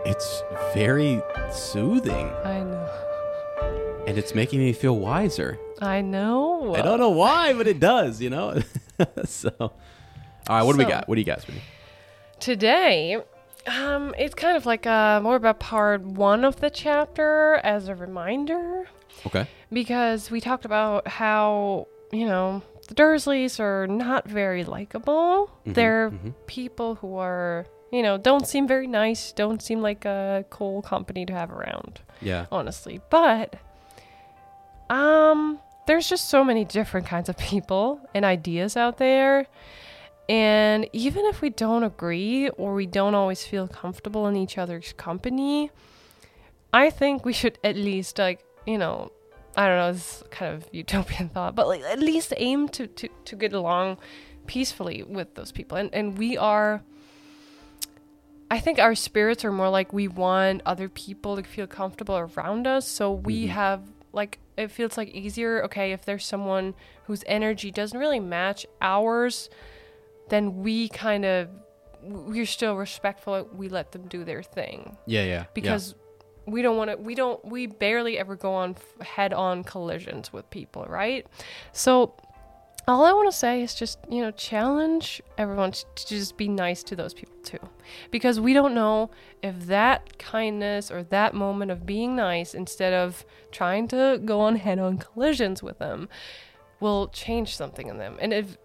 It's very soothing I know. and it's making me feel wiser. I know. I don't know why, but it does, you know? so, all right, what do we got? What do you got, Sweetie? Today, um, it's kind of like uh, more about part one of the chapter as a reminder. Okay. because we talked about how you know the Dursleys are not very likable. They're people who are you know don't seem very nice, don't seem like a cool company to have around, Yeah. honestly. But um, there's just so many different kinds of people and ideas out there. And even if we don't agree or we don't always feel comfortable in each other's company, I think we should at least like, you know, I don't know, it's kind of utopian thought, but like at least aim to, to, to get along peacefully with those people. And and we are I think our spirits are more like we want other people to feel comfortable around us. So we mm-hmm. have like it feels like easier, okay, if there's someone whose energy doesn't really match ours, then we kind of we're still respectful. We let them do their thing Yeah, yeah. yeah. We don't want to we don't we barely ever go on head-on collisions with people right? So all i want to say is just you know challenge everyone to to just be nice to those people too. Because we don't know if that kindness or that moment of being nice instead of trying to go on head-on collisions with them will change something in them. And if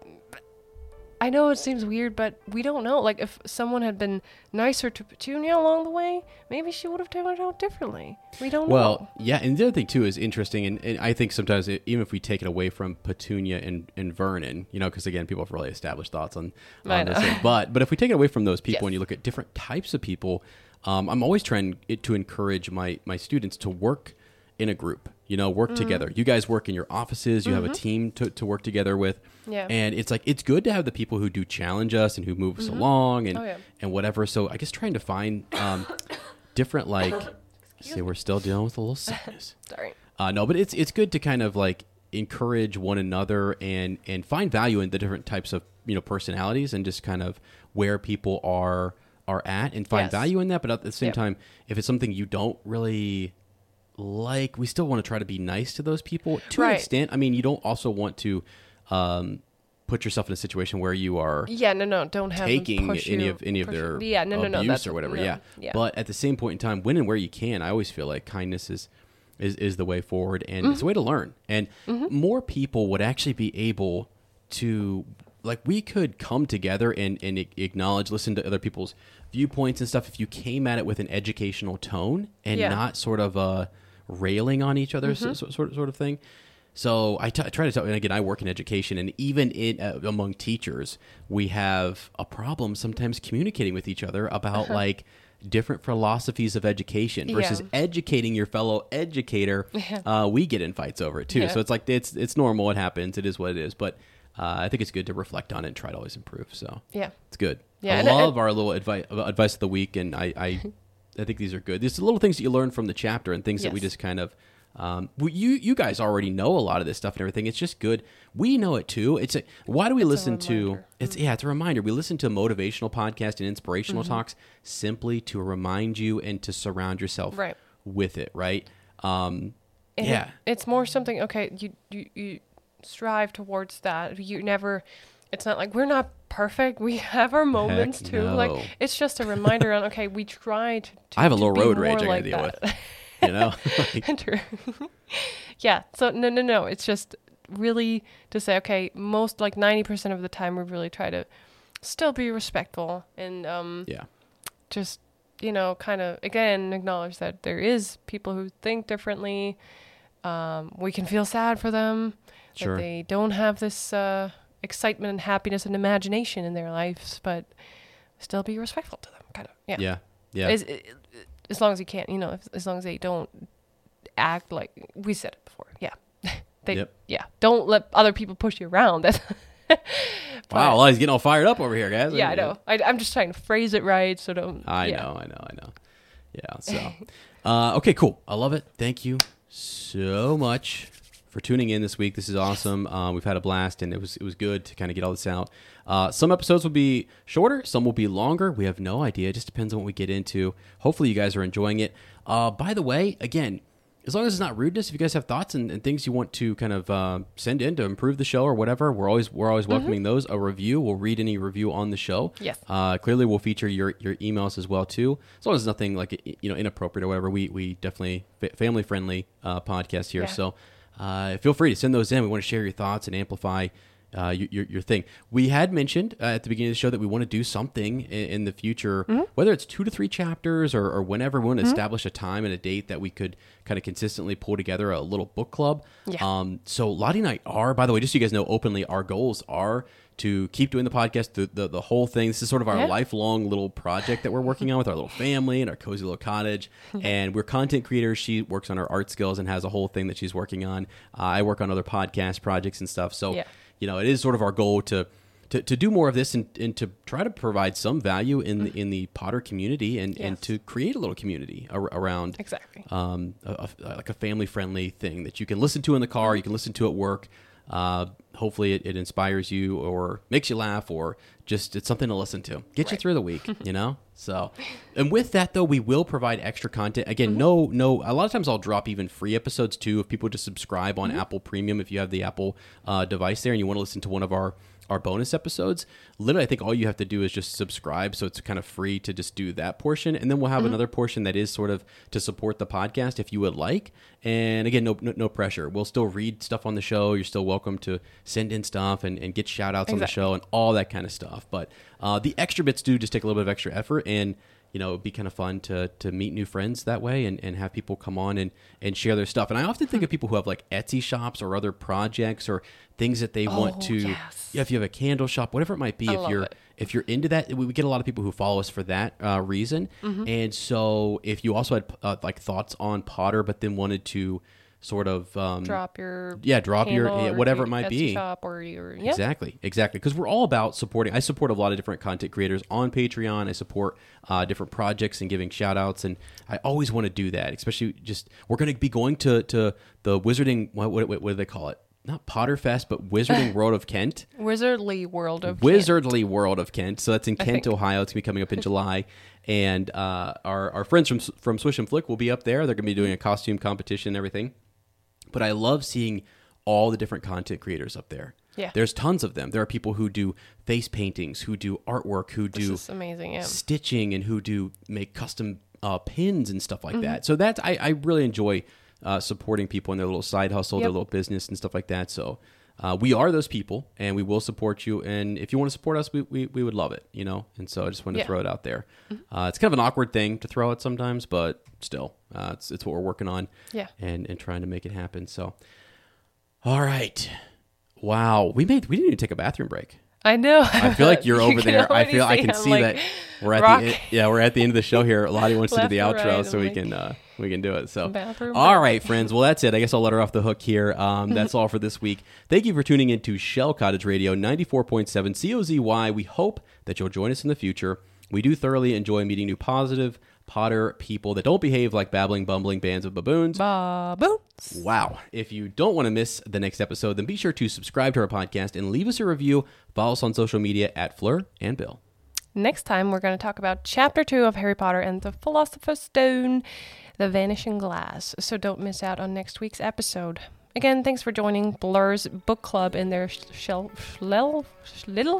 I know it seems weird, but we don't know. Like, if someone had been nicer to Petunia along the way, maybe she would have turned out differently. We don't know. Well, yeah, and the other thing too is interesting, and, and I think sometimes it, even if we take it away from Petunia and, and Vernon, you know, because again, people have really established thoughts on, on this. thing. But but if we take it away from those people Yes. and you look at different types of people, um, I'm always trying it to encourage my my students to work in a group. You know, work Mm-hmm. together. You guys work in your offices. You have a team to, to work together with. Yeah. And it's like it's good to have the people who do challenge us and who move us along and Oh, yeah. and whatever. So I guess trying to find um, different like. See, we're still dealing with a little sickness. Sorry. Uh, no, but it's it's good to kind of like encourage one another and and find value in the different types of you know personalities and just kind of where people are are at and find Yes. value in that. But at the same Yep. time, if it's something you don't really like, we still want to try to be nice to those people to an extent. I mean, you don't also want to um, put yourself in a situation where you are Yeah, no, no, don't have taking push any you- of any of their you- yeah, no, no, no, abuse or whatever. no, yeah. yeah. But at the same point in time, when and where you can, I always feel like kindness is is, is the way forward, and Mm-hmm. it's a way to learn. And more people would actually be able to like we could come together and and acknowledge, listen to other people's viewpoints and stuff if you came at it with an educational tone and Yeah. not sort of uh railing on each other so- sort sort of thing. So I, t- I try to tell, and again, I work in education, and even in uh, among teachers, we have a problem sometimes communicating with each other about like different philosophies of education versus Uh-huh. Yeah. educating your fellow educator. Uh, we get in fights over it too, Yeah. so it's like it's it's normal. It happens. It is what it is. But uh, I think it's good to reflect on it and try to always improve. So Yeah. it's good. Yeah, I and- love and- our little advice advice of the week, and I I, I think these are good. These are little things that you learn from the chapter and things that we just kind of. Um, we, you you guys already know a lot of this stuff and everything. It's just good. We know it too. It's a, why do we listen to? It's yeah, it's a reminder. We listen to motivational podcasts and inspirational Mm-hmm. talks simply to remind you and to surround yourself Right. with it. Right. Um, And yeah. it- it's more something. Okay, you you you strive towards that. You never. It's not like we're not perfect. We have our moments too. no. Like it's just a reminder on. Okay, we try to. to I have a little road rage I gotta deal that. with. You know. Like, yeah. So no, no, no. It's just really to say, okay, most like ninety percent of the time, we really try to still be respectful and um, yeah. just you know, kind of again acknowledge that there is people who think differently. Um, we can feel sad for them Sure. that they don't have this uh, excitement and happiness and imagination in their lives, but still be respectful to them. Kind of. Yeah. Yeah. Yeah. As, as long as you can't, you know, as long as they don't act like we said it before. Yeah. they, Yep. yeah. Don't let other people push you around. That's, wow, well, he's getting all fired up over here, guys. yeah, I know. I, I'm just trying to phrase it right, so don't. I yeah. know, I know, I know. Yeah. So, uh, okay, cool. I love it. Thank you so much for tuning in this week. This is awesome. Uh, we've had a blast, and it was it was good to kind of get all this out. Uh, some episodes will be shorter, some will be longer. We have no idea. It just depends on what we get into. Hopefully, you guys are enjoying it. Uh, by the way, again, as long as it's not rudeness, if you guys have thoughts and, and things you want to kind of uh, send in to improve the show or whatever, we're always we're always welcoming those. A review, we'll read any review on the show. Yes. Uh, clearly, we'll feature your your emails as well too. As long as it's nothing like you know inappropriate or whatever, we we definitely family friendly uh, podcast here. Yeah. So uh, feel free to send those in. We want to share your thoughts and amplify. Uh, your, your, your thing. We had mentioned uh, at the beginning of the show that we want to do something in, in the future, Mm-hmm. whether it's two to three chapters or, or whenever we want to establish a time and a date that we could kind of consistently pull together a little book club. Yeah. Um, so Lottie and I are, by the way, just so you guys know openly, our goals are to keep doing the podcast, the, the, the whole thing. This is sort of our Yeah. lifelong little project that we're working on with our little family and our cozy little cottage. and we're content creators. She works on her art skills and has a whole thing that she's working on. Uh, I work on other podcast projects and stuff. So, Yeah. you know, it is sort of our goal to. To, to do more of this and, and to try to provide some value in the, in the Potter community and, and to create a little community ar- around Exactly. um, a, a- like a family friendly thing that you can listen to in the car, you can listen to at work. Uh, hopefully, it, it inspires you or makes you laugh or just it's something to listen to. Get you through the week, you know. So, and with that though, we will provide extra content. Again, no, no. A lot of times I'll drop even free episodes too if people just subscribe on Apple Premium. If you have the Apple uh, device there and you want to listen to one of our our bonus episodes. Literally, I think all you have to do is just subscribe, so it's kind of free to just do that portion, and then we'll have another portion that is sort of to support the podcast if you would like. And again, no no, no pressure. We'll still read stuff on the show. You're still welcome to send in stuff and, and get shout outs on the show and all that kind of stuff. But uh, the extra bits do just take a little bit of extra effort and you know, it'd be kind of fun to to meet new friends that way and, and have people come on and, and share their stuff. And I often think of people who have like Etsy shops or other projects or things that they want Oh, to yes. yeah, if you have a candle shop, whatever it might be, I if you're it. if you're into that, we we get a lot of people who follow us for that uh, reason. Mm-hmm. And so if you also had uh, like thoughts on Potter, but then wanted to sort of um, drop your yeah, drop your- yeah, whatever it might Etsy be. shop or your yeah Exactly, exactly. Because we're all about supporting. I support a lot of different content creators on Patreon. I support uh, different projects and giving shout outs. And I always want to do that, especially just, we're going to be going to, to the Wizarding, what, what, what do they call it? Not Potterfest, but Wizarding World of Kent. Wizardly World of Kent. Wizardly World of Kent. So that's in Kent, think. Ohio. It's gonna be coming up in July, and uh, our our friends from from Swish and Flick will be up there. They're gonna be doing a costume competition and everything. But I love seeing all the different content creators up there. Yeah. there's tons of them. There are people who do face paintings, who do artwork, who do amazing. Yeah. stitching, and who do make custom uh, pins and stuff Mm-hmm. like that. So that's I, I really enjoy uh, supporting people in their little side hustle, their little business, and stuff like that. So uh, we are those people, and we will support you. And if you want to support us, we, we, we would love it, you know. And so I just wanted Yeah. to throw it out there. Uh, it's kind of an awkward thing to throw out sometimes, but still, uh, it's it's what we're working on, Yeah. and and trying to make it happen. So, all right, wow, we made we didn't even take a bathroom break. I know. I feel like you're You over there. I feel I can see like, that we're at rock- the end, yeah we're at the end of the show here. Lottie wants to do the outro, right, so I'm we like- can uh, we can do it. So Bathroom all break. right, friends. Well, that's it. I guess I'll let her off the hook here. Um, that's all for this week. Thank you for tuning in to Shell Cottage Radio ninety four point seven COZY. We hope that you'll join us in the future. We do thoroughly enjoy meeting new positive Potter people that don't behave like babbling, bumbling bands of baboons. Baboons. Wow. If you don't want to miss the next episode, then be sure to subscribe to our podcast and leave us a review. Follow us on social media at Fleur and Bill. Next time, we're going to talk about Chapter 2 of Harry Potter and the Philosopher's Stone, The Vanishing Glass. So don't miss out on next week's episode. Again, thanks for joining Blur's book club in their shell, little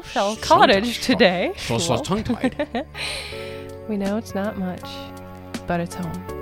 shell cottage today. So, so tongue tied. We know it's not much, but it's home.